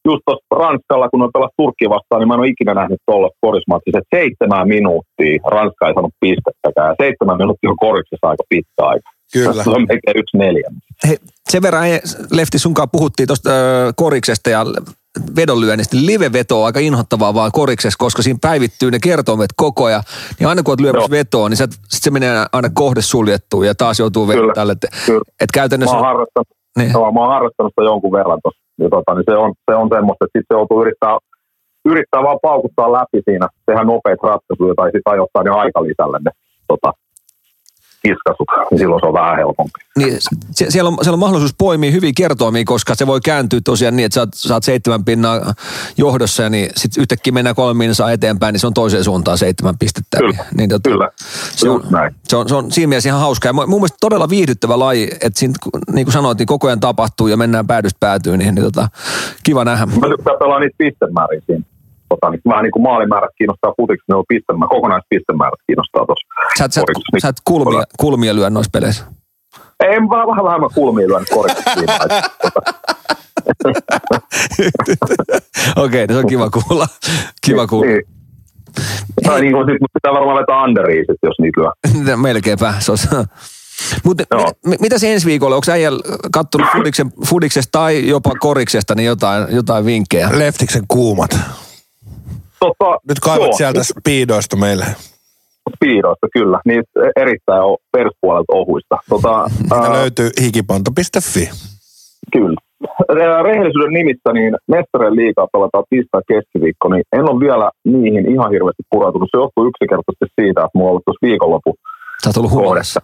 E: just tuossa Ranskalla, kun on pelas Turkki vastaan, niin mä en ole ikinä nähnyt tuolla korismatsissa, että seitsemän minuuttia Ranska ei saanut pistettäkään. Seitsemän minuuttia on koriksessa aika pitkä aika.
B: Kyllä.
E: Se on melkein yksi neljä.
A: Hei, sen verran Lefti sunkaan puhuttiin tuosta koriksesta ja vedonlyönnistä. Live-veto on aika inhottavaa vaan koriksessa, koska siinä päivittyy ne kertoimet koko ajan. Niin aina kun oot lyömässä
E: Joo.
A: vetoa, niin sit sit se menee aina kohde suljettuun ja taas joutuu vetää tälle. Et,
E: kyllä.
A: et käytännössä...
E: Mä oon harrastanut,
A: Niin.
E: niin. joo, mä oon harrastanut sitä jonkun verran tuossa. Ja tota, niin se, on, se on semmoista, että sitten se joutuu yrittää, yrittää vaan paukuttaa läpi siinä, tehdä nopeita ratkaisuja tai sitten ajoittaa ne aikalisälle ne tota, kiskasut, niin silloin se on vähän helpompi.
A: Niin, siellä, on, siellä on mahdollisuus poimia hyviä kertoimia, koska se voi kääntyä tosiaan niin, että sä oot, sä oot seitsemän pinnaa johdossa ja niin sit yhtäkkiä mennään kolme minsaa eteenpäin, niin se on toiseen suuntaan seitsemän pistettä.
E: Kyllä,
A: niin, tota,
E: Kyllä,
A: Se on,
E: näin.
A: se, on, se on siinä mielessä ihan hauska. Ja mu- mun mielestä todella viihdyttävä laji, että siinä, niin kuin sanoit, niin koko ajan tapahtuu ja mennään päädystä päätyyn, niin, niin tota, kiva nähdä.
E: Mä tykkään pelaa niitä pistemääriä siinä. Tota, niin, vähän niin kuin maalimäärät kiinnostaa putiksi, ne on pistemäärät, kokonaispistemäärät kiinnostaa tuossa.
A: Sä et, sä et,
E: koriksessa.
A: sä et kulmia, kulmia lyö noissa peleissä.
E: Ei, mä vähän vähemmän koriksessa siinä. että, tota,
A: Okei, okay, se on kiva kuulla. Kiva kuulla.
E: Niin. Tai niin kuin sit pitää varmaan vetää underia sit, jos niitä lyö.
A: Melkeinpä. Se on, mutta
E: Joo.
A: mit, mitä se ensi viikolla? Onko äijällä kattonut fudiksen, fudiksesta tai jopa koriksesta niin jotain, jotain vinkkejä?
B: Leftiksen kuumat.
E: Tota,
B: Nyt kaivat
E: joo,
B: sieltä speedoista meille.
E: Piiroista, kyllä. Niistä erittäin o- perspuolelta ohuista. Tota,
B: Niitä
E: ää,
B: löytyy hikipanto.fi.
E: Kyllä. Re- Rehellisyyden nimissä niin mestarien liikaa pelataan tiistai keskiviikko, niin en ole vielä niihin ihan hirveästi pureutunut. Se johtuu yksinkertaisesti siitä, että mulla on ollut tuossa viikonloppu
A: Sä oot ollut
E: kohdassa.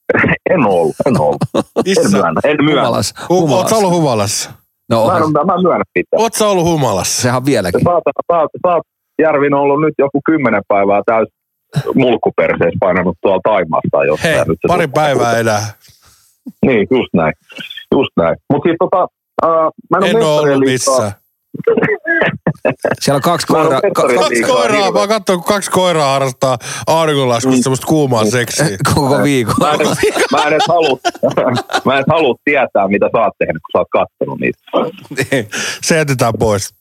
E: en ole ollut, en ole ollut. En myönnä, en myönnä.
A: Humalas.
B: Hu- Oot ollut humalassa?
A: No
E: Mä en,
A: onhan,
E: mä en myönnä sitä.
B: Oot sä ollut humalassa?
A: sehän on vieläkin.
E: Oot, Järvin on ollut nyt joku kymmenen päivää täys mulkkuperseessä painanut tuolla Taimaasta.
B: Hei,
E: Ja nyt se
B: pari
E: tulee-
B: päivää enää.
E: Niin, just näin. Just näin. Mutta siis tota, ää, mä en,
B: En
E: ole
B: ollut missään.
A: Siellä on kaksi koiraa.
B: Kaksi koiraa, mä oon kattonut, kun kaksi koiraa harrastaa auringonlaskusta
E: Mm.
B: semmoista kuumaa seksiä.
A: koko viikon.
E: Mä en, mä en edes halua, mä en edes halua tietää, mitä sä oot tehnyt, kun sä oot kattonut niitä.
B: Se jätetään pois.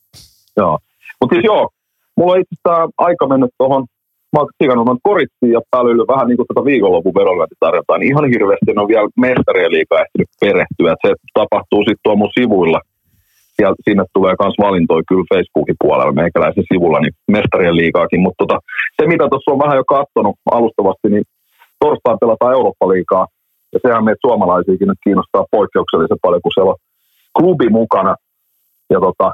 E: Joo. Mutta siis joo, mulla on itse asiassa aika mennyt tuohon, mä oon tsikannut noin koritsiin ja päällä vähän niin kuin tätä viikonlopun vedonlyöntitarjontaa, niin ihan hirveästi en ole vielä mestarien liikaa ehtinyt perehtyä. Se tapahtuu sitten tuo mun sivuilla. Ja sinne tulee myös valintoja kyllä Facebookin puolella meikäläisen sivulla, niin mestarien liikaakin. Mutta tota, se, mitä tuossa on vähän jo katsonut alustavasti, niin torstaina pelataan Eurooppa-liigaa. Ja sehän meitä suomalaisiakin nyt kiinnostaa poikkeuksellisen paljon, kun siellä on klubi mukana. Ja tota,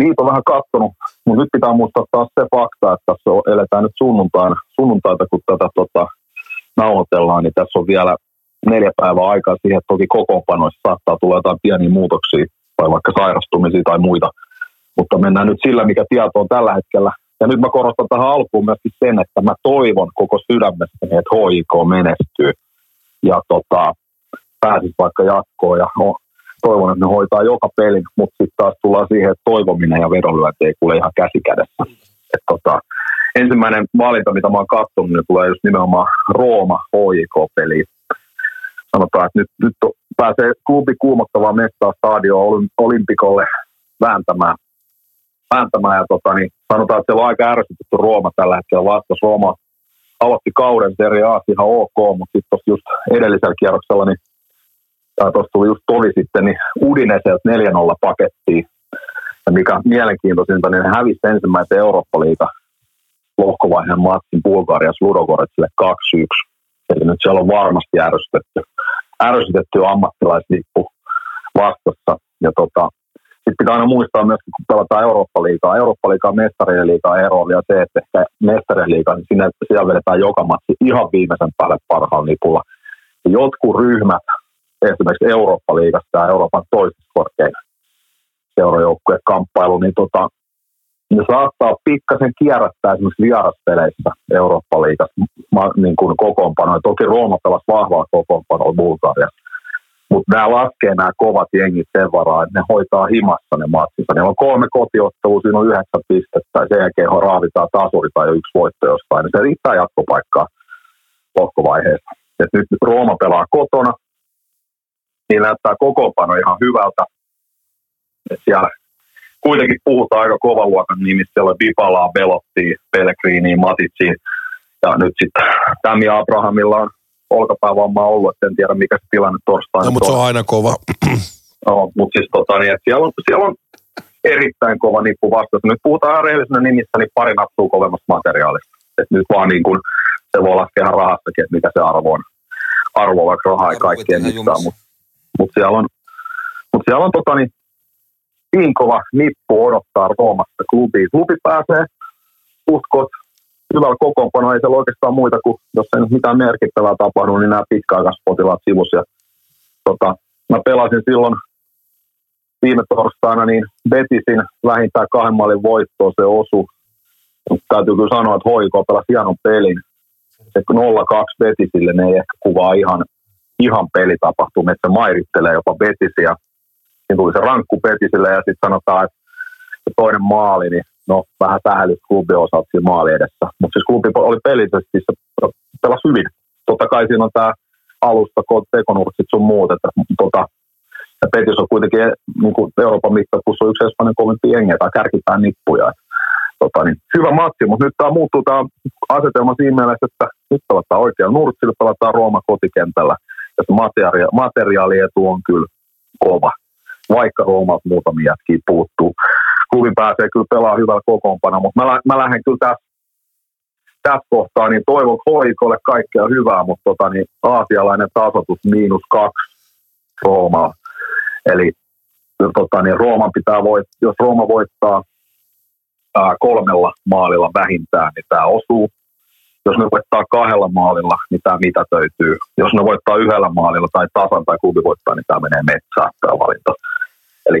E: niitä on vähän katsonut, mutta nyt pitää muistaa taas se fakta, että tässä on, eletään nyt sunnuntaina, sunnuntaita, kun tätä tota, nauhoitellaan, niin tässä on vielä neljä päivää aikaa siihen, että toki kokoonpanoissa saattaa tulla jotain pieniä muutoksia, tai vaikka sairastumisia tai muita, mutta mennään nyt sillä, mikä tieto on tällä hetkellä. Ja nyt mä korostan tähän alkuun myöskin sen, että mä toivon koko sydämestäni, että HIK menestyy ja tota, pääsis vaikka jatkoon ja no, toivon, että ne hoitaa joka pelin, mutta sitten taas tullaan siihen, että toivominen ja vedonlyönti ei kuule ihan käsi kädessä. Et tota, ensimmäinen valinta, mitä mä oon katsonut, niin tulee just nimenomaan Rooma HJK-peli. Sanotaan, että nyt, nyt pääsee klubi kuumottavaa mestaa stadion Olym- Olympikolle vääntämään. vääntämään ja tota, niin sanotaan, että siellä on aika ärsytetty Rooma tällä hetkellä vastas. Rooma aloitti kauden Serie A ihan ok, mutta sitten tuossa just edellisellä kierroksella, niin tuossa tuli just tovi sitten, niin Udineselta 4-0 pakettiin. Ja mikä mielenkiintoisinta, niin hävisi ensimmäisen Eurooppa-liiga lohkovaiheen matsin Bulgariassa Ludogoretsille 2-1. Eli nyt siellä on varmasti ärsytetty, ärsytetty ammattilaislippu vastassa. Ja tota, sitten pitää aina muistaa myös, kun pelataan Eurooppa-liigaa. Eurooppa-liigaa mestarien liigaa ero on vielä se, että ehkä mestarien liigaa, niin siinä, siellä vedetään joka matsi ihan viimeisen päälle parhaan lipulla. Ja jotkut ryhmät, esimerkiksi Eurooppa-liigassa ja Euroopan toisessa korkein seurajoukkueen kamppailu, niin tota, ne saattaa pikkasen kierrättää esimerkiksi vieraspeleissä Eurooppa-liigassa niin kuin kokoonpanoja. Toki Rooma pelasi vahvaa kokoonpanoa Bulgariassa. Mutta nämä laskee nämä kovat jengit sen varaa, että ne hoitaa himassa ne matsinsa. Niillä on kolme kotiottelua, siinä on yhdeksän pistettä ja sen jälkeen raavitaan tasuri tai yksi voitto jostain. Niin se riittää jatkopaikkaa lohkovaiheessa. Et nyt Rooma pelaa kotona, niin näyttää kokoonpano ihan hyvältä. Et siellä kuitenkin puhutaan aika kovan luokan nimistä. Siellä on Dybala, Belotti, Pellegrini, Matitsi. Ja nyt sitten Tammy Abrahamilla on olkapäävammaa ollut, että en tiedä mikä se tilanne torstaina
B: No, mutta se on aina kova.
E: No, mutta siis tota, niin, että siellä, on, siellä on erittäin kova nippu vastassa. Nyt puhutaan rehellisenä nimissä, niin pari nappua kovemmasta materiaalista. Et nyt vaan niin kuin, se voi laskea ihan rahastakin, että mikä se arvo on. Arvo, vaikka rahaa ei mitään,
A: jumissa.
E: mutta mut siellä on, mut siellä on tota, niin, niin kova nippu odottaa Roomasta klubiin. Klubi pääsee uskot hyvällä kokoonpanolla, ei siellä oikeastaan muita kuin, jos ei nyt mitään merkittävää tapahdu, niin nämä pitkäaikaispotilaat sivus. Ja, tota, mä pelasin silloin viime torstaina, niin Betisin vähintään kahden maalin voittoa se osu. Mut täytyy kyllä sanoa, että Hoiko pelasi hienon pelin. Se 0-2 Betisille, ne ei ehkä kuvaa ihan, ihan pelitapahtumia, että se mairittelee jopa Betisiä. Siinä tuli se rankku Betisille ja sitten sanotaan, että se toinen maali, niin no vähän sähälyt klubi osalta siinä maali edessä. Mutta siis klubi oli pelisesti, se pelasi hyvin. Totta kai siinä on tämä alusta, tekonurksit sun muut, että tota, ja Petis on kuitenkin niin kuin Euroopan mittapuussa yksi Espanjan kovempi jengi, tai kärkipään nippuja. Et, tota, niin, hyvä matsi, mutta nyt tämä muuttuu tämä asetelma siinä mielessä, että nyt pelataan oikein nurtsille, pelataan Rooma kotikentällä. Ja se materiaali, materiaalietu on kyllä kova, vaikka Roomalta muutamia jätkiä puuttuu. Klubi pääsee kyllä pelaamaan hyvällä kokoonpanolla, mutta mä, mä lähden kyllä tässä tässä kohtaa, niin toivon hoikolle kaikkea hyvää, mutta tota, niin, aasialainen tasoitus miinus kaksi Roomaa. Eli tota, niin Rooman pitää voit, jos Rooma voittaa ää, kolmella maalilla vähintään, niin tämä osuu. Jos ne voittaa kahdella maalilla, niin tämä mitätöityy. Jos ne voittaa yhdellä maalilla tai tasan tai klubi voittaa, niin tämä menee metsään tämä valinta. Eli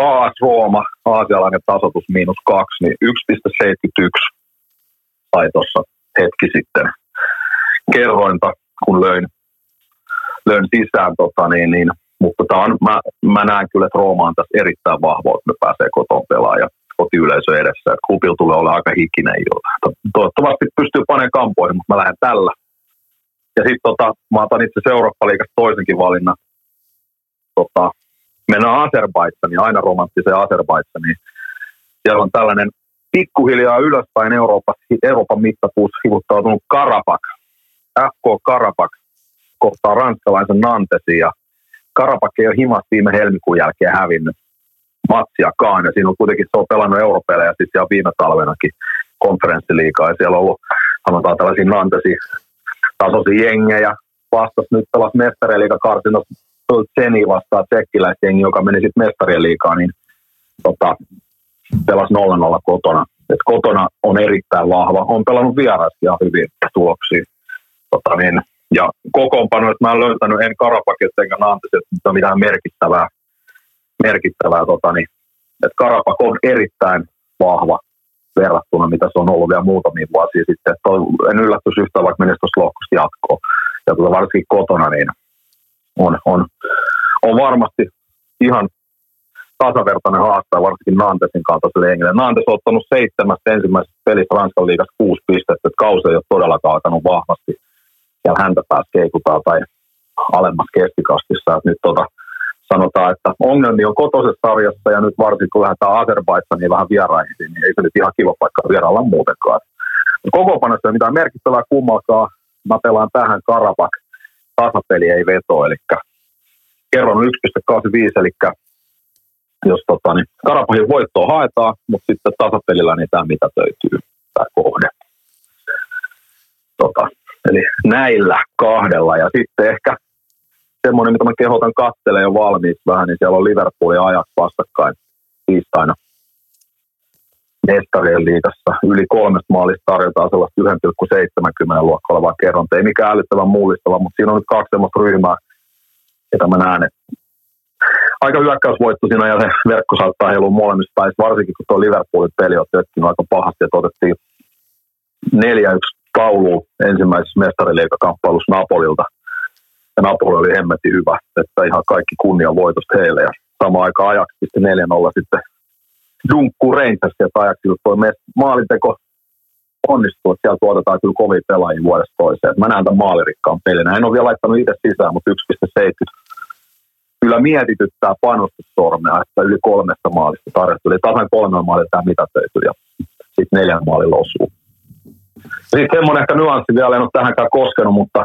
E: AS Rooma, aasialainen tasoitus miinus kaksi, niin 1,71 sai tuossa hetki sitten kerrointa, kun löin, löin sisään, tota, niin, niin, mutta tää on, mä, mä näen kyllä, että Rooma on tässä erittäin vahva, että me pääsee kotoon pelaamaan ja kotiyleisö edessä. Klubilla tulee olla aika hikinen. To- Toivottavasti pystyy panemaan kampoihin, mutta mä lähden tällä. Ja sitten tota, mä otan itse Eurooppa-liigasta toisenkin valinnan. Tota, mennään Azerbaidsaniin, aina romanttiseen Azerbaidsaniin. Siellä on tällainen pikkuhiljaa ylöspäin Euroopan, Euroopan mittapuussa hivuttautunut Karabak. FK Karabak kohtaa ranskalaisen Nantesin ja Karabak ei ole himas viime helmikuun jälkeen hävinnyt matsiakaan. Ja siinä on kuitenkin se on pelannut europelejä sitten siellä viime talvenakin konferenssiliikaa. Ja siellä on ollut sanotaan tällaisia Nantesi tasoisia jengejä. Vastas nyt pelas mestarien karsinnossa Zeni vastaan tsekkiläisjengi, joka meni sitten mestarien liikaan, niin tota, pelasi 0-0 kotona. Et kotona on erittäin vahva. On pelannut vieraasti ihan hyvin tuloksia. Tota niin, ja kokoonpano, että mä en löytänyt en Karapakilta enkä Nantesilta mutta mitään merkittävää. merkittävää tota niin, että Karapak on erittäin vahva verrattuna, mitä se on ollut vielä muutamia vuosia sitten. Et toi, en yllättyisi yhtään, vaikka menisi tuossa lohkosta jatkoon. Ja tota, varsinkin kotona, niin on, on, on varmasti ihan tasavertainen haastaja varsinkin Nantesin kaltaiselle jengille. Nantes on ottanut seitsemästä ensimmäisestä pelissä Ranskan liigassa kuusi pistettä, että kausi ei ole todellakaan alkanut vahvasti. Siellä häntä pääsi keikutaan tai alemmas keskikastissa. Et nyt tota, sanotaan, että ongelmia on kotoisessa sarjassa ja nyt varsinkin kun lähdetään Azerbaidsaniin vähän vieraihin, niin ei se nyt ihan kiva paikka vierailla muutenkaan. Kokoopanossa ei mitään merkittävää kummalkaa. Mä pelaan tähän Karabak. Tasapeli ei veto, eli kerron 1,85, eli jos tota, niin Karapahin voittoa haetaan, mutta sitten tasapelillä niin tämä mitä töytyy, tämä kohde. Tota, Eli näillä kahdella. Ja sitten ehkä semmoinen, mitä mä kehotan katselemaan jo valmiiksi vähän, niin siellä on Liverpool ja Ajax vastakkain tiistaina mestarien liigassa. Yli kolmesta maalista tarjotaan sellaista 1,70 luokkaa olevaa kerronta. Ei mikään älyttävän mullistava, mutta siinä on nyt kaksi semmoista ryhmää, jota mä näen, että aika hyökkäysvoitto siinä ja se verkko saattaa heilua molemmista päin, varsinkin kun tuo Liverpoolin peli on tökkinyt aika pahasti, että otettiin 4-1 taulu ensimmäisessä mestariliikakamppailussa Napolilta. Ja Napoli oli hemmetin hyvä, että ihan kaikki kunnia voitosta heille. Ja sama aika Ajax 4-0 sitten dunkku Rangers, että Ajaxilla toi maalinteko onnistuu, että siellä tuotetaan kyllä kovia pelaajia vuodesta toiseen. mä näen tämän maalirikkaan pelinä. En ole vielä laittanut itse sisään, mutta 1,70 kyllä mietityttää panostussormea, että yli kolmesta maalista tarjottu. Eli tasan kolme maalilla tämä mitätöity ja sitten neljän maalilla osuu. Sitten semmoinen ehkä nyanssi vielä, en ole tähänkään koskenut, mutta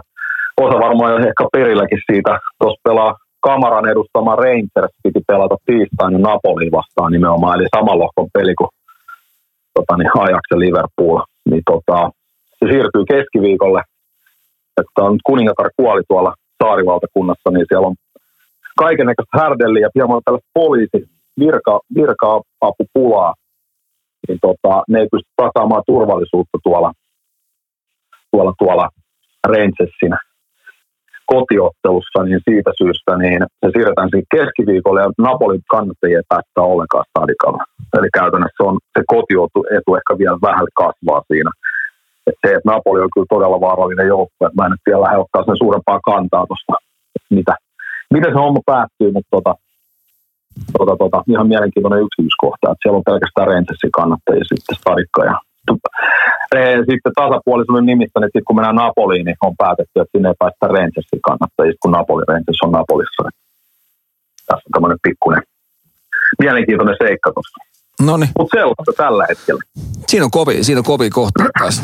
E: osa varmaan ehkä perilläkin siitä. Tuossa pelaa Kamaran edustama Rangers piti pelata tiistaina Napoli vastaan nimenomaan, eli sama lohkon peli kuin tota, niin Ajax ja Liverpool. Niin, tota, se siirtyy keskiviikolle. Että on kuningatar kuoli tuolla saarivaltakunnassa, niin siellä on kaikenlaista härdelliä ja hieman tällaista poliisi virka, virka-apupulaa, niin tota, ne ei pysty tasaamaan turvallisuutta tuolla, tuolla, tuolla Rangersin kotiottelussa, niin siitä syystä niin se siirretään siihen keskiviikolle ja Napolin kannattajia ei päästä ollenkaan stadikalla. Eli käytännössä on se kotietu ehkä vielä vähän kasvaa siinä. Et se, että Napoli on kyllä todella vaarallinen joukkue, että mä en nyt vielä lähde ottaa sen suurempaa kantaa tuosta, mitä, miten se homma päättyy, mutta tota, tota, tota, ihan mielenkiintoinen yksityiskohta, että siellä on pelkästään Rangersin kannattajia sitten stadikka ja sitten tasapuolisuuden nimissä, niin sitten kun mennään Napoliin, niin on päätetty, että sinne ei päästä Rangersin kannattajista, kun Napoli Rangers on Napolissa. Tässä on tämmöinen pikkuinen mielenkiintoinen seikka tuossa.
A: No niin.
E: Mutta sellaista tällä hetkellä.
A: Siinä on kovi, siinä on kovi kohta taas.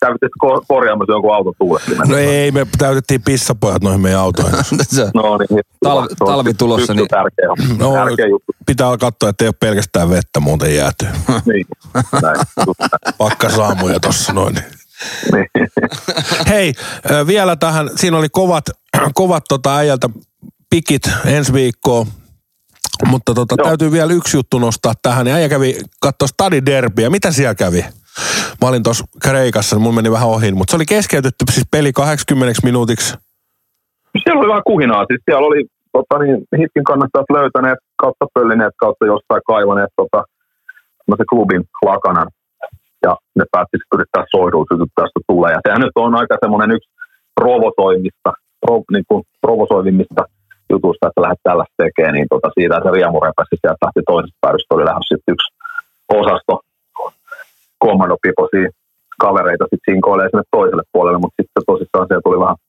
E: Täytyy ko- korjaamassa jonkun auton tuulettimen.
B: No ei, me täytettiin pissapojat noihin meidän autoihin.
A: Se-
E: No niin.
A: Talvi-
E: Se on
A: talvi tulossa, niin-
E: Tärkeä,
B: No,
E: tärkeä juttu.
B: pitää katsoa, että ei ole pelkästään vettä muuten jääty.
E: Niin. Näin.
B: Pakkasaamuja tossa noin.
E: Niin.
B: Hei, vielä tähän, siinä oli kovat, kovat tota äijältä pikit ensi viikkoon, mutta tota,
E: Joo.
B: täytyy vielä yksi juttu nostaa tähän. Niin Äijä kävi katsoa Stadi Derbyä. Mitä siellä kävi? Mä olin tuossa Kreikassa, mun meni vähän ohi, mutta se oli keskeytetty siis peli 80 minuutiksi.
E: siellä oli vähän kuhinaa. Siis siellä oli tota, niin, hitkin kannattajat löytäneet kautta pöllineet kautta jostain kaivaneet tota, tämmöisen klubin lakanan. Ja ne päätti yrittää soihdulla sytyttää tästä tulee. Ja sehän nyt on aika semmoinen yksi provosoimista, prov, niin kuin provosoivimmista jutusta, että lähdet tällaista tekemään, niin tota, siitä se riemu sieltä lähti toisesta päädystä, oli lähes sitten yksi osasto kommandopiposia kavereita sitten sinkoilee sinne toiselle puolelle, mutta sitten tosissaan siellä tuli vähän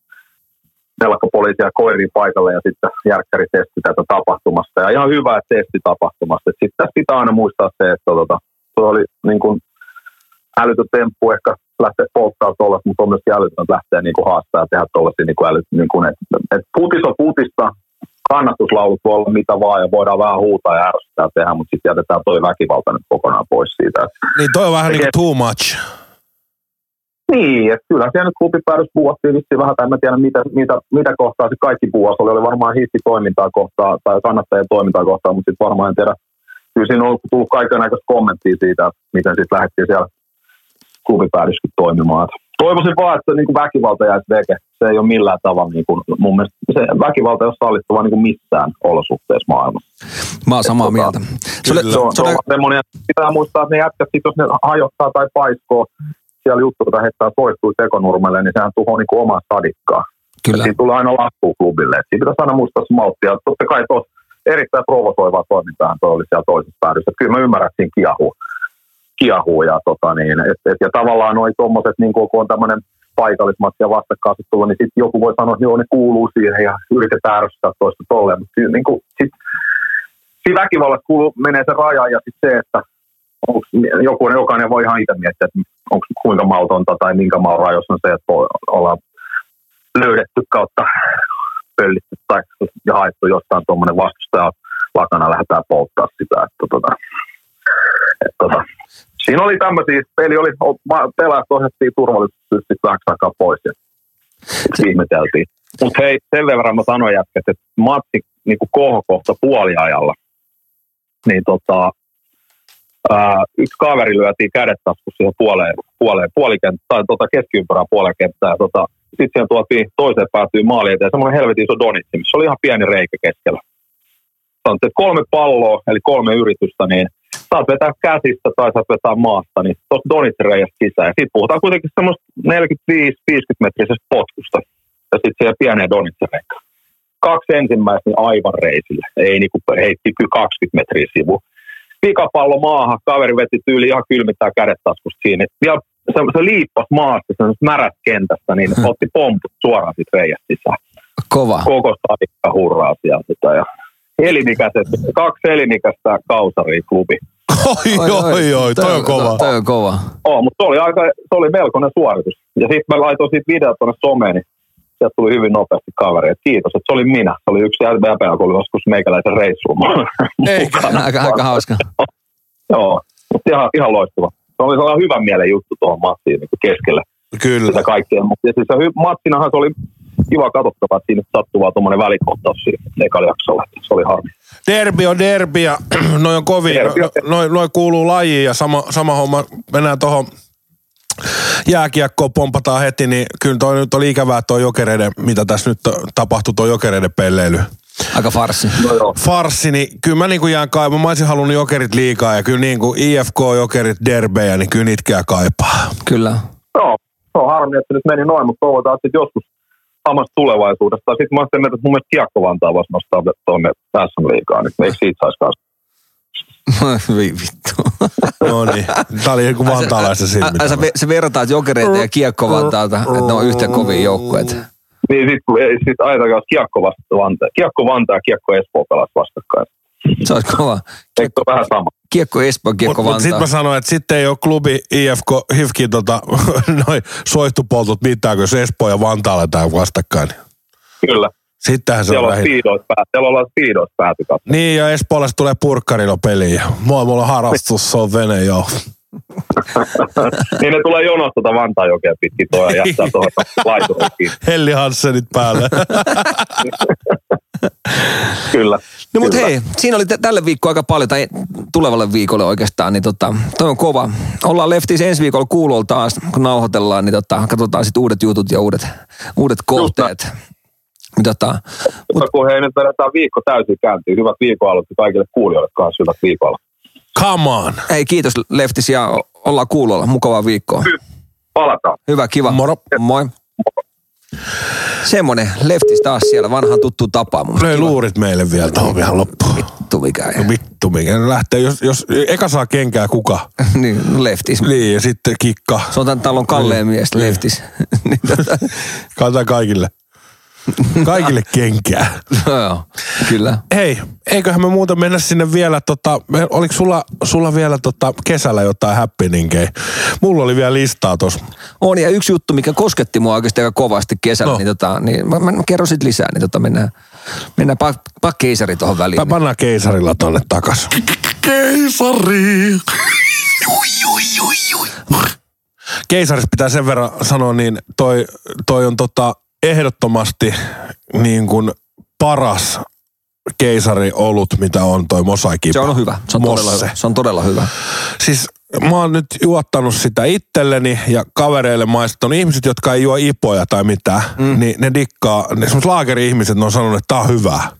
E: melkkopoliisia koiria paikalle ja sitten järkkäri testi tätä tapahtumasta. Ja ihan hyvä, että testi tapahtumasta. Sitten pitää aina muistaa se, että tota, se oli niin kuin älytön temppu ehkä lähteä polttaa tuolla, mutta on myöskin älytön lähteä niin kuin haastaa ja tehdä tuollaisia niin kuin äly, niin kuin, että, että putis on putista, kannatuslaulut voi olla mitä vaan ja voidaan vähän huutaa ja ärsyttää tehdä, mutta sitten jätetään toi väkivalta nyt kokonaan pois siitä. Että
B: Niin toi on vähän niin kuin too much.
E: niin, että kyllä siellä nyt klubipäädys puhuttiin vissiin vähän, tai en mä tiedä mitä, mitä, mitä kohtaa se kaikki puhuisi. Oli, oli varmaan hitti-toimintaa kohtaa tai kannattajien toimintaa kohtaa, mutta sitten varmaan en tiedä. Kyllä siinä on tullut kaiken näköistä kommenttia siitä, että miten sitten lähdettiin siellä klubipäädyskin toimimaan. Et toivoisin vaan, että niin kuin väkivalta jäisi veke. Se ei ole millään tavalla, niin kuin, mun mielestä se väkivalta ei ole sallittavaa niin kuin missään olosuhteessa maailmassa.
A: Mä oon samaa
E: Tota,
A: mieltä. Se
E: on,
A: se
E: on semmoinen, että pitää muistaa, että ne jätkät, sit jos ne hajottaa tai paiskoo siellä juttu, jota heittää toistuu tekonurmelle, niin sehän tuhoaa niin omaa stadikkaa.
A: kyllä.
E: Siitä tulee aina lasku klubille. Siinä pitäisi aina muistaa se malttia. Totta kai tuossa erittäin provosoivaa toimintaa toi oli siellä toisessa päädyssä. Kyllä mä ymmärrän, että siinä kiahuu. Kiahuu ja, tota niin, et, et, ja tavallaan noi tommoset, niin kun on tämmöinen paikallismatsi ja vastakkainasettelu, niin sitten joku voi sanoa, että joo, ne kuuluu siihen ja yritetään ärsyttää toista tolleen. Mutta niin kuin, sit, siinä väkivallassa kuuluu, menee se raja ja sitten se, että onks, joku, jokainen voi ihan itse miettiä, että onko kuinka mautonta tai minkä maun rajoissa on se, että voi olla löydetty kautta pöllitty tai ja haettu jostain tuommoinen vastustaja lakana lähdetään polttaa sitä. Että, tota, tota, Siinä oli tämmöisiä, peli oli, pelaajat ohjattiin turvallisuussystit vähäksi aikaa pois ja ihmeteltiin. Mutta hei, sen verran mä sanoin jätkät, että matsi niin kohokohta puoliajalla, niin tota, ää, yksi kaveri lyötiin kädet taskussa siihen puoleen, puoleen puolikenttä, tai tota keskiympärää puolen kenttää, ja tota, sitten siihen tuotiin toiseen päätyy maali eteen, semmoinen helvetin iso donitsi, missä oli ihan pieni reikä keskellä. Sanoit, että kolme palloa, eli kolme yritystä, niin saat vetää käsistä tai saat vetää maasta, niin tuossa donitsin reiästä sisään. Ja sitten puhutaan kuitenkin semmoista 45-50 metrisestä potkusta, ja sitten siihen pieneen donitsin reikään. Kaksi ensimmäistä niin aivan reisille, ei niinku heitti kyllä 20 metriä sivu pikapallo maahan, kaveri veti tyyli ihan kylmittää kädet taskusta siinä. Vielä se, se liippas maasta, se märät kentästä, niin
A: Hmm.
E: otti pomput suoraan sit reijästä sisään.
A: Kova.
E: Koko stadikka hurraa sieltä. Ja elinikäiset, kaksi elinikäistä kausaria klubi.
B: Oi, oi, oi, toi on kova.
A: Toi on kova.
E: Oh, mutta se oli, aika, se oli melkoinen suoritus. Ja sitten mä laitoin siitä videot tuonne someen, niin sieltä tuli hyvin nopeasti kaveri. Et kiitos, että se oli minä. Se oli yksi jäpä, joka oli joskus meikäläisen reissuun
B: Eikä.
A: Aika, aika hauska.
E: Joo, mutta ihan, ihan loistava. Se oli sellainen hyvän mielen juttu tuohon matsiin niin keskelle
B: Kyllä.
E: sitä kaikkea. Mutta siis se matsinahan se oli kiva katsottava, että siinä sattui vaan tuommoinen välikohtaus siinä ekalla jaksolla. Se oli harmi.
B: Derbi on derbi ja noi on kovin, no, noi, noi kuuluu lajiin ja sama, sama homma, mennään tuohon jääkiekkoon pompataan heti, niin kyllä toi nyt oli ikävää toi jokereiden, mitä tässä nyt tapahtui toi jokereiden pelleily.
A: Aika farsi.
E: No joo.
B: Farssi, niin kyllä mä niinku jään kaipaamaan. Mä olisin halunnut jokerit liikaa ja kyllä niinku IFK, jokerit, derbejä, niin kyllä niitä kaipaa.
A: Kyllä.
E: Joo, se on harmi, että se nyt meni noin, mutta toivotaan, että joskus samassa tulevaisuudessa. Sitten mä olen että mun mielestä Kiekko Vantaa voisi nostaa tuonne tässä liikaa, niin eikö siitä saisi kanssa?
A: Vittu.
B: No niin, tää oli joku vantaalaista silmiä.
A: sä, sä vertaat jokereita ja kiekko Vantaalta, että ne on yhtä kovia joukkueita.
E: Niin sitten sit ajatellaan, että Kiekko, vasta Kiekko Vantaa ja Kiekko Espoo pelas vastakkain.
A: Se olisi kova.
E: Ole vähän sama?
A: Kiekko Espoo, kiekko
B: Mutta mut sitten
A: Vantaa.
B: mä sanoin, että sitten ei ole klubi IFK, HIFKin tota, noin soihtupoltut mitään, kun se Espoo ja Vantaa aletaan vastakkain.
E: Kyllä.
B: Sittenhän se
E: Siellä
B: on
E: on speedoit pääty. Siellä ollaan speedoit pääty katsomaan.
B: Niin, ja Espoolasta tulee purkkarilla peliin. Mulla, mulla on harrastus, se on vene, joo.
E: niin ne tulee jonosta tuota Vantaan jokea pitkin tuo ja jättää tuohon laituriin kiinni.
B: Helli Hansenit päälle.
E: Kyllä.
A: No mutta hei, siinä oli t- tälle viikkoa aika paljon, tai tulevalle viikolle oikeastaan, niin tota, toi on kova. Ollaan leftis ensi viikolla kuulolla taas, kun nauhoitellaan, niin tota, katsotaan sitten uudet jutut ja uudet, uudet kohteet. Niin Tota,
E: Mutta kun hei nyt vedetään viikko täysin käyntiin. Hyvät viikoalut kaikille kuulijoille kanssa hyvät viikoalut.
B: Come on.
A: hei, kiitos Leftis ja ollaan kuulolla. Mukavaa viikkoa.
E: Palataan.
A: Hyvä, kiva.
B: Moro.
A: Moi. Semmonen Leftis taas siellä, vanhan tuttu tapa.
B: Löi luurit meille vielä tuohon vielä loppuun.
A: Vittu mikä.
B: No Vittu, mikä lähtee, jos, jos eka saa kenkää kuka.
A: niin, no Leftis.
B: Niin, ja sitten kikka.
A: Se on tämän talon kalleen mies, Leftis. niin, tota,
B: Kantaa kaikille. Kaikille kenkää.
A: no, joo, kyllä.
B: Hei, eiköhän me muuta mennä sinne vielä, tota, me- oliko sulla, sulla vielä tota, kesällä jotain happeningejä? Mulla oli vielä listaa tossa.
A: On, ja yksi juttu, mikä kosketti mua oikeasti aika kovasti kesällä,
B: No.
A: niin, tota, niin mä, mä, mä kerron sit lisää, niin tota, mennään, mennään pak, pak keisari tuohon väliin.
B: Mä pannaan keisarilla tonne takas.
D: Keisari.
B: Keisarista pitää sen verran sanoa, niin toi, toi on tota ehdottomasti niin kuin paras keisari olut, mitä on toi mosaikipa.
A: Se on hyvä, se on, todella hyvä. se on todella hyvä.
B: Siis mä oon nyt juottanut sitä itselleni ja kavereille maistanut. Ihmiset, jotka ei juo ipoja tai mitään, mm. niin ne dikkaa. Ne semmoset laageri-ihmiset, ne on sanonut, että tää on hyvää.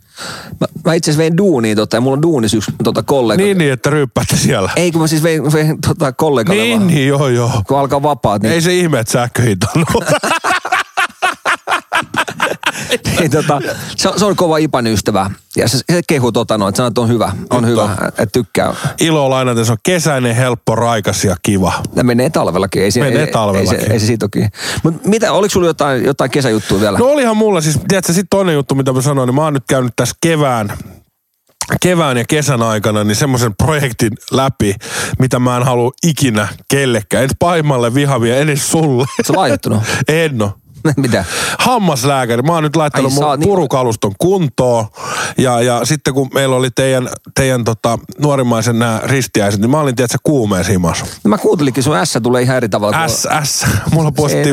A: Mä, mä itse asiassa vein duuniin, tota, ja mulla on duunis yksi tota, kollega.
B: Niin, niin, että ryyppäätte siellä.
A: Ei, kun mä siis vein, vein tota, kollegalle
B: Niin,
A: vaan.
B: niin, joo, joo.
A: Kun alkaa vapaat, niin,
B: Ei se ihme, että sähköhinta on
A: niin tota, se, on- se, on kova Ipan ystävä. Ja se, se kehuu tota noin, että sanoo, että on hyvä, on
B: Nyt
A: hyvä,
B: on.
A: että tykkää.
B: Ilo lainaten, se on kesäinen, helppo, raikas ja kiva.
A: Ne menee talvellakin. Ei
B: Menee
A: ei,
B: talvellakin.
A: Ei se, ei se siitä toki. Mutta mitä, oliko sulla jotain, jotain kesäjuttuja vielä?
B: No olihan mulla siis, tiedätkö, sitten toinen juttu, mitä mä sanoin, niin mä oon nyt käynyt tässä kevään, kevään ja kesän aikana niin semmoisen projektin läpi, mitä mä en halua ikinä kellekään. Et pahimmalle vihavia, edes sulle.
A: Se on lahjoittunut.
B: En oo.
A: Mitä?
B: Hammaslääkäri. Mä oon nyt laittanut
A: Ai,
B: mun
A: niin-
B: purukaluston kuntoon. Ja, ja sitten kun meillä oli teidän, teidän tota, nuorimmaisen nämä ristiäiset, niin mä olin tiedätkö kuumeessa himassa.
A: No mä kuuntelinkin, sun S tulee ihan eri tavalla. kuin-
B: S, S. Mulla posti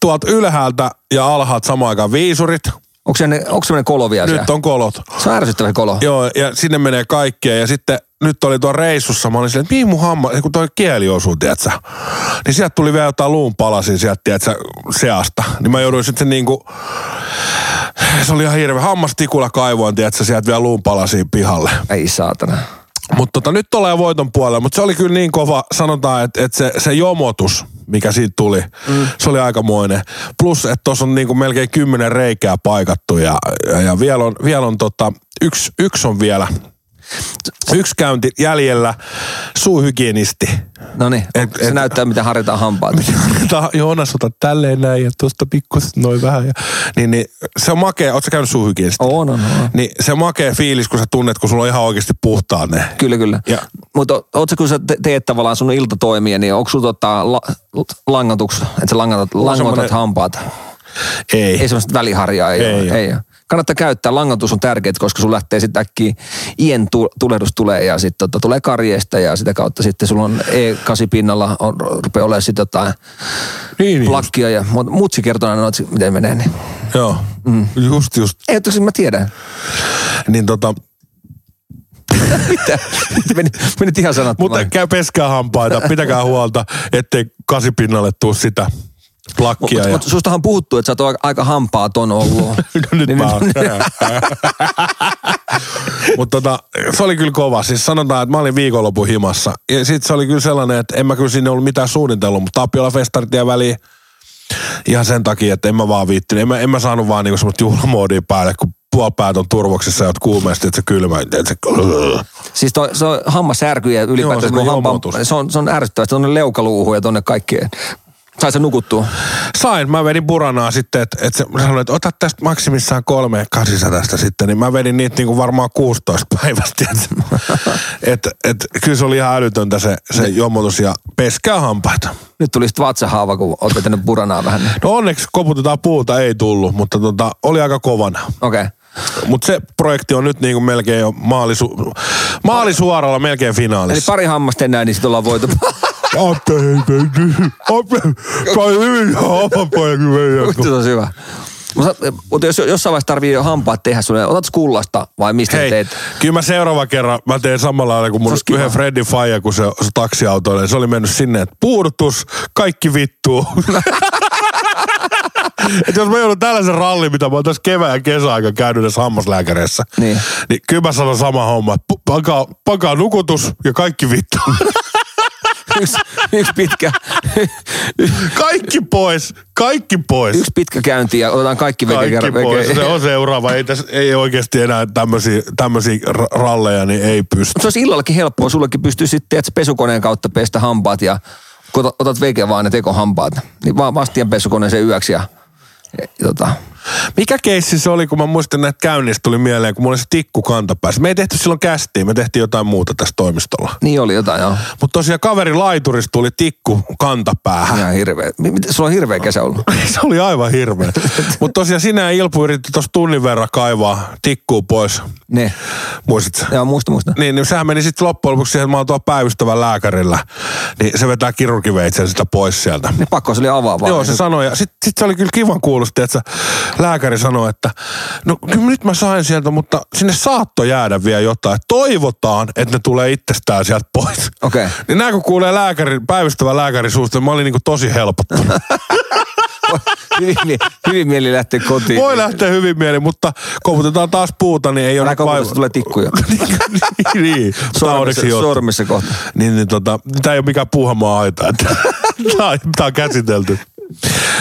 B: tuolta ylhäältä ja alhaalta samaan aikaan viisurit.
A: Onko se, onko semmoinen kolovia siellä?
B: Nyt on kolot.
A: Se on ärsyttävä kolo.
B: Joo, ja sinne menee kaikkea. Ja sitten nyt oli tuo reissussa, mä olin silleen, että mihin mun hamma, kun toi kieli osuu, tiedätkö? Niin sieltä tuli vielä jotain luun palasia sieltä, tiedätkö, seasta. Niin mä jouduin sitten niinku, se oli ihan hirveä. Hammastikulla kaivoin, tiedätkö, sieltä vielä luun palasia pihalle.
A: Ei saatana.
B: Mutta tota, nyt ollaan voiton puolella, mutta se oli kyllä niin kova, sanotaan, että, että se, se jomotus, mikä siitä tuli, mm. se oli aikamoinen. Plus, että tuossa on niinku melkein kymmenen reikää paikattu ja, ja, ja vielä on, vielä on tota, yksi, yksi on vielä, yksi käynti jäljellä, suuhygienisti.
A: No niin, se
B: et-
A: näyttää miten harjataan hampaat.
B: Joonas, ota tälleen näin ja tuosta pikkuset noin vähän. Ja, niin, niin, se on makea, ootko sä käynyt suuhygienistä?
A: On, on, on.
B: Niin se on makea fiilis, kun sä tunnet, kun sulla on ihan oikeasti puhtaat ne.
A: Kyllä, kyllä.
B: Ja-
A: Mutta ootko kun sä te- teet tavallaan sun iltatoimia, niin onko sulla tota la, langatuks, että sä langatat, langotat
B: semmonen-
A: hampaat?
B: Ei.
A: Ei semmoista väliharjaa. Ei,
B: Ei oo.
A: ei oo. Kannattaa käyttää. Langatus on tärkeää, koska sun lähtee sitten äkkiä ien tu- tulehdus tulee ja sitten tota, tulee karjeesta ja sitä kautta sitten sulla on E8 pinnalla on, rupeaa olemaan sitten jotain
B: Niin, niin
A: plakkia. Ja, mut mutsi kertoo aina, noit, miten menee. Niin.
B: Joo, mm. just just.
A: Ei, tosi mä tiedän.
B: Niin tota,
A: Mitä? Meni, menit ihan sanattomaan.
B: mutta käy peskää hampaita, pitäkää huolta, ettei kasipinnalle tuu sitä plakkia.
A: Mutta
B: ja...
A: mut sustahan puhuttu, että sä oot aika- hampaaton ollut.
B: No nyt
A: Niin-
B: mä oon. Mutta tota, se oli kyllä kova. Siis sanotaan, että mä olin viikonlopun himassa. Ja sit se oli kyllä sellainen, että en mä kyllä sinne ollut mitään suunnitellut, mutta Tapiola festarit ja väliin ihan sen takia, että en mä vaan viittynyt. En mä, en mä saanut vaan niinku semmoista juhlamoodia päälle, kun puolipäät on turvoksissa ja oot kuumeesti, että se kylmä. Että se,
A: Siis toi, se on hammasärky ja
B: Joo,
A: ylipäätään, kun
B: semmoinen
A: hampaan,
B: jomotus.
A: se on, se on ärsyttävää, tuonne leukaluuhun ja tonne kaikkeen. Sai se nukuttua?
B: Sain, mä vedin puranaa sitten, että et se mä sanoin, että ota tästä maksimissaan kolme 800 sitten, niin mä vedin niitä niinku varmaan 16 päivästä. Että et, kyllä se oli ihan älytöntä se, se jomotus ja peskää hampaita.
A: Nyt tuli sitten vatsahaava, kun oot vetänyt puranaa vähän. Okei.
B: No onneksi koputetaan puuta ei tullut, mutta tota, oli aika kovana.
A: Okay.
B: Mutta se projekti on nyt niinku melkein jo maalisu, maalisuoralla melkein
A: Eli
B: finaalissa.
A: pari hammasta enää, niin sitten ollaan voitu.
B: Sai hyvin hampapojakin meidän.
A: Se on hyvä. Mutta mutta jos jossain vaiheessa tarvii jo hampaat tehdä sulle, otat kullasta vai mistä
B: Hei,
A: teet?
B: kyllä mä seuraava kerran, mä teen samalla lailla kuin mun yhden Freddin faija, kun se, se taksiautoille. Se oli mennyt sinne, että puudutus, kaikki vittuu. Et jos mä joudun tällaisen rallin, mitä mä oon tässä kevään ja kesäaika käynyt näissä hammaslääkäreissä,
A: Niin.
B: niin kyllä mä sanon sama homma. että Pakaa, pakaa nukutus ja kaikki vittu.
A: Yksi, yksi pitkä,
B: kaikki pois, kaikki pois.
A: yksi pitkä käynti ja otetaan kaikki veke
B: Kaikki
A: kerran.
B: pois. Se on seuraava. Ei, tässä, ei oikeasti enää tämmöisiä, tämmöisiä ra- ralleja, niin ei pysty.
A: Mutta se olisi illallakin helppoa. Sullekin pystyy sitten pesukoneen kautta pestä hampaat ja kun otat, veke vaan ne tekohampaat. Niin vaan vastian pesukoneeseen yöksi ja, ja tota,
B: Mikä keissi se oli, kun mä muistan näitä käynnistä tuli mieleen, kun mulla oli se tikku kantapäässä. Me ei tehty silloin kästiin, me tehtiin jotain muuta tässä toimistolla.
A: niin oli jotain joo.
B: Mutta tosiaan kaveri laiturista tuli tikku kantapäähän.
A: Ihan hirveä. Mi- Mitä, sulla on hirveä kesä ollut.
B: se oli aivan hirveä. Mutta tosiaan sinä ja Ilpu yritti tuossa tunnin verran kaivaa tikkuu pois.
A: Ne.
B: Muistatko?
A: Joo, muista, muista.
B: Niin, niin sehän meni sitten loppujen lopuksi siihen, että mä oon tuolla päivystävän lääkärillä. Niin se vetää kirurgiveitsen sitä pois sieltä.
A: Niin pakko se oli avaa vaan.
B: Joo, se sanoi. Ja sitten sit se oli kyllä kivan kuulosti, että se lääkäri sanoi, että no kyllä nyt mä sain sieltä, mutta sinne saatto jäädä vielä jotain. Toivotaan, että ne tulee itsestään sieltä pois.
A: Okei.
B: Niin nämä kun kuulee lääkäri, päivystävän lääkärin suusta, niin mä olin niinku tosi helpottunut.
A: hyvin, hyvin mieli lähteä kotiin.
B: Voi lähteä hyvin mieli, mutta koputetaan taas puuta, niin ei ole
A: Älä
B: nyt
A: koputa,
B: vaiva-
A: se tulee tikkuja.
B: niin, mutta
A: Sormissa, kohta.
B: Niin, niin tota, tämä ei ole mikään puuhamaa aita. Tämä on, tää on käsitelty.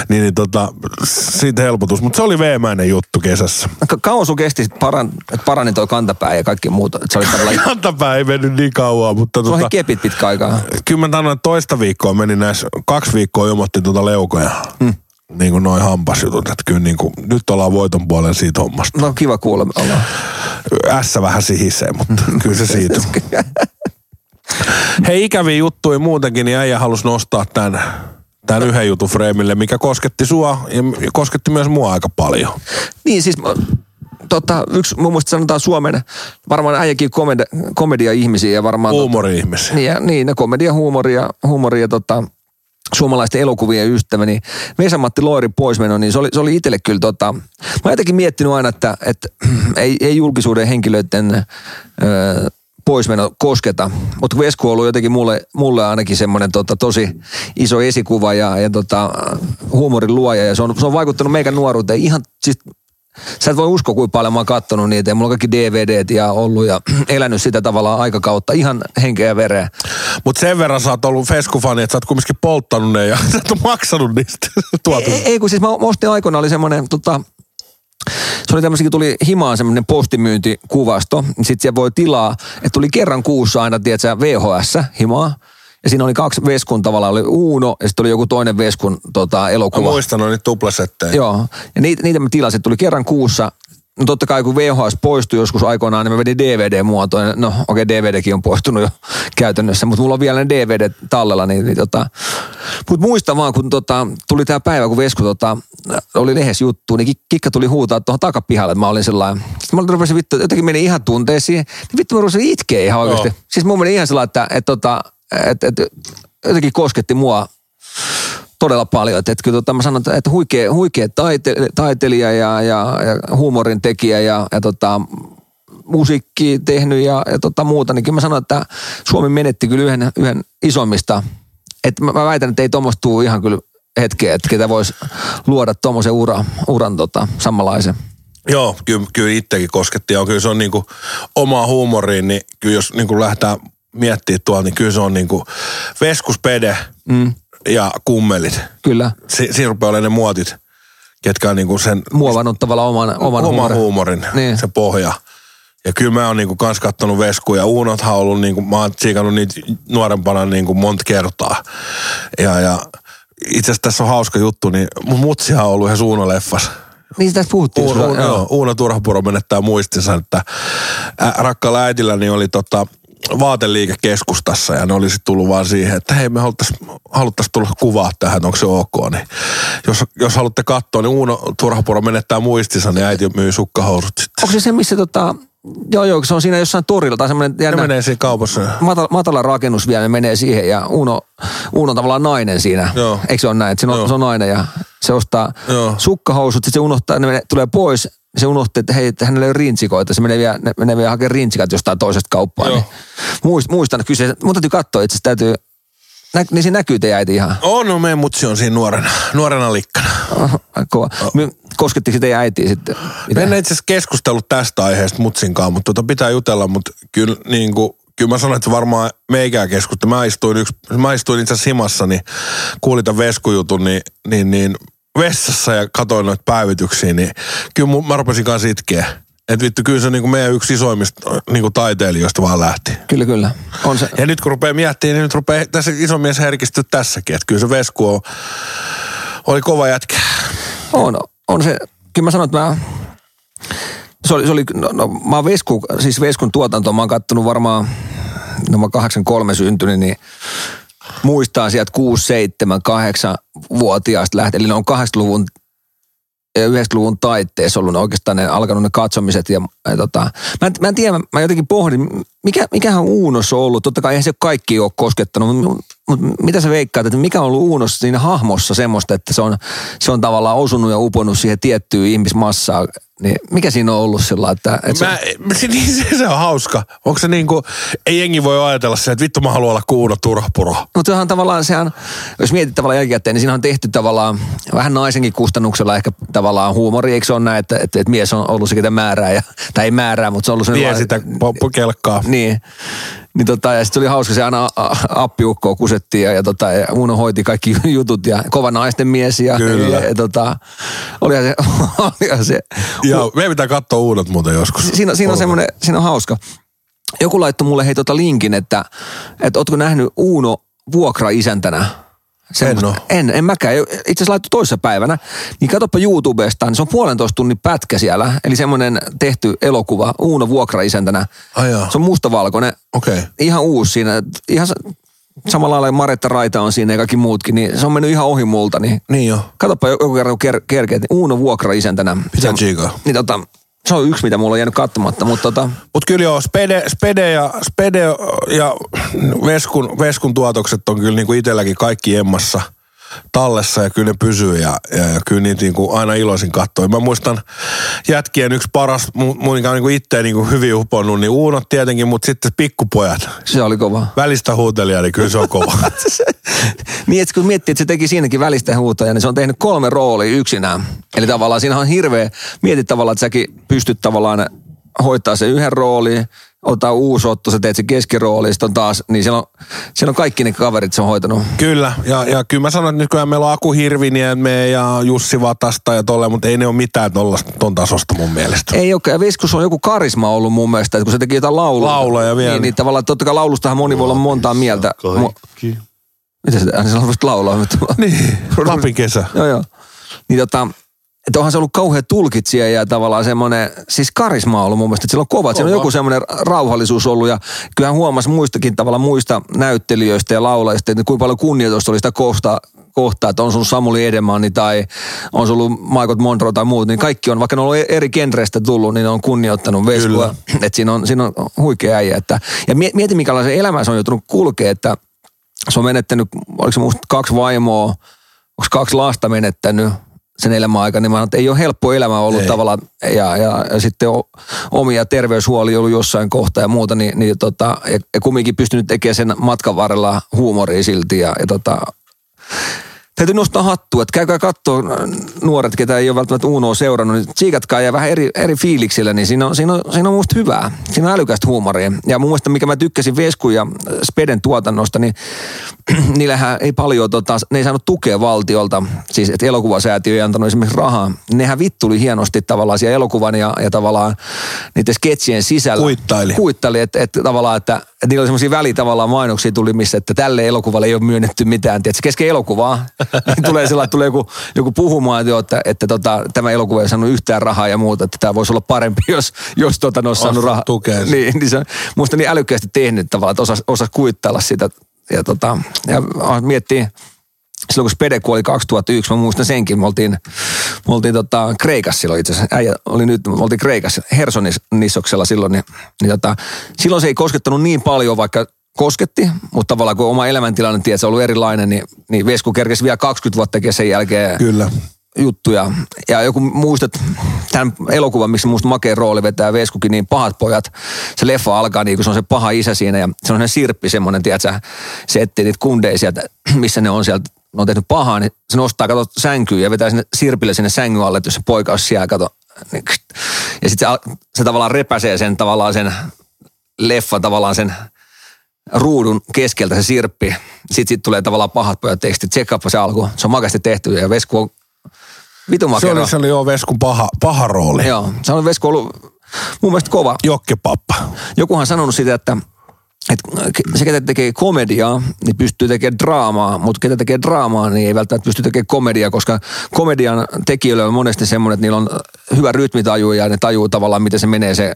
B: Niin, niin tota, siitä helpotus. Mutta se oli veemäinen juttu kesässä.
A: Ka- kauan sun kesti, sit paran, että parani toi kantapää ja kaikki muut. Että se oli tavallaan,
B: Kantapää ei mennyt niin kauan, mutta
A: sulla
B: tota,
A: kepit pitkä aikaa.
B: kyllä mä että toista viikkoa meni näissä, kaksi viikkoa ilmoitti tuota leukoja. Hmm. Niin kuin noin hampasjutut, että kyllä niin kuin, nyt ollaan voiton puolen siitä hommasta.
A: No kiva kuulla. Ollaan.
B: Ässä vähän sihisee, mutta kyllä se siitä. Hei, ikäviä juttuja muutenkin, niin äijä halusi nostaa tämän, tämän yhden jutun freimille, mikä kosketti sua ja kosketti myös mua aika paljon.
A: Niin siis tota, yksi mun mielestä sanotaan Suomen varmaan äijäkin komedia, komedia-ihmisiä ja varmaan... tota-
B: Huumori-ihmisiä.
A: Niin, ja, niin, ne komedia, huumoria, huumoria tota, suomalaisten elokuvien ystävä, niin Vesa-Matti Loirin poismeno, niin se oli, se oli itselle kyllä tota, mä jotenkin miettinyt aina, että, että ei, ei julkisuuden henkilöiden ö, poismeno kosketa, mutta Vesku on ollut jotenkin mulle, mulle ainakin semmoinen tota, tosi iso esikuva ja, ja tota, huumorin luoja ja se on, se on vaikuttanut meidän nuoruuteen ihan siis Sä et voi uskoa, kuinka paljon mä oon kattonut niitä. Ja mulla on kaikki DVDt ja ollut ja elänyt sitä tavallaan aikakautta ihan henkeä ja vereä.
B: Mutta sen verran sä oot ollut Fesku-fani, että sä oot kumminkin polttanut ne ja sä et ole maksanut niistä tuotu.
A: ei, ei, kun siis mä ostin aikoina oli semmoinen, tota, se oli tämmöisikin, tuli himaan semmoinen postimyyntikuvasto. Sitten siellä voi tilaa, että tuli kerran kuussa aina, tiedätkö, VHS himaa. Ja siinä oli kaksi Veskun tavallaan, oli Uuno ja sitten oli joku toinen Veskun tota,
B: Mä
A: elokuva.
B: muistan on niitä tuplasettejä.
A: Joo, ja niitä, niitä mä tilasin, tuli kerran kuussa. No totta kai kun VHS poistui joskus aikoinaan, niin mä vedin DVD-muotoon. No okei, okay, DVDkin on poistunut jo käytännössä, mutta mulla on vielä ne DVD tallella. Niin, niin tota. Mutta muistan vaan, kun tota, tuli tämä päivä, kun Vesku tota, oli lehes juttu, niin Kik- Kikka tuli huutaa tuohon takapihalle, että mä olin sellainen. Sitten mä rupesin vittu, jotenkin meni ihan tunteisiin, niin vittu mä rupesin itkeä ihan oikeasti.
B: Joo.
A: Siis mun meni ihan sellainen, että, että, että, että, että jotenkin kosketti mua todella paljon. Että, että kyllä tota, mä sanon, että, huikea, huikea taite, taiteilija ja, ja, ja huumorin tekijä ja, ja tota, musiikki tehnyt ja, ja tota, muuta, niin kyllä mä sanon, että Suomi menetti kyllä yhden, yhden isommista. Että mä, mä väitän, että ei tuommoista tule ihan kyllä hetkeä, että ketä voisi luoda tuommoisen ura, uran tota, samanlaisen.
B: Joo, kyllä, kyllä itsekin kosketti. Ja kyllä se on niinku omaa huumoriin, niin kyllä jos niinku lähdetään miettimään tuolla, niin kyllä se on niinku veskuspede mm. Ja kummelit.
A: Kyllä,
B: Si- siinä rupeaa olemaan ne muotit, ketkä on niinku sen
A: muovannut tavallaan oman, oman
B: oman
A: huumorin.
B: huumorin,
A: Niin.
B: se pohja. Ja kyllä mä oon niinku kans kattonut veskuja. Uunothan on ollut niinku, mä oon tsiikannut niitä nuorempana niinku monta kertaa. Ja, ja itse asiassa tässä on hauska juttu, niin mun mutsihan on ollut ihan Uuno-leffas.
A: Niin sitä puhuttiin. Sulla,
B: joo. Uuno Turhapuro menettää muistinsa, että ä, rakkaalla äidilläni oli tota, vaateliike keskustassa ja ne oli sitten tullut vaan siihen, että hei me haluttais, haluttais tulla kuvaa tähän, onko se ok. Niin jos, jos haluatte katsoa, niin Uuno Turhapuro menettää muistinsa, niin äiti myy sukkahousut sitten.
A: Onko se se, missä tota, joo joo, se on siinä jossain torilla tai semmoinen
B: Ne
A: jännä,
B: menee siinä kaupassa.
A: matala, matala rakennus vielä, ne menee siihen ja Uno, Uno on tavallaan nainen siinä.
B: Joo.
A: Eikö se ole näin? Että se,
B: Joo.
A: on, se on nainen ja se ostaa
B: Joo.
A: sukkahousut, sitten se unohtaa, ne menee, tulee pois, se unohtaa, että hei, että hänellä ei ole rintsikoita. Se menee vielä, ne menee vielä hakemaan rintsikat jostain toisesta kauppaa.
B: Joo.
A: Niin muist, muistan, että kyse, mun täytyy katsoa, itse täytyy, nä, niin siinä näkyy teidän äiti ihan.
B: On, no meidän mutsi on siinä nuorena, nuorena likkana.
A: Kova. My, koskettiko se teidän äitiä sitten?
B: Me en itse asiassa keskustellut tästä aiheesta mutsinkaan, mutta tota pitää jutella, mutta kyllä niin kuin, kyllä mä sanoin, että varmaan meikää keskustelu. Mä istuin, yksi, mä istuin itse asiassa himassa, niin kuulin tämän veskujutun, niin, niin, niin vessassa ja katsoin noita päivityksiä, niin kyllä mun- mä rupesin kanssa itkeä. Että vittu, kyllä se niin kuin meidän yksi isoimmista niin kuin taiteilijoista vaan lähti.
A: Kyllä, kyllä. On se.
B: Ja nyt kun rupeaa miettimään, niin nyt rupeaa tässä iso mies herkistyä tässäkin. Että kyllä se vesku on, oli kova jätkä.
A: On, on se. Kyllä mä sanon, että mä, se oli, se oli no, no, mä oon Vesku, siis Veskun tuotantoa, mä oon kattonut varmaan, no mä 83 syntynyt, niin muistaa sieltä 6, 7, 8 vuotiaasta lähtien. Eli ne on 80-luvun ja 90-luvun taitteessa ollut ne oikeastaan ne alkanut ne katsomiset. Ja, ja tota, mä, en, mä en tiedä, mä jotenkin pohdin, mikä, mikähän Uunossa on ollut. Totta kai eihän se kaikki ole koskettanut, mutta mut mitä sä veikkaat, että mikä on ollut Uunossa siinä hahmossa semmoista, että se on, se on tavallaan osunut ja uponut siihen tiettyyn ihmismassaan. Niin mikä siinä on ollut sillä että, että
B: Mä, se, niin se, se on hauska. Onko se niinku, ei jengi voi ajatella se, että vittu mä haluan olla kuuno turhapuro.
A: Mutta sehän on tavallaan, sehän, jos mietit tavallaan jälkikäteen, niin siinä on tehty tavallaan vähän naisenkin kustannuksella ehkä tavallaan huumori, eikö se ole näin, että, että, että mies on ollut se, ketä määrää, ja, tai ei määrää, mutta se on ollut
B: Vie sitä poppukelkkaa.
A: Niin. Niin tota, ja sitten oli hauska, se aina appiukkoa kusettiin ja, ja, tota, ja Uno hoiti kaikki jutut ja kova naisten mies ja,
B: Kyllä.
A: ja, ja tota, olihan se, olihan se
B: Ja meidän pitää katsoa uudet muuten joskus.
A: siinä, siinä on semmoinen, siinä on hauska. Joku laittoi mulle hei tota linkin, että, että ootko nähnyt Uuno vuokraisäntänä?
B: Oo.
A: En, en mäkään. Itse asiassa laittoi toisessa päivänä. Niin katsoppa YouTubesta, niin se on puolentoista tunnin pätkä siellä. Eli semmoinen tehty elokuva Uuno vuokraisäntänä. Se on mustavalkoinen.
B: Okei.
A: Ihan uusi siinä. Ihan, sa- Samalla lailla Maretta Raita on siinä ja kaikki muutkin, niin se on mennyt ihan ohi multa. Niin
B: Niin jo.
A: Katsopa joku kerran, kun ker- kerkeet, niin Uuno vuokra isäntänä.
B: Mitä
A: Se-
B: tsiikaa?
A: Niin tota, se on yksi, mitä mulla on jäänyt katsomatta, mutta tota,
B: Mut kyllä joo, Spede, Spede ja, Spede ja Veskun, Veskun tuotokset on kyllä niinku itselläkin kaikki emmassa tallessa ja kyllä ne pysyy ja, ja, ja kyllä niitä niinku aina iloisin kattoo. Mä muistan jätkien yksi paras, mun, mun niinku itse niinku hyvin uponnut, niin Uunot tietenkin, mutta sitten pikkupojat.
A: se oli kova.
B: Välistä huutelija, niin kyllä se on kova.
A: niin, että kun miettii, että se teki siinäkin välistä huutoja, niin se on tehnyt kolme roolia yksinään. Eli tavallaan siinä on hirveä, mietit tavallaan, että säkin pystyt tavallaan hoitaa sen yhden roolin, ottaa uusi otto, sä teet sen keskirooli, sitten on taas, niin siellä on, siellä on kaikki ne kaverit se on hoitanut.
B: Kyllä, ja, ja kyllä mä sanon, että nykyään meillä on Aku Hirviniemme ja Jussi Vatasta ja tolle, mutta ei ne ole mitään tollasta, ton tasosta mun mielestä.
A: Ei olekaan, ja Veskus on joku karisma ollut mun mielestä, että kun se teki jotain laulua.
B: Lauloja vielä.
A: Niin, niin tavallaan totta kai laulustahan moni voi olla montaa mieltä. Mo- Mitä se, hän laulaa. mutta-
B: Niin, Lapin kesä.
A: Joo, joo. Niin tota, että onhan se ollut kauhean tulkitsija ja tavallaan semmoinen, siis karisma on ollut mun mielestä, että sillä on kova, että on joku semmoinen rauhallisuus ollut ja kyllähän huomasi muistakin tavalla muista näyttelijöistä ja laulajista, että kuinka paljon kunnioitusta oli sitä kohtaa, kohtaa, että on sun Samuli Edemanni tai on se ollut Michael Monroe tai muut, niin kaikki on, vaikka ne on ollut eri genreistä tullut, niin ne on kunnioittanut Veskua. Että siinä on, siinä on huikea äijä. Että, ja mie- mieti, minkälaisen elämän se on joutunut kulkea, että se on menettänyt, oliko se musta kaksi vaimoa, onko kaksi lasta menettänyt sen elämän aikana, niin mä että ei ole helppo elämä ollut
B: Ei.
A: tavallaan, ja, ja, ja sitten omia terveyshuoli ollut jossain kohtaa ja muuta, niin, niin tota, ja, ja kumminkin pystynyt tekemään sen matkan varrella huumoria silti, ja, ja tota, Täytyy nostaa hattua, että käykää katsoa nuoret, ketä ei ole välttämättä Unoa seurannut, niin tsiikatkaa ja vähän eri, eri fiiliksillä, niin siinä on, siinä, on, siinä on musta hyvää. Siinä on älykästä huumoria. Ja mun mielestä, mikä mä tykkäsin Vesku ja Speden tuotannosta, niin niillähän ei paljon, tota, ne ei saanut tukea valtiolta, siis että elokuvasäätiö ei antanut esimerkiksi rahaa. Nehän vittuli hienosti tavallaan siellä elokuvan ja, ja tavallaan niiden sketsien sisällä.
B: Kuittaili.
A: Kuittaili, että, että tavallaan, että, että niillä oli semmoisia väli mainoksia tuli, missä, että tälle elokuvalle ei ole myönnetty mitään. Tiedätkö, kesken elokuvaa niin tulee sellainen, tulee joku, joku puhumaan, että, että, että tota, tämä elokuva ei saanut yhtään rahaa ja muuta, että tämä voisi olla parempi, jos, jos tota, ne olisi saanut rahaa.
B: tukea.
A: Niin, niin se musta niin älykkäästi tehnyt tavallaan, että osasi, osasi kuittailla sitä. Ja, tota, ja ah, miettii, silloin kun Spede kuoli 2001, mä muistan senkin, me oltiin, me oltiin tota, Kreikassa silloin itse asiassa, äijä oli nyt, me oltiin Kreikassa, Hersonissoksella silloin, niin, niin tota, silloin se ei koskettanut niin paljon, vaikka kosketti, mutta tavallaan kun oma elämäntilanne tiedät, se on ollut erilainen, niin, niin Vesku kerkesi vielä 20 vuotta tekemään sen jälkeen
B: Kyllä.
A: juttuja. Ja joku muistat tämän elokuvan, missä musta makea rooli vetää Veskukin, niin pahat pojat. Se leffa alkaa niin kuin se on se paha isä siinä ja se on sellainen sirppi semmoinen, tiedätkö, se etsii niitä kundeja sieltä, missä ne on sieltä, ne on tehnyt pahaa, niin se nostaa, kato, sänkyyn ja vetää sinne sirpille sinne sängyn alle, että jos se poika olisi siellä, kato. niin. Ja sitten se, se tavallaan repäsee sen tavallaan sen leffan tavallaan sen ruudun keskeltä se sirppi. Sitten sit tulee tavallaan pahat pojat tekstit. Tsekkaappa se alku. Se on makasti tehty ja Vesku on vitu
B: Se oli, se oli joo Veskun paha, paha rooli.
A: Joo, se on Vesku ollut mun mielestä kova.
B: Jokkepappa.
A: Jokuhan on sanonut sitä, että että se, ketä tekee komediaa, niin pystyy tekemään draamaa, mutta ketä tekee draamaa, niin ei välttämättä pysty tekemään komediaa, koska komedian tekijöillä on monesti semmoinen, että niillä on hyvä rytmitaju ja ne tajuu tavallaan, miten se menee se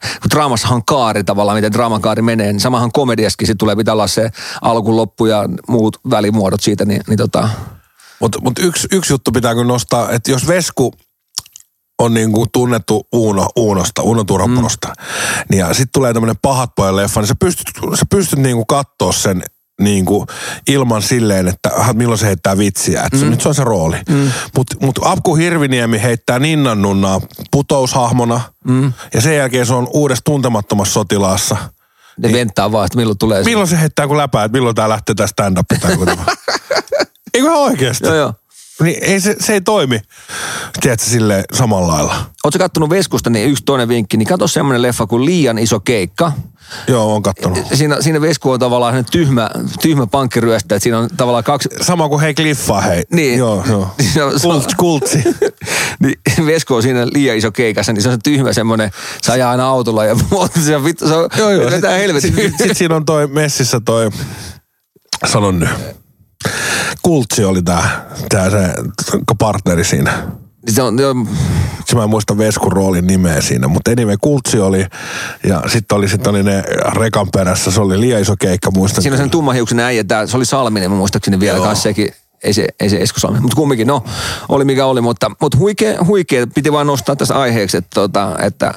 A: kun draamassahan kaari tavallaan, miten draaman kaari menee, niin samahan komediaskin sit tulee pitää olla se alku, loppu ja muut välimuodot siitä, niin, niin tota,
B: Mutta mut yksi, yksi juttu pitää kyllä nostaa, että jos Vesku on niin kuin tunnettu Uuno, Uunosta, Uuno Turhaporosta, mm. niin ja sitten tulee tämmöinen pahat pojan leffa, niin sä pystyt, sä pystyt niin kuin kattoo sen niin kuin ilman silleen, että milloin se heittää vitsiä. Että mm. Nyt se on se rooli. Mm. Mutta mut Apku Hirviniemi heittää Ninnan nunnaa putoushahmona, mm. ja sen jälkeen se on uudessa tuntemattomassa sotilaassa.
A: ne venttaa vaan, että milloin tulee se.
B: Milloin se heittää kun läpää, että milloin tää lähtee tää stand-up. Eikö ihan oikeasti?
A: Joo, joo.
B: Niin ei se, se ei toimi, tiedätkö, sille samalla lailla.
A: Oletko kattonut Veskusta, niin yksi toinen vinkki, niin katso semmoinen leffa kuin Liian iso keikka.
B: Joo, on kattonut.
A: Siinä, siinä Vesku on tavallaan tyhmä, tyhmä pankkiryöstä, että siinä on tavallaan kaksi...
B: Sama kuin hei Cliffa, hei.
A: Niin.
B: Joo, joo.
A: On-
B: Kult, kultsi.
A: niin Vesku on siinä liian iso keikassa, niin se on se tyhmä semmoinen, se ajaa aina autolla ja se on vittu, se on,
B: joo, joo.
A: vetää helvetin.
B: Sitten sit siinä on toi messissä toi, sanon nyt. Kultsi oli tää, tää se partneri siinä.
A: Se on, jo,
B: Se mä en muista Veskun roolin nimeä siinä, mutta anyway, Kultsi oli, ja sitten oli, sit oli ne rekan perässä, se oli liian iso keikka, muistan.
A: siinä on sen tummahiuksen äijä, tää, se oli Salminen, mä muistaakseni vielä
B: Joo.
A: kanssa sekin. Ei se, ei se Esko Salminen, mutta kumminkin, no, oli mikä oli, mutta, mutta huikea, huikea, piti vaan nostaa tässä aiheeksi, että, tota, että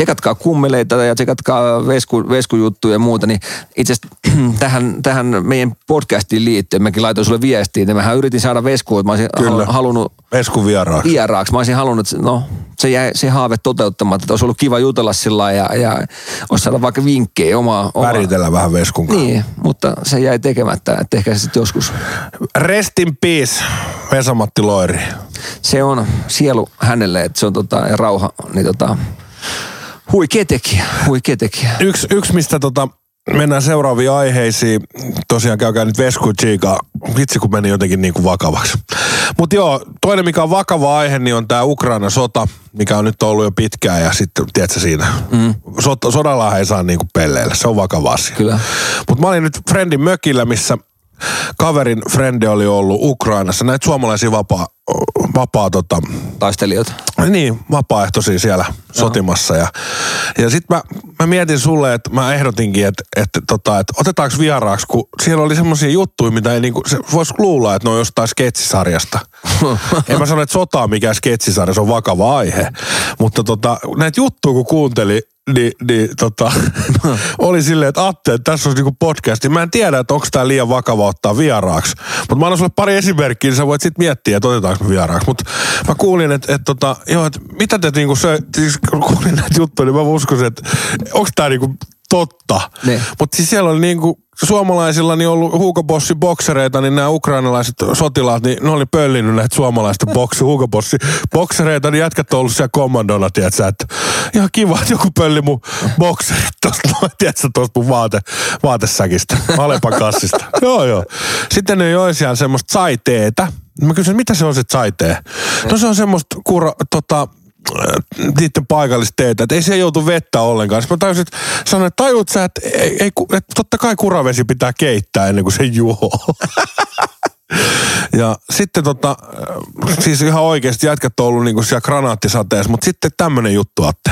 A: tsekatkaa kummeleita ja tsekatkaa vesku, veskujuttuja ja muuta, niin itse asiassa tähän, tähän meidän podcastiin liittyen, mäkin laitoin sulle viestiin, että mähän yritin saada veskua, että mä olisin
B: Kyllä.
A: halu- halunnut
B: Veskun vieraaksi.
A: vieraaksi. Mä olisin halunnut, että no, se jäi se haave toteuttamatta, että olisi ollut kiva jutella sillä ja, ja olisi saada vaikka vinkkejä omaa, omaa
B: Väritellä vähän Veskun kanssa.
A: Niin, mutta se jäi tekemättä, että ehkä se sitten joskus.
B: Rest in peace, Vesa-Matti Loiri.
A: Se on sielu hänelle, että se on tota, ja rauha, niin tota, huikea tekijä, huikea tekijä.
B: Yksi, yksi mistä tota, mennään seuraaviin aiheisiin. Tosiaan käykää nyt Vesku Chica. Vitsi kun meni jotenkin niin kuin vakavaksi. Mutta joo, toinen mikä on vakava aihe, niin on tämä Ukraina-sota, mikä on nyt ollut jo pitkään ja sitten, tiedätkö siinä, mm. Sot, sodalla ei saa niin kuin pelleillä. Se on vakava asia.
A: Kyllä.
B: Mutta mä olin nyt Friendin mökillä, missä kaverin frendi oli ollut Ukrainassa. Näitä suomalaisia vapaa, vapaa tota,
A: Taistelijoita.
B: niin, vapaaehtoisia siellä sotimassa. Ja, ja sitten mä, mä mietin sulle, että mä ehdotinkin, että, että, tota, että otetaanko vieraaksi, kun siellä oli semmoisia juttuja, mitä ei niinku, se voisi luulla, että ne on jostain sketsisarjasta. en mä sano, että sota on mikään sketsisarja, se on vakava aihe. Mutta tota, näitä juttuja kun kuunteli, niin, niin tota, oli silleen, että Atte, että tässä on niinku podcast. Mä en tiedä, että onko tämä liian vakava ottaa vieraaksi. Mutta mä annan sulle pari esimerkkiä, niin sä voit sitten miettiä, että otetaanko me vieraaksi. Mutta mä kuulin, että, että, tota, joo, että mitä te niinku se, siis kun kuulin näitä juttuja, niin mä uskoisin, että onko tämä niinku totta.
A: Niin.
B: Mutta siis siellä oli niinku suomalaisilla niin ollut huukobossi boksereita, niin nämä ukrainalaiset sotilaat, niin ne oli pöllinyt näitä suomalaisten boksi, huukobossi boksereita, niin jätkät on ollut siellä kommandona, tiedätkö, että ihan kiva, että joku pölli mun bokserit tosta, noin, tiedätkö, tosta mun vaate, vaatesäkistä, Alepan kassista. joo, joo. Sitten ne joi siellä semmoista saiteetä. Mä kysyin, mitä se on se saitee? No se on semmoista kura, tota, niiden paikallista teetä, että ei se joutu vettä ollenkaan. Sitten mä tajusin, että sanoin, että tajut sä, että, ei, ei, että totta kai kuravesi pitää keittää ennen kuin se juo. Ja sitten tota, äh, siis ihan oikeasti jätkät on ollut niinku siellä granaattisateessa, mutta sitten tämmönen juttu, Atte.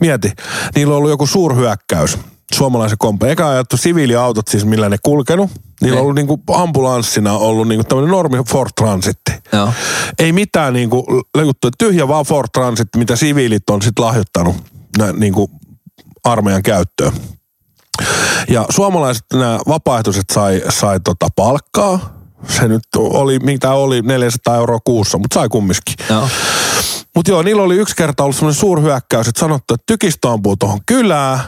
B: Mieti, niillä on ollut joku suurhyökkäys suomalaisen kompa. Eka ajattu siviiliautot siis, millä ne kulkenut. Niillä on ollut niinku ambulanssina ollut niinku tämmöinen normi Ford Transitti.
A: Joo.
B: Ei mitään niinku juttu, tyhjä vaan Ford Transit, mitä siviilit on sitten lahjoittanut nä, niinku armeijan käyttöön. Ja suomalaiset nämä vapaaehtoiset sai, sai tota palkkaa. Se nyt oli, mitä oli, 400 euroa kuussa, mutta sai kumminkin.
A: Joo.
B: Mutta joo, niillä oli yksi kerta ollut semmoinen suurhyökkäys, että sanottu, että tykistö ampuu tuohon kylään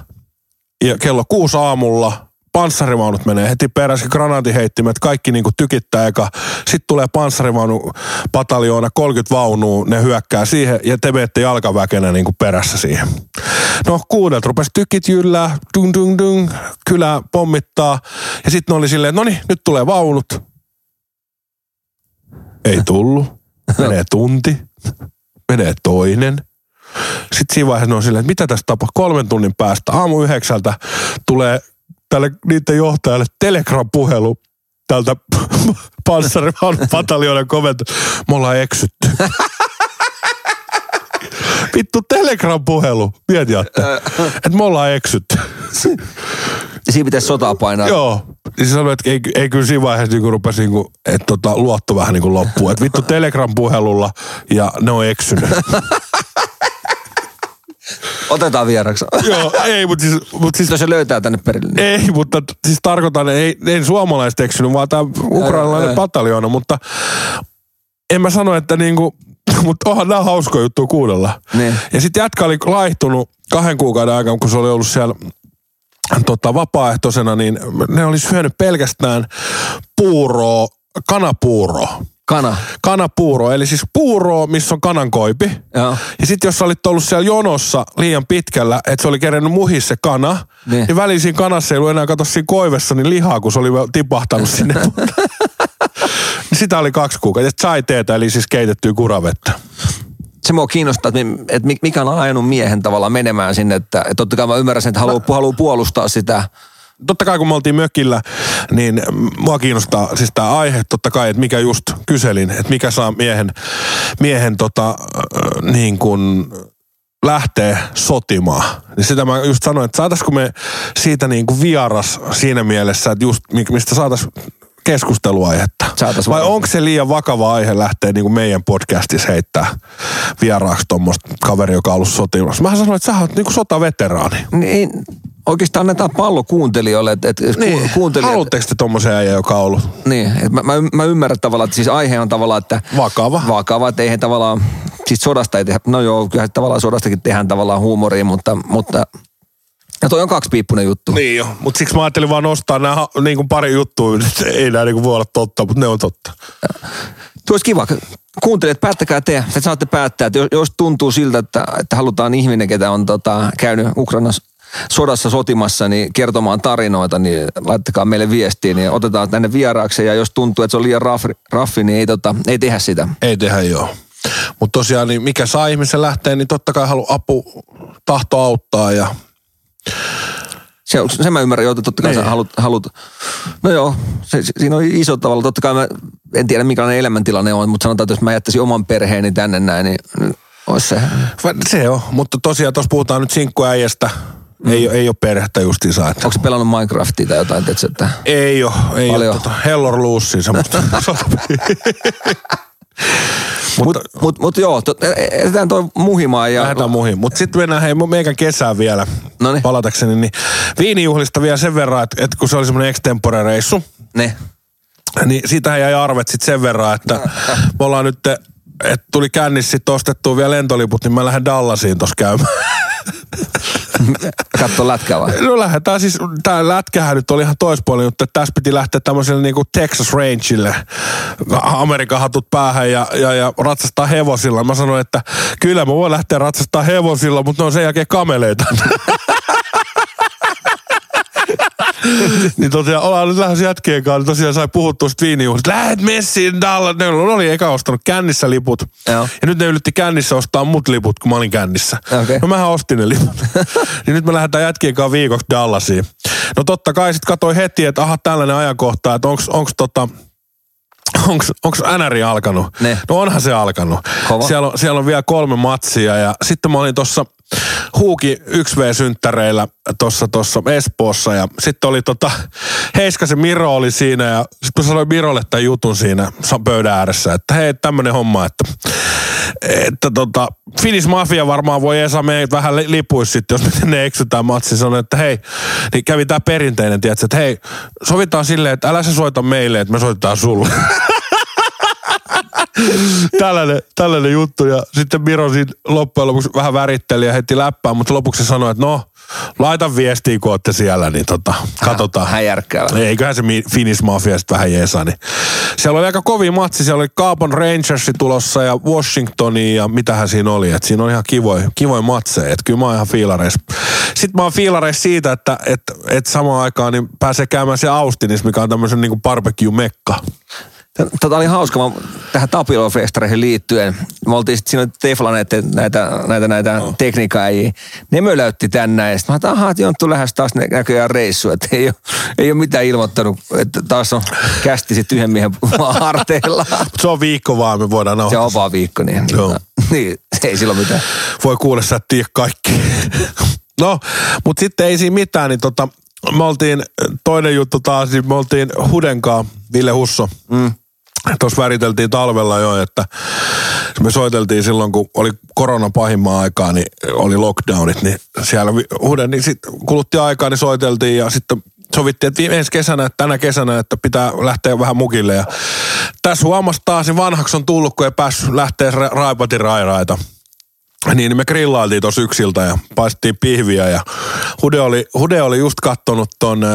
B: ja kello kuusi aamulla panssarivaunut menee heti perässä, granaatiheittimet, kaikki niinku tykittää eka. Sitten tulee panssarivaunu pataljoona, 30 vaunua, ne hyökkää siihen ja te menette jalkaväkenä niinku perässä siihen. No kuudelta rupesi tykit jyllää, dung dung dung, kylä pommittaa ja sitten oli silleen, no niin, nyt tulee vaunut. Ei tullut. Menee tunti. Menee toinen. Sitten siinä vaiheessa ne on silleen, että mitä tässä tapahtuu. Kolmen tunnin päästä aamu yhdeksältä tulee tälle niiden johtajalle Telegram-puhelu tältä panssarivaunun pataljoonan komento. Me ollaan eksytty. Vittu Telegram-puhelu. Mieti. Että me ollaan eksytty.
A: Siinä pitäisi sotaa painaa.
B: Joo. Ja se sanoi, että ei, ei kyllä siinä vaiheessa niin rupesi, niin kuin, että tota, luotto vähän niin kuin loppuu. Että vittu Telegram-puhelulla ja ne on eksynyt.
A: Otetaan vieraksi.
B: Joo, ei, mutta siis, mut siis
A: se löytää tänne perille. Niin.
B: ei, mutta siis tarkoitan, ei, ei suomalaiset eksynyt, vaan tämä ukrainalainen
A: joo.
B: pataljoona, mutta en mä sano, että niinku, mutta onhan nämä hauskoja juttuja kuunnella.
A: Niin.
B: Ja sitten jätkä oli laihtunut kahden kuukauden aikana, kun se oli ollut siellä tota, vapaaehtoisena, niin ne oli syönyt pelkästään puuroa, kanapuuroa.
A: Kana.
B: Kanapuuro, eli siis puuroa, missä on kanankoipi.
A: Joo.
B: Ja sitten jos sä olit ollut siellä jonossa liian pitkällä, että se oli kerennyt muhis se kana,
A: Niin.
B: niin, väliin siinä kanassa ei ollut enää kato siinä koivessa niin lihaa, kun se oli tipahtanut sinne. Niin Sitä oli kaksi kuukautta. Ja sai teetä, eli siis keitettyä kuravettä.
A: Se mua kiinnostaa, että, mi- että mi- mikä on ajanut miehen tavallaan menemään sinne, että, että totta kai mä ymmärrän sen, että haluaa, haluaa puolustaa sitä
B: totta kai kun me oltiin mökillä, niin mua kiinnostaa siis tämä aihe, totta kai, että mikä just kyselin, että mikä saa miehen, miehen tota, äh, niin kuin lähtee sotimaan. Niin sitä mä just sanoin, että saataisiko me siitä niin kuin vieras siinä mielessä, että just mi- mistä saataisiin keskusteluaihetta.
A: Saatais
B: Vai onko se liian vakava aihe lähteä niin kuin meidän podcastissa heittää vieraaksi tuommoista kaveri, joka on ollut sotimassa? Mä sanoin, että sä oot niin kuin sotaveteraani.
A: Niin, oikeastaan annetaan pallo kuuntelijoille, että, että niin. kuuntelijat...
B: Haluatteko te tommosen äijä, joka on ollut
A: Niin, että mä, mä, mä, ymmärrän tavallaan, että siis aihe on tavallaan, että...
B: Vakava.
A: Vakava, että eihän tavallaan, siis sodasta ei tehdä, no joo, kyllä tavallaan sodastakin tehdään tavallaan huumoria, mutta, mutta ja toi on kaksipiippunen juttu.
B: Niin jo, mutta siksi mä ajattelin vaan nostaa nämä niin kuin pari juttua, nyt ei nämä niin kuin voi olla totta, mutta ne on totta.
A: Tuo olisi kiva. Kuuntelijat, päättäkää te. Te saatte päättää, että jos- jos tuntuu siltä, että, että halutaan ihminen, ketä on tota, käynyt Ukrainassa sodassa sotimassa, niin kertomaan tarinoita, niin laittakaa meille viestiä, niin otetaan tänne vieraaksi. Ja jos tuntuu, että se on liian raffi, raffi niin ei, tota, ei tehdä sitä.
B: Ei tehdä joo. Mutta tosiaan, niin mikä saa ihmisen lähteä, niin totta kai halu apu, tahto auttaa ja
A: Se, sen mä ymmärrän että totta kai
B: Niin.
A: sä halut, halut, no joo, se, se, siinä on iso tavalla, totta kai mä en tiedä minkälainen elämäntilanne on, mutta sanotaan, että jos mä jättäisin oman perheeni tänne näin, niin niin olisi se.
B: se on. Mutta tosiaan tuossa puhutaan nyt sinkkuäijästä, mm. ei, ei ole perhettä justiinsa. Että
A: Onko pelannut Minecraftia tai jotain, tiedätkö, että
B: ei ole, ei
A: Paljon.
B: ole tota, Hellor Luussi semmoista.
A: Mutta mut, mut joo, tot, jätetään toi muhimaan ja...
B: Lähdetään muihin. Mutta sitten mennään hei meikän kesään vielä.
A: Noniin.
B: Palatakseni, niin viinijuhlista vielä sen verran, että, että kun se oli semmoinen extempore-reissu,
A: Ne.
B: niin siitähän jäi arvet sitten sen verran, että me ollaan nyt, että tuli kännissä sitten ostettua vielä lentoliput, niin mä lähden Dallasiin tossa käymään.
A: Katso lätkää vai?
B: No lähdetään siis, tää lätkähän nyt oli ihan toispuolinen, mutta tässä piti lähteä tämmöiselle niinku Texas Rangeille, Amerikan hatut päähän ja, ja, ja ratsastaa hevosilla. Mä sanoin, että kyllä mä voin lähteä ratsastaa hevosilla, mutta ne on sen jälkeen kameleita. niin tosiaan ollaan nyt lähes jätkien kanssa, niin tosiaan sai puhuttua sit viinijuhlista. Lähet messiin Dallas. Ne oli eka ostanut kännissä liput.
A: Joo.
B: Ja nyt ne yritti kännissä ostaa mut liput, kun mä olin kännissä.
A: Okei.
B: No mähän ostin ne liput. niin nyt me lähdetään jätkien kanssa viikoksi Dallasiin. No totta kai sit katsoin heti, että aha tällainen ajankohta, että onks, onks tota, onks, onks NRI alkanut?
A: Ne.
B: No onhan se alkanut.
A: Kova.
B: Siellä on, siellä on vielä kolme matsia ja sitten mä olin tuossa Huuki 1V-synttäreillä tuossa tossa Espoossa ja sitten oli tota, Heiskasen Miro oli siinä ja sitten mä sanoin Mirolle tämän jutun siinä pöydän ääressä, että hei tämmönen homma, että että tota, Finnish Mafia varmaan voi Esa meidät vähän li- lipuis sitten, jos ne eksytään matsi. Sanoin, että hei, niin kävi tää perinteinen, tiedätkö, että hei, sovitaan silleen, että älä sä soita meille, että me soitetaan sulle. tällainen, tällainen juttu ja sitten Miro siinä loppujen lopuksi vähän väritteli ja heti läppää, mutta lopuksi sanoi, että no, laita viestiä, kun olette siellä, niin tota, katsotaan.
A: Hän.
B: Eiköhän se Finnish Mafia sitten vähän jeesa, niin siellä oli aika kovin matsi, siellä oli Carbon Rangersi tulossa ja Washingtoni ja mitähän siinä oli, että siinä on ihan kivoja, kivoja matseja, että kyllä mä oon ihan fiilareissa. Sitten mä oon fiilareissa siitä, että et, et samaan aikaan niin pääsee käymään se Austinissa, mikä on tämmöisen niin barbecue-mekka.
A: Tota oli hauska, mä, tähän Tapilo-festareihin liittyen. Me oltiin sitten siinä Teflanet, näitä, näitä, näitä no. tekniikkaajia. Ne möläytti tänne ja sitten mä ajattelin, ahaa, että Jonttu lähes taas nä- näköjään reissu. Että ei ole, ei ole mitään ilmoittanut, että taas on kästi sitten yhden miehen harteilla.
B: Se on viikko vaan, me voidaan
A: Se
B: nauhoittaa.
A: on vapaa viikko, niin,
B: Joo.
A: niin ei silloin mitään.
B: Voi kuulla, sä et tiedä kaikki. no, mutta sitten ei siinä mitään, niin tota, me oltiin, toinen juttu taas, niin me oltiin Hudenkaa, Ville Husso. Mm. Tuossa väriteltiin talvella jo, että me soiteltiin silloin, kun oli korona pahimman aikaa, niin oli lockdownit, niin siellä Huden, niin sitten kulutti aikaa, niin soiteltiin ja sitten sovittiin, että ensi kesänä, että tänä kesänä, että pitää lähteä vähän mukille. Ja tässä huomasi taas, niin vanhaksi on tullut, kun ei päässyt lähteä ra- raipatin rairaita. Niin, niin me grillailtiin tuossa yksiltä ja paistettiin pihviä ja Hude oli, Hude oli just kattonut ton äh,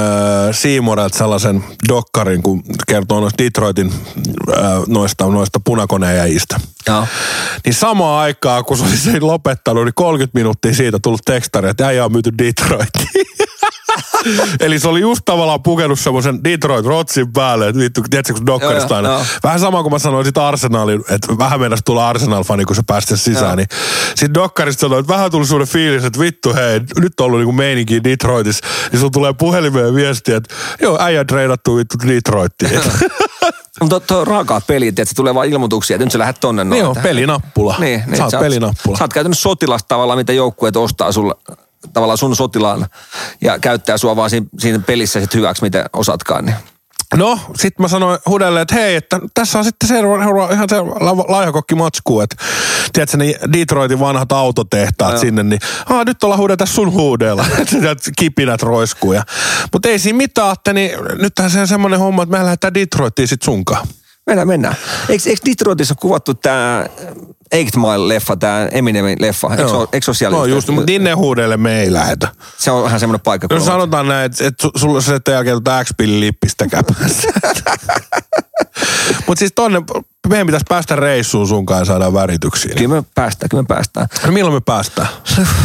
B: Seamorelta sellaisen dokkarin, kun kertoo noista Detroitin äh, noista, noista punakoneajista.
A: Joo.
B: Niin samaan aikaan, kun se oli sen lopettanut, niin 30 minuuttia siitä tullut tekstari, että äijä on myyty Detroitiin. Eli se oli just tavallaan pukenut semmoisen Detroit Rotsin päälle, että vittu, tiedätkö, kun Dockerista aina.
A: joo.
B: Vähän sama kuin mä sanoin sit Arsenalin, että vähän mennäs tulla Arsenal-fani, kun se päästä sisään.
A: Joo.
B: Niin sitten Dockerista sanoi, että vähän tuli sulle fiilis, että vittu hei, nyt on ollut niinku meininki Detroitissa. Niin sun tulee puhelimeen viesti, että joo, äijä treidattu vittu Detroittiin.
A: Mutta tuo raakaat pelit, että se tulee vaan ilmoituksia, että nyt sä lähdet tonne noin.
B: niin on, pelinappula.
A: Niin, niin sä oot-
B: pelinappula.
A: Sä oot käytännössä sotilas tavallaan, mitä joukkueet ostaa sulle tavallaan sun sotilaan ja käyttää sua vaan siinä, siinä pelissä sit hyväksi, mitä osatkaan. Niin.
B: No, sitten mä sanoin Hudelle, että hei, että tässä on sitten seuraava ihan se la- laihakokki matsku, että tiedätkö, ne Detroitin vanhat autotehtaat
A: Joo.
B: sinne, niin Aa, nyt ollaan huude tässä sun huudella, että kipinät roiskuu. Mutta ei siinä mitään, että niin nythän se on semmoinen homma, että me lähdetään Detroittiin sit sunkaan.
A: Mennään, mennään. Eikö, eikö Detroitissa kuvattu tämä Eight Mile-leffa, tämä Eminemin leffa? Eikö, eikö se ole siellä?
B: No just, mutta Dinne huudelle me ei lähetä.
A: Se on vähän semmoinen paikka.
B: No sanotaan näin, että, että su- sulla se sitten jälkeen tuota X-pillin lippistä käpässä. Mutta siis tonne, meidän pitäisi päästä reissuun sunkaan ja saadaan värityksiä.
A: Kyllä me päästään, kyllä me päästään.
B: No milloin me päästään?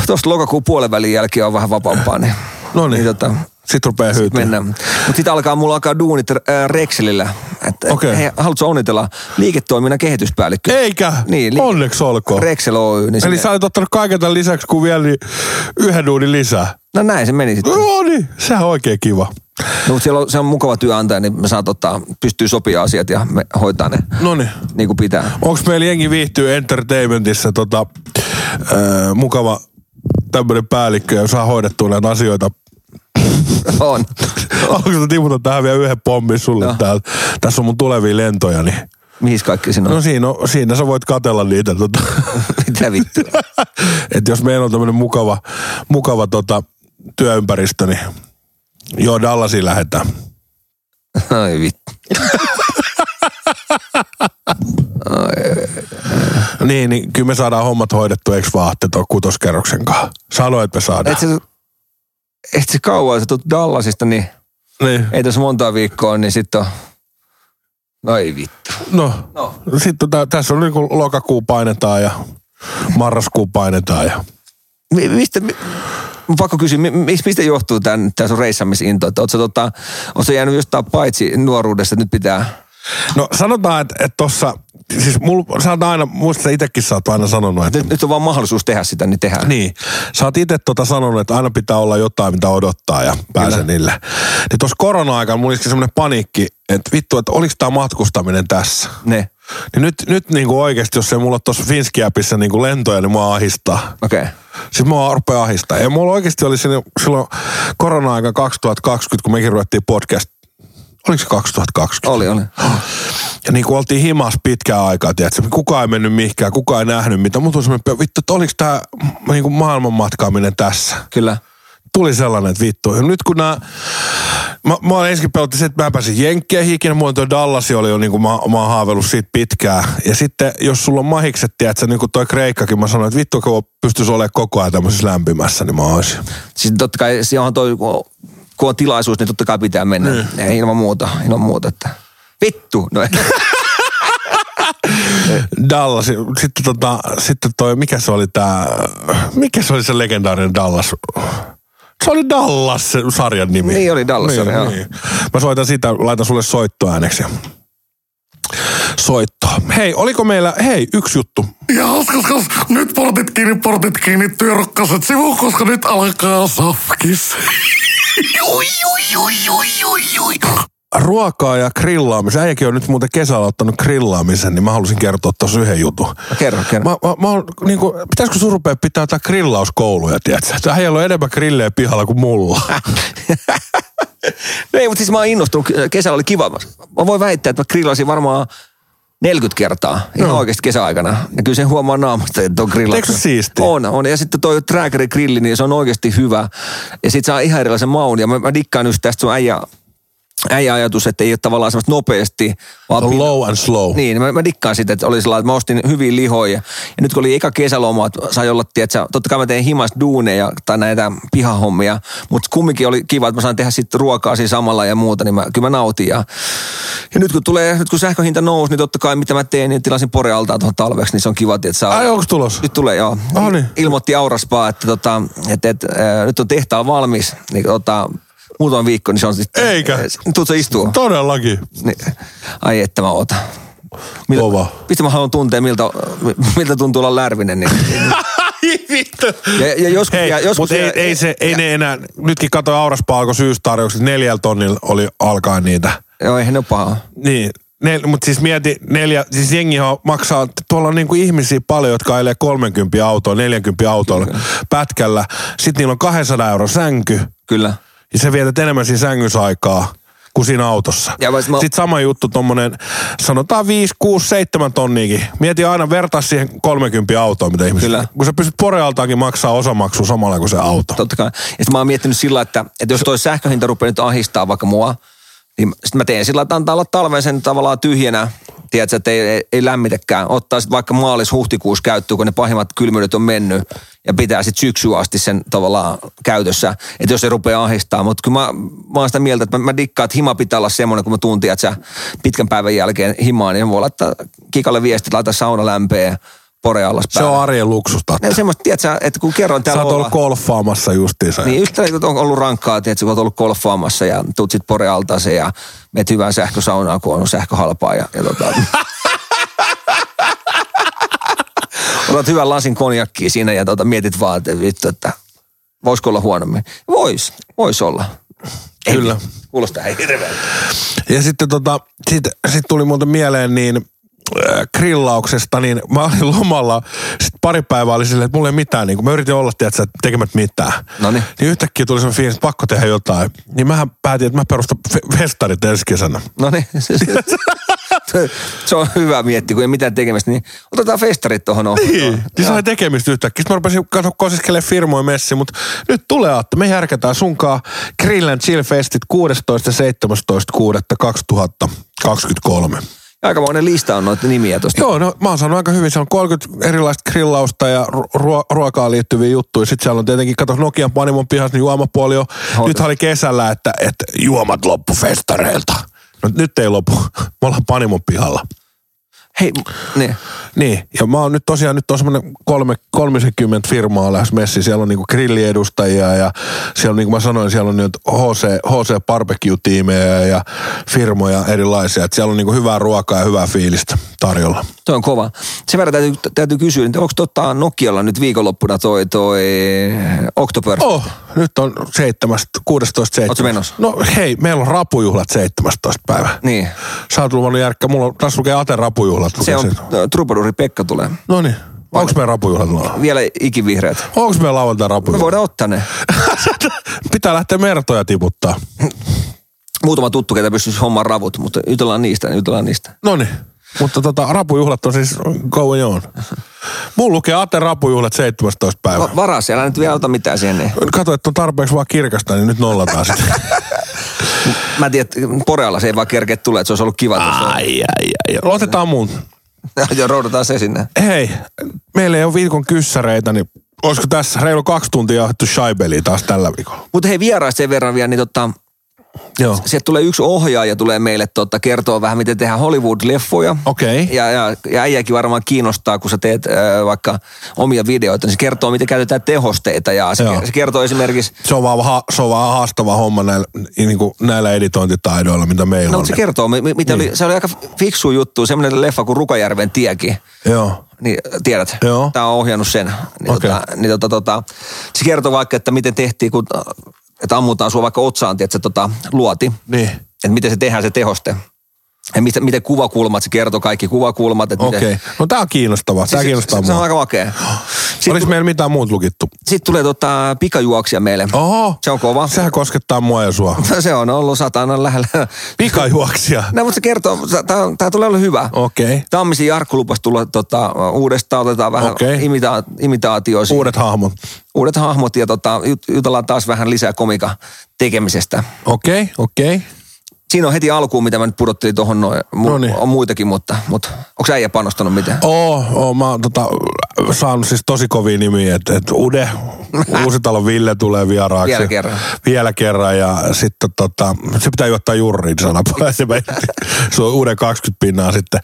A: Tuosta lokakuun puolen välin jälkeen on vähän vapaampaa, niin,
B: No niin.
A: niin tota,
B: Sitten rupeaa hyytyä.
A: mennään. Mutta sitten alkaa, mulla alkaa duunit äh, Rexelillä. Että hei, haluatko onnitella liiketoiminnan kehityspäällikkö?
B: Eikä,
A: Niin, li-
B: onneksi olkoon.
A: Rexel Oy. Niin
B: Eli
A: sinne-
B: sä olet ottanut kaiken tämän lisäksi kuin vielä niin yhden duunin lisää.
A: No näin se meni sitten.
B: No niin, sehän on oikein kiva.
A: No, mutta siellä on, se on mukava työnantaja, niin me saat ottaa, pystyy sopia asiat ja me hoitaa ne
B: No niin.
A: niin kuin pitää.
B: Onko meillä jengi viihtyy entertainmentissa tota, äh, mukava tämmöinen päällikkö ja saa hoidettua näitä asioita?
A: On.
B: Onko sä tiputa tähän vielä yhden pommin sulle
A: Joo.
B: täällä? Tässä on mun tulevia lentoja, niin
A: Mihin kaikki siinä on?
B: no siinä, on, siinä sä voit katella niitä. Tota.
A: Mitä vittu?
B: että jos meillä on tämmöinen mukava, mukava tota, työympäristö, niin joo, Dallasiin lähdetään.
A: Ai vittu.
B: Niin, niin kyllä me saadaan hommat hoidettu, eikö vaan, että tuon kutoskerroksen kanssa. Sanoit, että me saadaan.
A: Et se, et se kauan, sä tulet Dallasista, niin
B: Niin.
A: ei tässä monta viikkoa, niin sitten on... No ei vittu.
B: No,
A: No.
B: sitten tota, tässä on niinku lokakuu painetaan ja marraskuu painetaan ja
A: Mi- mistä, mi- pakko kysyä, mi- mis- mistä johtuu tämän, tämän sun reissaamisinto? Että ootko, tota, ootko jäänyt jostain paitsi nuoruudesta, että nyt pitää...
B: No sanotaan, että, että tossa, siis mulla, sä oot aina, muista sä itekin sä oot aina sanonut, että
A: Nyt, nyt on vaan mahdollisuus tehdä sitä, niin tehdään.
B: Niin. Sä oot itse tota sanonut, että aina pitää olla jotain, mitä odottaa ja pääsee niille. Niin tuossa korona-aikana mulla oli semmoinen paniikki, että vittu, että oliko tämä matkustaminen tässä?
A: Ne,
B: Niin nyt, nyt niinku oikeasti, jos ei mulla ole tuossa Finski-appissa niinku lentoja, niin mua ahistaa.
A: okei. Okay.
B: Sitten mua rupeaa ahistaa. Ja mulla oikeasti oli siinä, silloin korona-aika 2020, kun mekin ruvettiin podcast. Oliko se 2020?
A: Oli, oli.
B: Ja niin kuin oltiin himas pitkään aikaa, tiedätkö? Kukaan ei mennyt mihinkään, kukaan ei nähnyt mitä. Mutta semmoinen, vittu, että oliko tämä niin kuin maailmanmatkaaminen tässä?
A: Kyllä.
B: Tuli sellainen, että vittu. Ja nyt kun nämä... Mä, mä olen ensin pelotti se, että mä pääsin Jenkkeihin ikinä. Mulla tuo Dallasi oli jo niin kuin mä, mä oon haaveillut siitä pitkään. Ja sitten jos sulla on mahikset, tiedätkö, niin kuin toi Kreikkakin, mä sanoin, että vittu, kun pystyisi olemaan koko ajan tämmöisessä lämpimässä, niin mä olisin.
A: Siis totta kai, se onhan toi, kun on, tilaisuus, niin totta kai pitää mennä.
B: Niin.
A: Ei ilman muuta, ilman muuta. Että. Vittu! No,
B: Dallas, sitten, tota, sitten toi, mikä se oli tää, mikä se oli se legendaarinen Dallas? Se oli Dallas se sarjan nimi.
A: Niin oli Dallas,
B: niin,
A: joo.
B: niin. Mä soitan sitä, laitan sulle soittoääneksi. Soittoa. Hei, oliko meillä, hei, yksi juttu.
D: Ja kas, nyt portit kiinni, portit kiinni, työrokkaset sivuun, koska nyt alkaa safkis. Ui, ui, ui, ui, ui, ui.
B: Ruokaa ja grillaamisen. Äijäkin on nyt muuten kesällä ottanut grillaamisen, niin mä halusin kertoa tuossa yhden jutun.
A: kerro, kerro.
B: Mä, mä, mä oon, niin kuin, pitäisikö sun rupea pitää jotain grillauskouluja, tiedätkö? Äijällä on enemmän grillejä pihalla kuin mulla.
A: No ei, mutta siis mä oon innostunut. Kesällä oli kiva. Mä voin väittää, että mä grillasin varmaan 40 kertaa ihan
B: Joo.
A: oikeasti kesäaikana. Ja kyllä sen huomaa naamasta, että on grillaus.
B: Eikö siistiä?
A: On, on. Ja sitten toi Trackeri grilli, niin se on oikeasti hyvä. Ja sit saa ihan erilaisen maun. Ja mä, mä dikkaan just tästä sun äijä, äijä ajatus, että ei ole tavallaan semmoista nopeasti. Vaan pin-
B: Low and slow.
A: niin, mä, mä dikkaan sitä, että oli sellainen, että mä ostin hyviä lihoja. Ja nyt kun oli eka kesäloma, että sai olla, tiedätkö, totta kai mä tein himas duuneja tai näitä pihahommia, mutta kumminkin oli kiva, että mä saan tehdä sitten ruokaa siinä samalla ja muuta, niin mä, kyllä mä nautin. Ja, ja nyt kun tulee, nyt kun sähköhinta nousi, niin totta kai mitä mä teen, niin tilasin porealtaa tuohon talveksi, niin se on kiva, että saa...
B: Ai onko tulos?
A: Nyt tulee, joo.
B: Ah, niin.
A: Ilmoitti Auraspaa, että, tota, että, että äh, nyt on tehtaan valmis. Niin, tota, muutama viikko, niin se on sitten...
B: Eikä.
A: Tuutko istua?
B: Todellakin.
A: Niin. Ai että mä ootan. Miltä,
B: Kova.
A: Mistä mä haluan tuntea, miltä, miltä tuntuu olla lärvinen. Niin,
B: vittu.
A: ja, ja joskus,
B: Hei,
A: ja, joskus
B: mutta ei,
A: ja-
B: ei, se, ei ne enää, nytkin katsoin Auraspaa alkoi syystarjoukset, neljällä tonnilla oli alkaa niitä.
A: Joo, eihän ne ole pahaa.
B: Niin, nel, mutta siis mieti, neljä, siis jengihan maksaa, tuolla on niinku ihmisiä paljon, jotka ajelee 30 autoa, 40 autolla pätkällä. Sitten niillä on 200 euron sänky,
A: Kyllä.
B: Ja sä vietät enemmän siinä sängyssä aikaa kuin siinä autossa.
A: Ja mä-
B: Sitten sama juttu tommonen, sanotaan 5, 6, 7 tonniikin. Mieti aina vertaa siihen 30 autoa, mitä ihmiset.
A: Kyllä.
B: Kun sä pystyt Porealtaankin maksaa osamaksu samalla kuin se auto.
A: Totta kai. Ja sitten mä oon miettinyt sillä, että, että jos toi sähköhinta rupeaa nyt ahistaa vaikka mua, niin sitten mä teen sillä, että antaa olla talven sen tavallaan tyhjänä, tiedätkö, että ei, ei, ei lämmitäkään. Ottaa sitten vaikka maalis-huhtikuussa käyttöön, kun ne pahimmat kylmyydet on mennyt ja pitää sitten syksyyn asti sen tavallaan käytössä, että jos se rupeaa ahistaa. Mutta kyllä mä, mä oon sitä mieltä, että mä, mä dikkaan, että hima pitää olla semmoinen, kun mä tuntin, että sä pitkän päivän jälkeen himaan, niin voi laittaa kikalle viestit, laita sauna lämpeä, pore allas
B: Se on arjen luksusta.
A: Ne semmoista, tiedätkö, että kun kerroin
B: Sä
A: täällä
B: oot ollut
A: olla-
B: golfaamassa justiinsa.
A: niin yhtä on ollut rankkaa, tiedätkö, kun oot ollut golfaamassa ja tuut sit porealtaaseen ja meet hyvään sähkösaunaan, kun on sähkö halpaa ja, ja tota... Otat hyvän lasin konjakkia siinä ja tota, mietit vaan, että vittu, että voisiko olla huonommin. Vois, vois olla. Ei,
B: Kyllä.
A: Kuulostaa hirveältä.
B: Ja sitten tota, sit, sit tuli muuten mieleen niin äh, grillauksesta, niin mä olin lomalla, sit pari päivää oli silleen, että mulla ei mitään, niin kun mä yritin olla, tiedätkö, että tekemät mitään.
A: Noniin.
B: Niin yhtäkkiä tuli semmoinen fiilis, että pakko tehdä jotain. Niin mähän päätin, että mä perustan fe- festarit ensi kesänä.
A: No niin. se on hyvä miettiä, kun ei mitään tekemistä, niin otetaan festarit tuohon ohjelmaan.
B: Niin, niin sai tekemistä yhtäkkiä. Sitten mä rupesin kosiskelemaan firmoja messi, mutta nyt tulee, että me järkätään sunkaan Grill and Chill Festit 16. ja 17.6.2023.
A: Aikamoinen lista on noita nimiä tuosta.
B: Joo, no mä oon saanut aika hyvin. Siellä on 30 erilaista grillausta ja ruo- ruokaan liittyviä juttuja. Sitten siellä on tietenkin, kato Nokian Panimon pihassa, niin juomapuoli on.
A: Hoitos.
B: Nyt oli kesällä, että, että juomat loppu festareilta. No nyt ei lopu. Me ollaan Panimon pihalla.
A: Hei, niin.
B: Niin, ja mä oon nyt tosiaan, nyt on semmoinen kolme, 30 firmaa lähes messi. Siellä on niinku grilliedustajia ja siellä on, niin kuin mä sanoin, siellä on nyt HC, HC Barbecue-tiimejä ja firmoja erilaisia. Et siellä on niinku hyvää ruokaa ja hyvää fiilistä tarjolla.
A: Toi on kova. Sen verran täytyy, täytyy kysyä, että onko tota Nokialla nyt viikonloppuna toi, toi October?
B: Oh, nyt on 7, 16, 7.
A: Ootko menossa?
B: No hei, meillä on rapujuhlat 17 päivä.
A: Niin.
B: Sä oot luvannut järkkä, mulla on, tässä lukee Ate rapujuhlat.
A: Se on,
B: lukee
A: Trubaduri Pekka tulee.
B: No niin, onks meillä rapujuhlat?
A: Vielä ikivihreät.
B: Onks meillä lauantai
A: Me
B: rapujuhlat?
A: voidaan ottaa ne.
B: Pitää lähteä mertoja tiputtaa.
A: Muutama tuttu, ketä pystyisi hommaan ravut, mutta jutellaan niistä, jutellaan niistä.
B: No niin. Mutta tota, rapujuhlat on siis going on. Mulla lukee Ate rapujuhlat 17 päivä.
A: Va- varaa siellä nyt vielä ota mitään siihen. Niin.
B: Kato, että on tarpeeksi vaan kirkasta, niin nyt nollataan sitten.
A: Mä tiedän, että Porealla se ei vaan kerkeä tulee, että se olisi ollut kiva. Ai.
B: ai, ai. Otetaan mun.
A: Joo, roudataan se sinne.
B: Hei, meillä ei ole viikon kyssäreitä, niin olisiko tässä reilu kaksi tuntia jauhettu shaibeliä taas tällä viikolla?
A: Mutta hei vieraista sen verran vielä, niin tota,
B: Joo.
A: sieltä tulee yksi ohjaaja tulee meille tota, kertoa vähän, miten tehdään Hollywood-leffoja.
B: Okei.
A: Ja, ja, ja äijäkin varmaan kiinnostaa, kun sä teet äh, vaikka omia videoita, niin se kertoo, miten käytetään tehosteita. Ja se,
B: Joo.
A: se kertoo esimerkiksi,
B: Se on vaan, ha, se on vaan haastava homma näillä, niin kuin näillä editointitaidoilla, mitä meillä
A: no
B: on.
A: se kertoo, mi- mi- mitä
B: Niin.
A: oli, se oli aika fiksu juttu, semmoinen leffa kuin Rukajärven tiekin.
B: Joo.
A: Niin, tiedät,
B: Joo.
A: tämä on ohjannut sen. Niin,
B: Okei.
A: tota, niin tota, tota, se kertoo vaikka, että miten tehtiin, kun, että ammutaan sua vaikka otsaan, tiedätkö, tota, luoti.
B: Niin.
A: Että miten se tehdään se tehoste. Ja miten, miten kuvakulmat, se kertoo kaikki kuvakulmat. Että
B: Okei.
A: miten,
B: No tää on kiinnostavaa. Tää
A: se,
B: kiinnostaa
A: se, se on
B: mua.
A: aika makea. Sitten,
B: Olis meillä mitään muut lukittu?
A: sitten tulee tota, pikajuoksia meille.
B: Oho.
A: Se on kova.
B: Sehän koskettaa mua ja sua.
A: Se on ollut satana lähellä.
B: Pikajuoksia.
A: No, mutta se kertoo, tämä tulee olla hyvä.
B: Okei.
A: Tammisi Jarkko lupasi tulla tota, uudestaan, otetaan vähän
B: Okei.
A: imita- imitaatioa. siihen.
B: Uudet hahmot.
A: uudet hahmot ja tota, jut- jutellaan taas vähän lisää komika tekemisestä.
B: Okei, okei.
A: Siinä on heti alkuun, mitä mä nyt pudottelin tuohon noin. Mu-
B: Noniin.
A: on muitakin, mutta, mutta onko äijä panostanut mitään?
B: Oo, oo, mä tota, saanut siis tosi kovia nimiä, että et Ude, Uusitalo Ville tulee vieraaksi.
A: Vielä kerran.
B: Vielä kerran ja sitten tota, se pitää juottaa jurriin sana Se on Uuden 20 pinnaa sitten.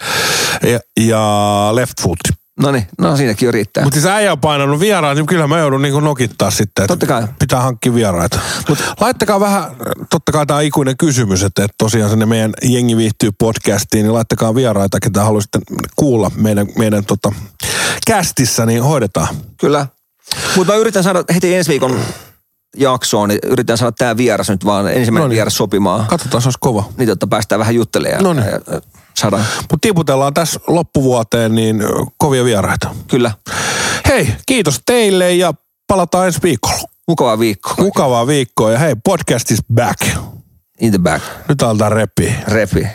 B: Ja, ja Left Foot.
A: No niin, no siinäkin jo riittää.
B: Mutta siis äijä on painanut vieraat, niin kyllä mä joudun niinku nokittaa sitten. että
A: Totta kai.
B: Pitää hankkia vieraita. Mut laittakaa vähän, totta kai tämä ikuinen kysymys, että, että tosiaan sinne meidän Jengi viihtyy podcastiin, niin laittakaa vieraita, ketä haluaisitte kuulla meidän, meidän tota, kästissä, niin hoidetaan.
A: Kyllä. Mutta mä yritän saada heti ensi viikon jaksoon, niin yritän saada tämä vieras nyt vaan ensimmäinen
B: No niin.
A: vieras sopimaan.
B: Katsotaan, se olisi kova.
A: Niin, jotta päästään vähän juttelemaan.
B: No niin.
A: Saadaan.
B: Mutta tiputellaan tässä loppuvuoteen niin kovia vieraita.
A: Kyllä.
B: Hei, kiitos teille ja palataan ensi viikolla.
A: Mukavaa viikkoa.
B: Mukavaa viikkoa ja hei, podcast is back.
A: In the back.
B: Nyt aletaan repiä.
A: Repi.